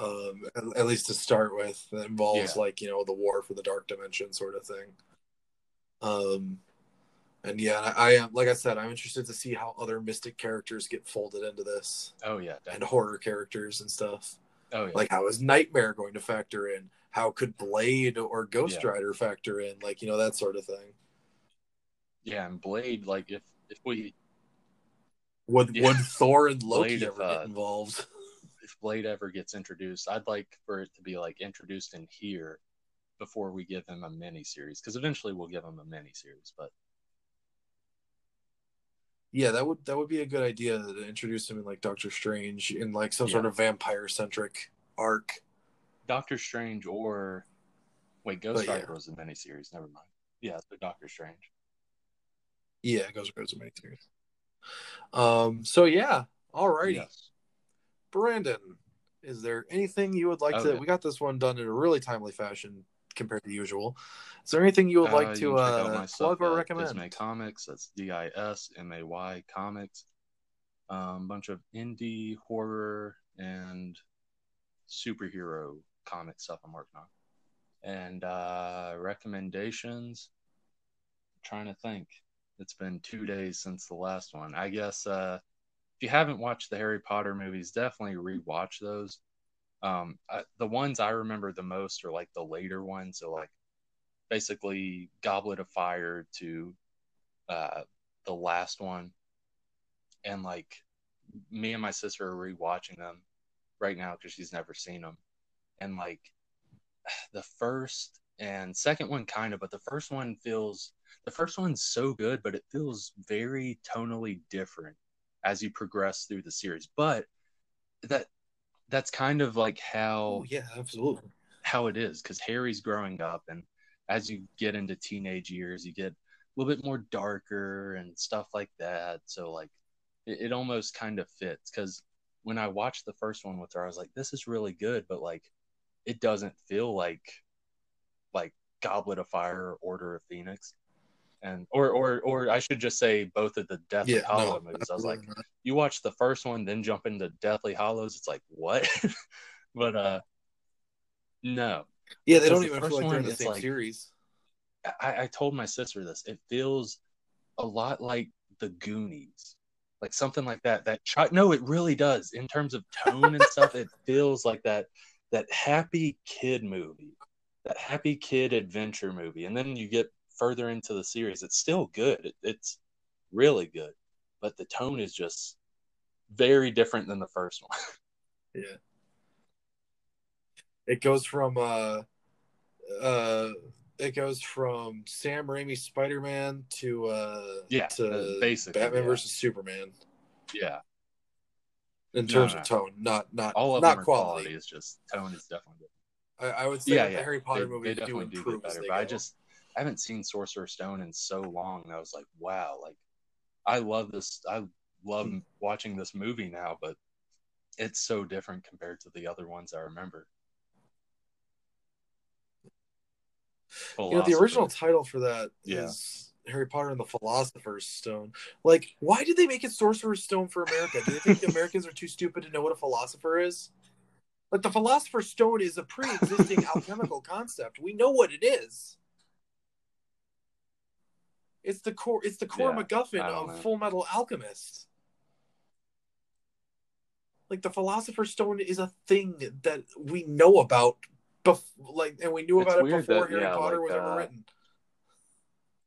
Um, at, at least to start with, that involves Yeah. like you know the war for the dark dimension sort of thing. Um, and yeah, I, I am like I said, I'm interested to see how other mystic characters get folded into this, Oh yeah, and horror characters and stuff. oh yeah, Like how is Nightmare going to factor in? How could Blade or Ghost Yeah. Rider factor in? Like you know that sort of thing. yeah, and Blade, like if if we Would Yeah. would Thor and Loki Blade, ever uh, get involved? If Blade ever gets introduced, I'd like for it to be like introduced in here before we give him a mini series because eventually we'll give him a mini series. But Yeah, that would that would be a good idea to introduce him in like Doctor Strange in like some sort of vampire centric arc. Doctor Strange or wait, Ghost But yeah. Rider was a mini series. Never mind. Yeah, the Doctor Strange. Yeah, it goes goes many series. Um. So yeah. Alrighty, Yes. Brandon. Is there anything you would like Oh, to? We got this one done in a really timely fashion compared to usual. Is there anything you would like Uh, to check out uh, plug or recommend? Dismay Comics. That's D I S M A Y Comics. Um, bunch of indie horror and superhero comic stuff I'm working on. And uh, recommendations. trying to think. It's been two days since the last one. I guess uh, if you haven't watched the Harry Potter movies, definitely rewatch those. Um, I, the ones I remember the most are like the later ones. So like basically Goblet of Fire to uh, the last one, and like me and my sister are rewatching them right now because she's never seen them, and like the first and second one kind of, but the first one feels the first one's so good, but it feels very tonally different as you progress through the series. But that that's kind of like how Oh yeah, absolutely. how it is because Harry's growing up, and as you get into teenage years, you get a little bit more darker and stuff like that. So like, it, it almost kind of fits because when I watched the first one with her, I was like, this is really good, but like, it doesn't feel like like Goblet of Fire or Order of Phoenix. And or or or I should just say both of the Deathly Yeah, Hallow no, movies. I was like, not. you watch the first one, then jump into Deathly Hallows. It's like what? but uh, no, yeah, they don't the even feel like they're in the same like- series. I, I told my sister this. It feels a lot like the Goonies, like something like that. That chi- no, it really does. In terms of tone and stuff, it feels like that that happy kid movie, that happy kid adventure movie. And then you get further into the series, it's still good. It, it's really good, but the tone is just very different than the first one. Yeah. It goes from uh uh it goes from Sam Raimi's Spider Man to uh Yeah, to uh, basically, Batman yeah. versus Superman yeah, in terms no. of tone, not not all of not quality. quality. It's just tone is definitely different. I, I would say Yeah, yeah. the Harry Potter they, movies they do do improve as better, but I just I haven't seen Sorcerer's Stone in so long, and I was like, wow, like I love this. I love Hmm. watching this movie now, but it's so different compared to the other ones I remember. you know the original title for that is Yeah. Harry Potter and the Philosopher's Stone. Like, why did they make it Sorcerer's Stone for America? Do they think the Americans are too stupid to know what a philosopher is? Like the Philosopher's Stone is a pre-existing alchemical concept. We know what it is. It's the core. It's the core Yeah, MacGuffin of know. Full Metal Alchemist. Like the Philosopher's Stone is a thing that we know about, bef- like, and we knew It's about it before that, Harry yeah, Potter like, was ever uh, written.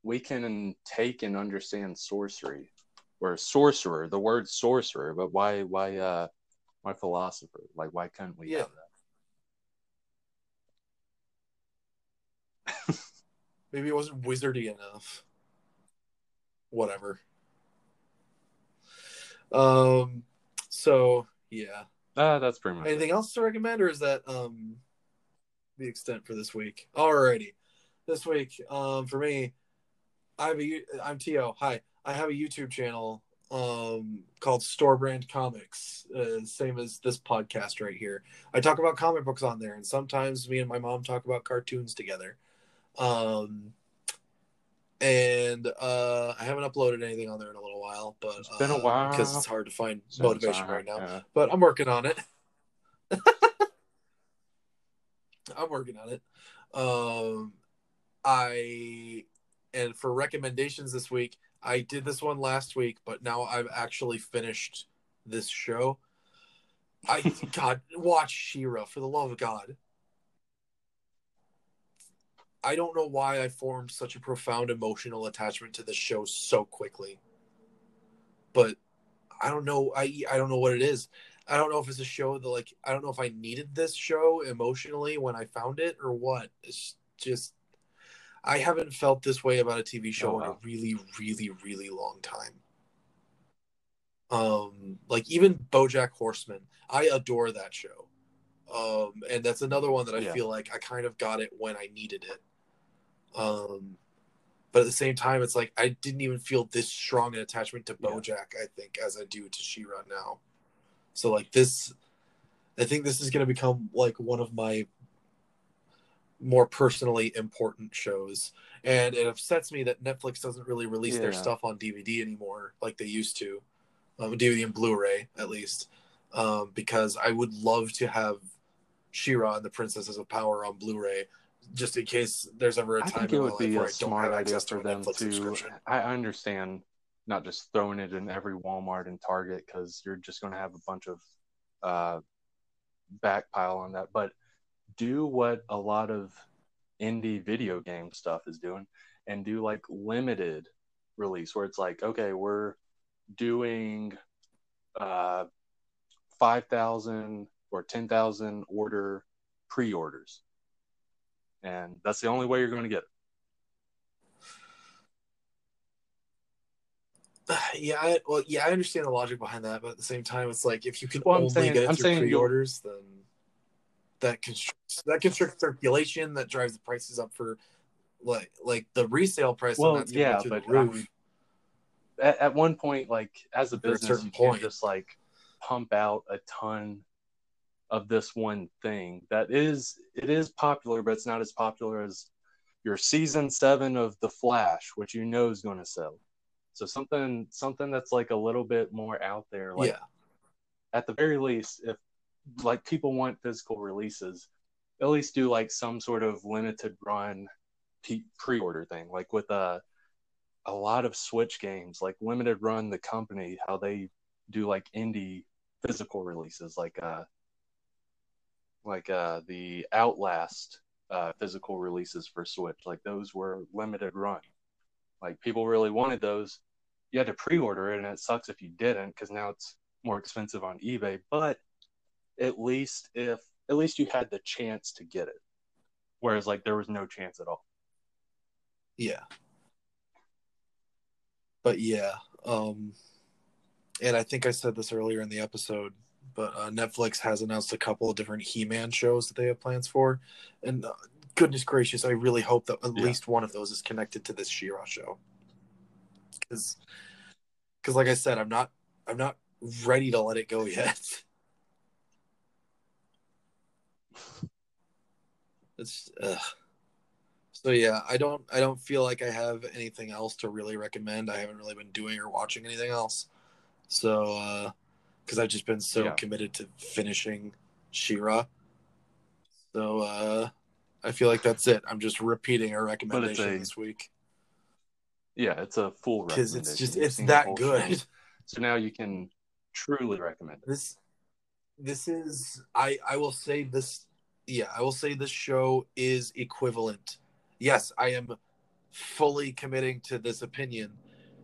we can take and understand sorcery or sorcerer, the word sorcerer, but why why uh why philosopher? Like why couldn't we Yeah. have that? Maybe it wasn't wizardy enough. Whatever. Um. So yeah. Uh, that's pretty much it. Anything else to recommend, or is that um the extent for this week? Alrighty. This week, um, for me, I have a I'm Tio. Hi. I have a YouTube channel um called Store Brand Comics, uh, same as this podcast right here. I talk about comic books on there, and sometimes me and my mom talk about cartoons together. Um, and uh, I haven't uploaded anything on there in a little while, but It's been a uh, while. because it's hard to find Since motivation I- right now. yeah. But I'm working on it. I'm working on it. Um, I and for recommendations this week, I did this one last week, but now I've actually finished this show. I God, watch She-Ra for the love of God. I don't know why I formed such a profound emotional attachment to this show so quickly. But I don't know I I don't know what it is. I don't know if it's a show that like I don't know if I needed this show emotionally when I found it or what. It's just I haven't felt this way about a TV show Oh, in a really, really, really long time. Um, like even BoJack Horseman, I adore that show. Um, and that's another one that I Yeah. feel like I kind of got it when I needed it. Um, but at the same time, it's like I didn't even feel this strong an attachment to Yeah. BoJack. I think as I do to She-Ra now. So like this, I think this is going to become like one of my more personally important shows. And it upsets me that Netflix doesn't really release their stuff on DVD anymore like they used to, um, DVD and Blu-ray at least, um, because I would love to have She-Ra and the Princesses of Power on Blu-ray, just in case there's ever a time I think it would be a smart idea to for them to. I understand not just throwing it in every Walmart and Target because you're just going to have a bunch of uh, backpile on that, but do what a lot of indie video game stuff is doing and do like limited release where it's like, okay, we're doing uh, 5,000 or 10,000 order pre orders. And that's the only way you're going to get it. Yeah, I, well, yeah, I understand the logic behind that, but at the same time, it's like if you can Well, only saying- get it through pre-orders, then that constricts that constricts circulation. That drives the prices up for like like the resale price. Well, yeah, but the roof. At, at one point, like as a After a business, certain you can't point. just like pump out a ton of this one thing. That is it is popular, but it's not as popular as your season seven of The Flash, which you know is going to sell. So something something that's like a little bit more out there, like yeah, at the very least, if like people want physical releases, at least do like some sort of limited run pre-order thing, like with a a lot of Switch games, like limited run the company, how they do like indie physical releases, like uh like uh the Outlast uh, physical releases for Switch. Like those were limited run. Like people really wanted those. You had to pre-order it, and it sucks if you didn't because now it's more expensive on eBay. But at least if at least you had the chance to get it, whereas like there was no chance at all. Yeah. But yeah, um and I think I said this earlier in the episode, but uh, Netflix has announced a couple of different He-Man shows that they have plans for, and uh, goodness gracious, I really hope that at Yeah. least one of those is connected to this She-Ra show. Because, because like I said, I'm not, I'm not ready to let it go yet. It's, ugh. so yeah, I don't, I don't feel like I have anything else to really recommend. I haven't really been doing or watching anything else. So, uh, because I've just been so Yeah. committed to finishing She-Ra. So, uh, I feel like that's it. I'm just repeating our recommendation a- this week Yeah, it's a full because it's just. It's that good. show. So now you can truly recommend it. This, this is I I will say this. Yeah, I will say this show is equivalent. Yes, I am fully committing to this opinion.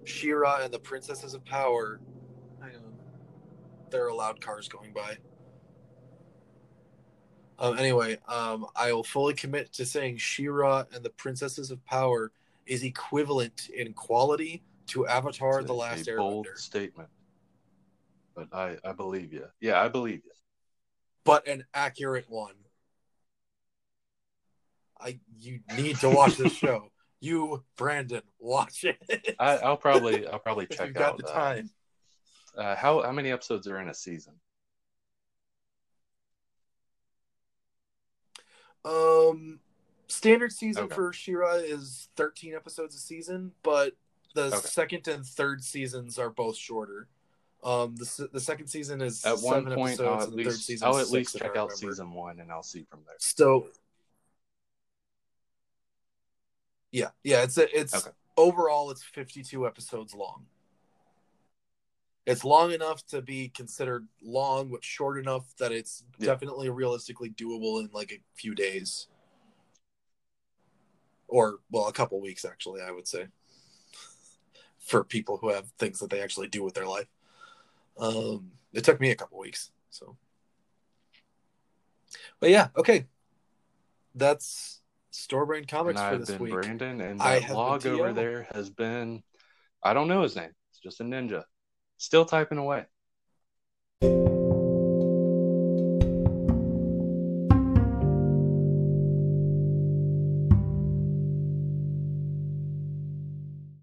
She-Ra and the Princesses of Power. There are loud cars going by. Um, anyway, um, I will fully commit to saying She-Ra and the Princesses of Power is equivalent in quality to Avatar: It's The a- Last a bold statement. But I, I believe you. Yeah, I believe you. but an accurate one. I you need to watch this show. You, Brandon, watch it. I, I'll probably I'll probably check out the time. Uh, how how many episodes are in a season? Um, standard season Okay. for She-Ra is 13 episodes a season, but the Okay. second and third seasons are both shorter. Um, the the second season is At one point, episodes, I'll at least season I'll at least check out season one, and I'll see from there. So, yeah, yeah, it's a, it's Okay. overall it's 52 episodes long. It's long enough to be considered long, but short enough that it's Yeah. definitely realistically doable in like a few days. Or well, a couple weeks actually, I would say. For people who have things that they actually do with their life. Um it took me a couple weeks, so but yeah, okay. That's Store Brand Comics and for I've this been week. Brandon, and that log over there has been I don't know his name. It's just a ninja. Still typing away.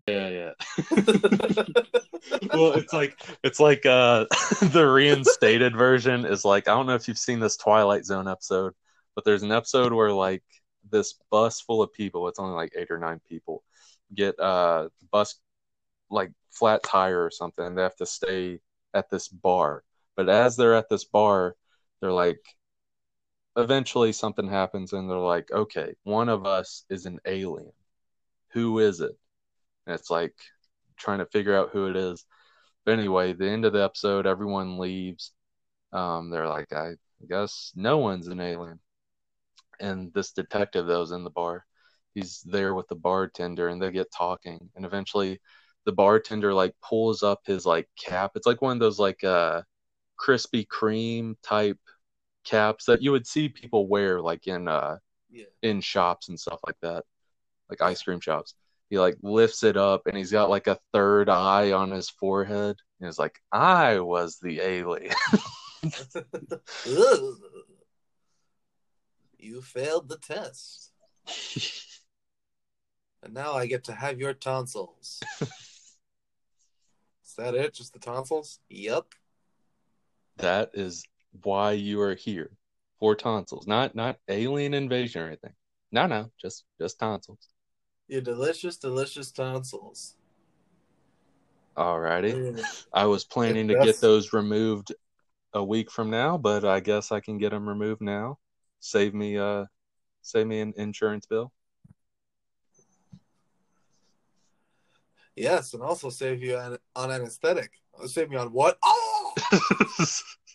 Yeah, yeah. well, it's like it's like uh the reinstated version is like I don't know if you've seen this Twilight Zone episode, but there's an episode where like this bus full of people, it's only like eight or nine people, get uh bus like flat tire or something, they have to stay at this bar. But as they're at this bar, they're like eventually something happens and they're like, okay, one of us is an alien. Who is it? And it's like trying to figure out who it is. But anyway, the end of the episode, everyone leaves. Um, they're like, I guess no one's an alien. And this detective that was in the bar, he's there with the bartender and they get talking. And eventually the bartender like pulls up his like cap. It's like one of those like uh Krispy Kreme type caps that you would see people wear like in uh yeah. in shops and stuff like that, like ice cream shops. He like lifts it up and he's got like a third eye on his forehead. And he's like, I was the alien. You failed the test. And now I get to have your tonsils. Is that it? Just the tonsils? Yep. that is why you are here. For tonsils. Not not alien invasion or anything. No, no, just just tonsils. Your delicious, delicious tonsils. Alrighty. Ugh. I was planning to get those removed a week from now, but I guess I can get them removed now. Save me uh save me an insurance bill. Yes, and also save you on, on anesthetic. Save me on what? Oh!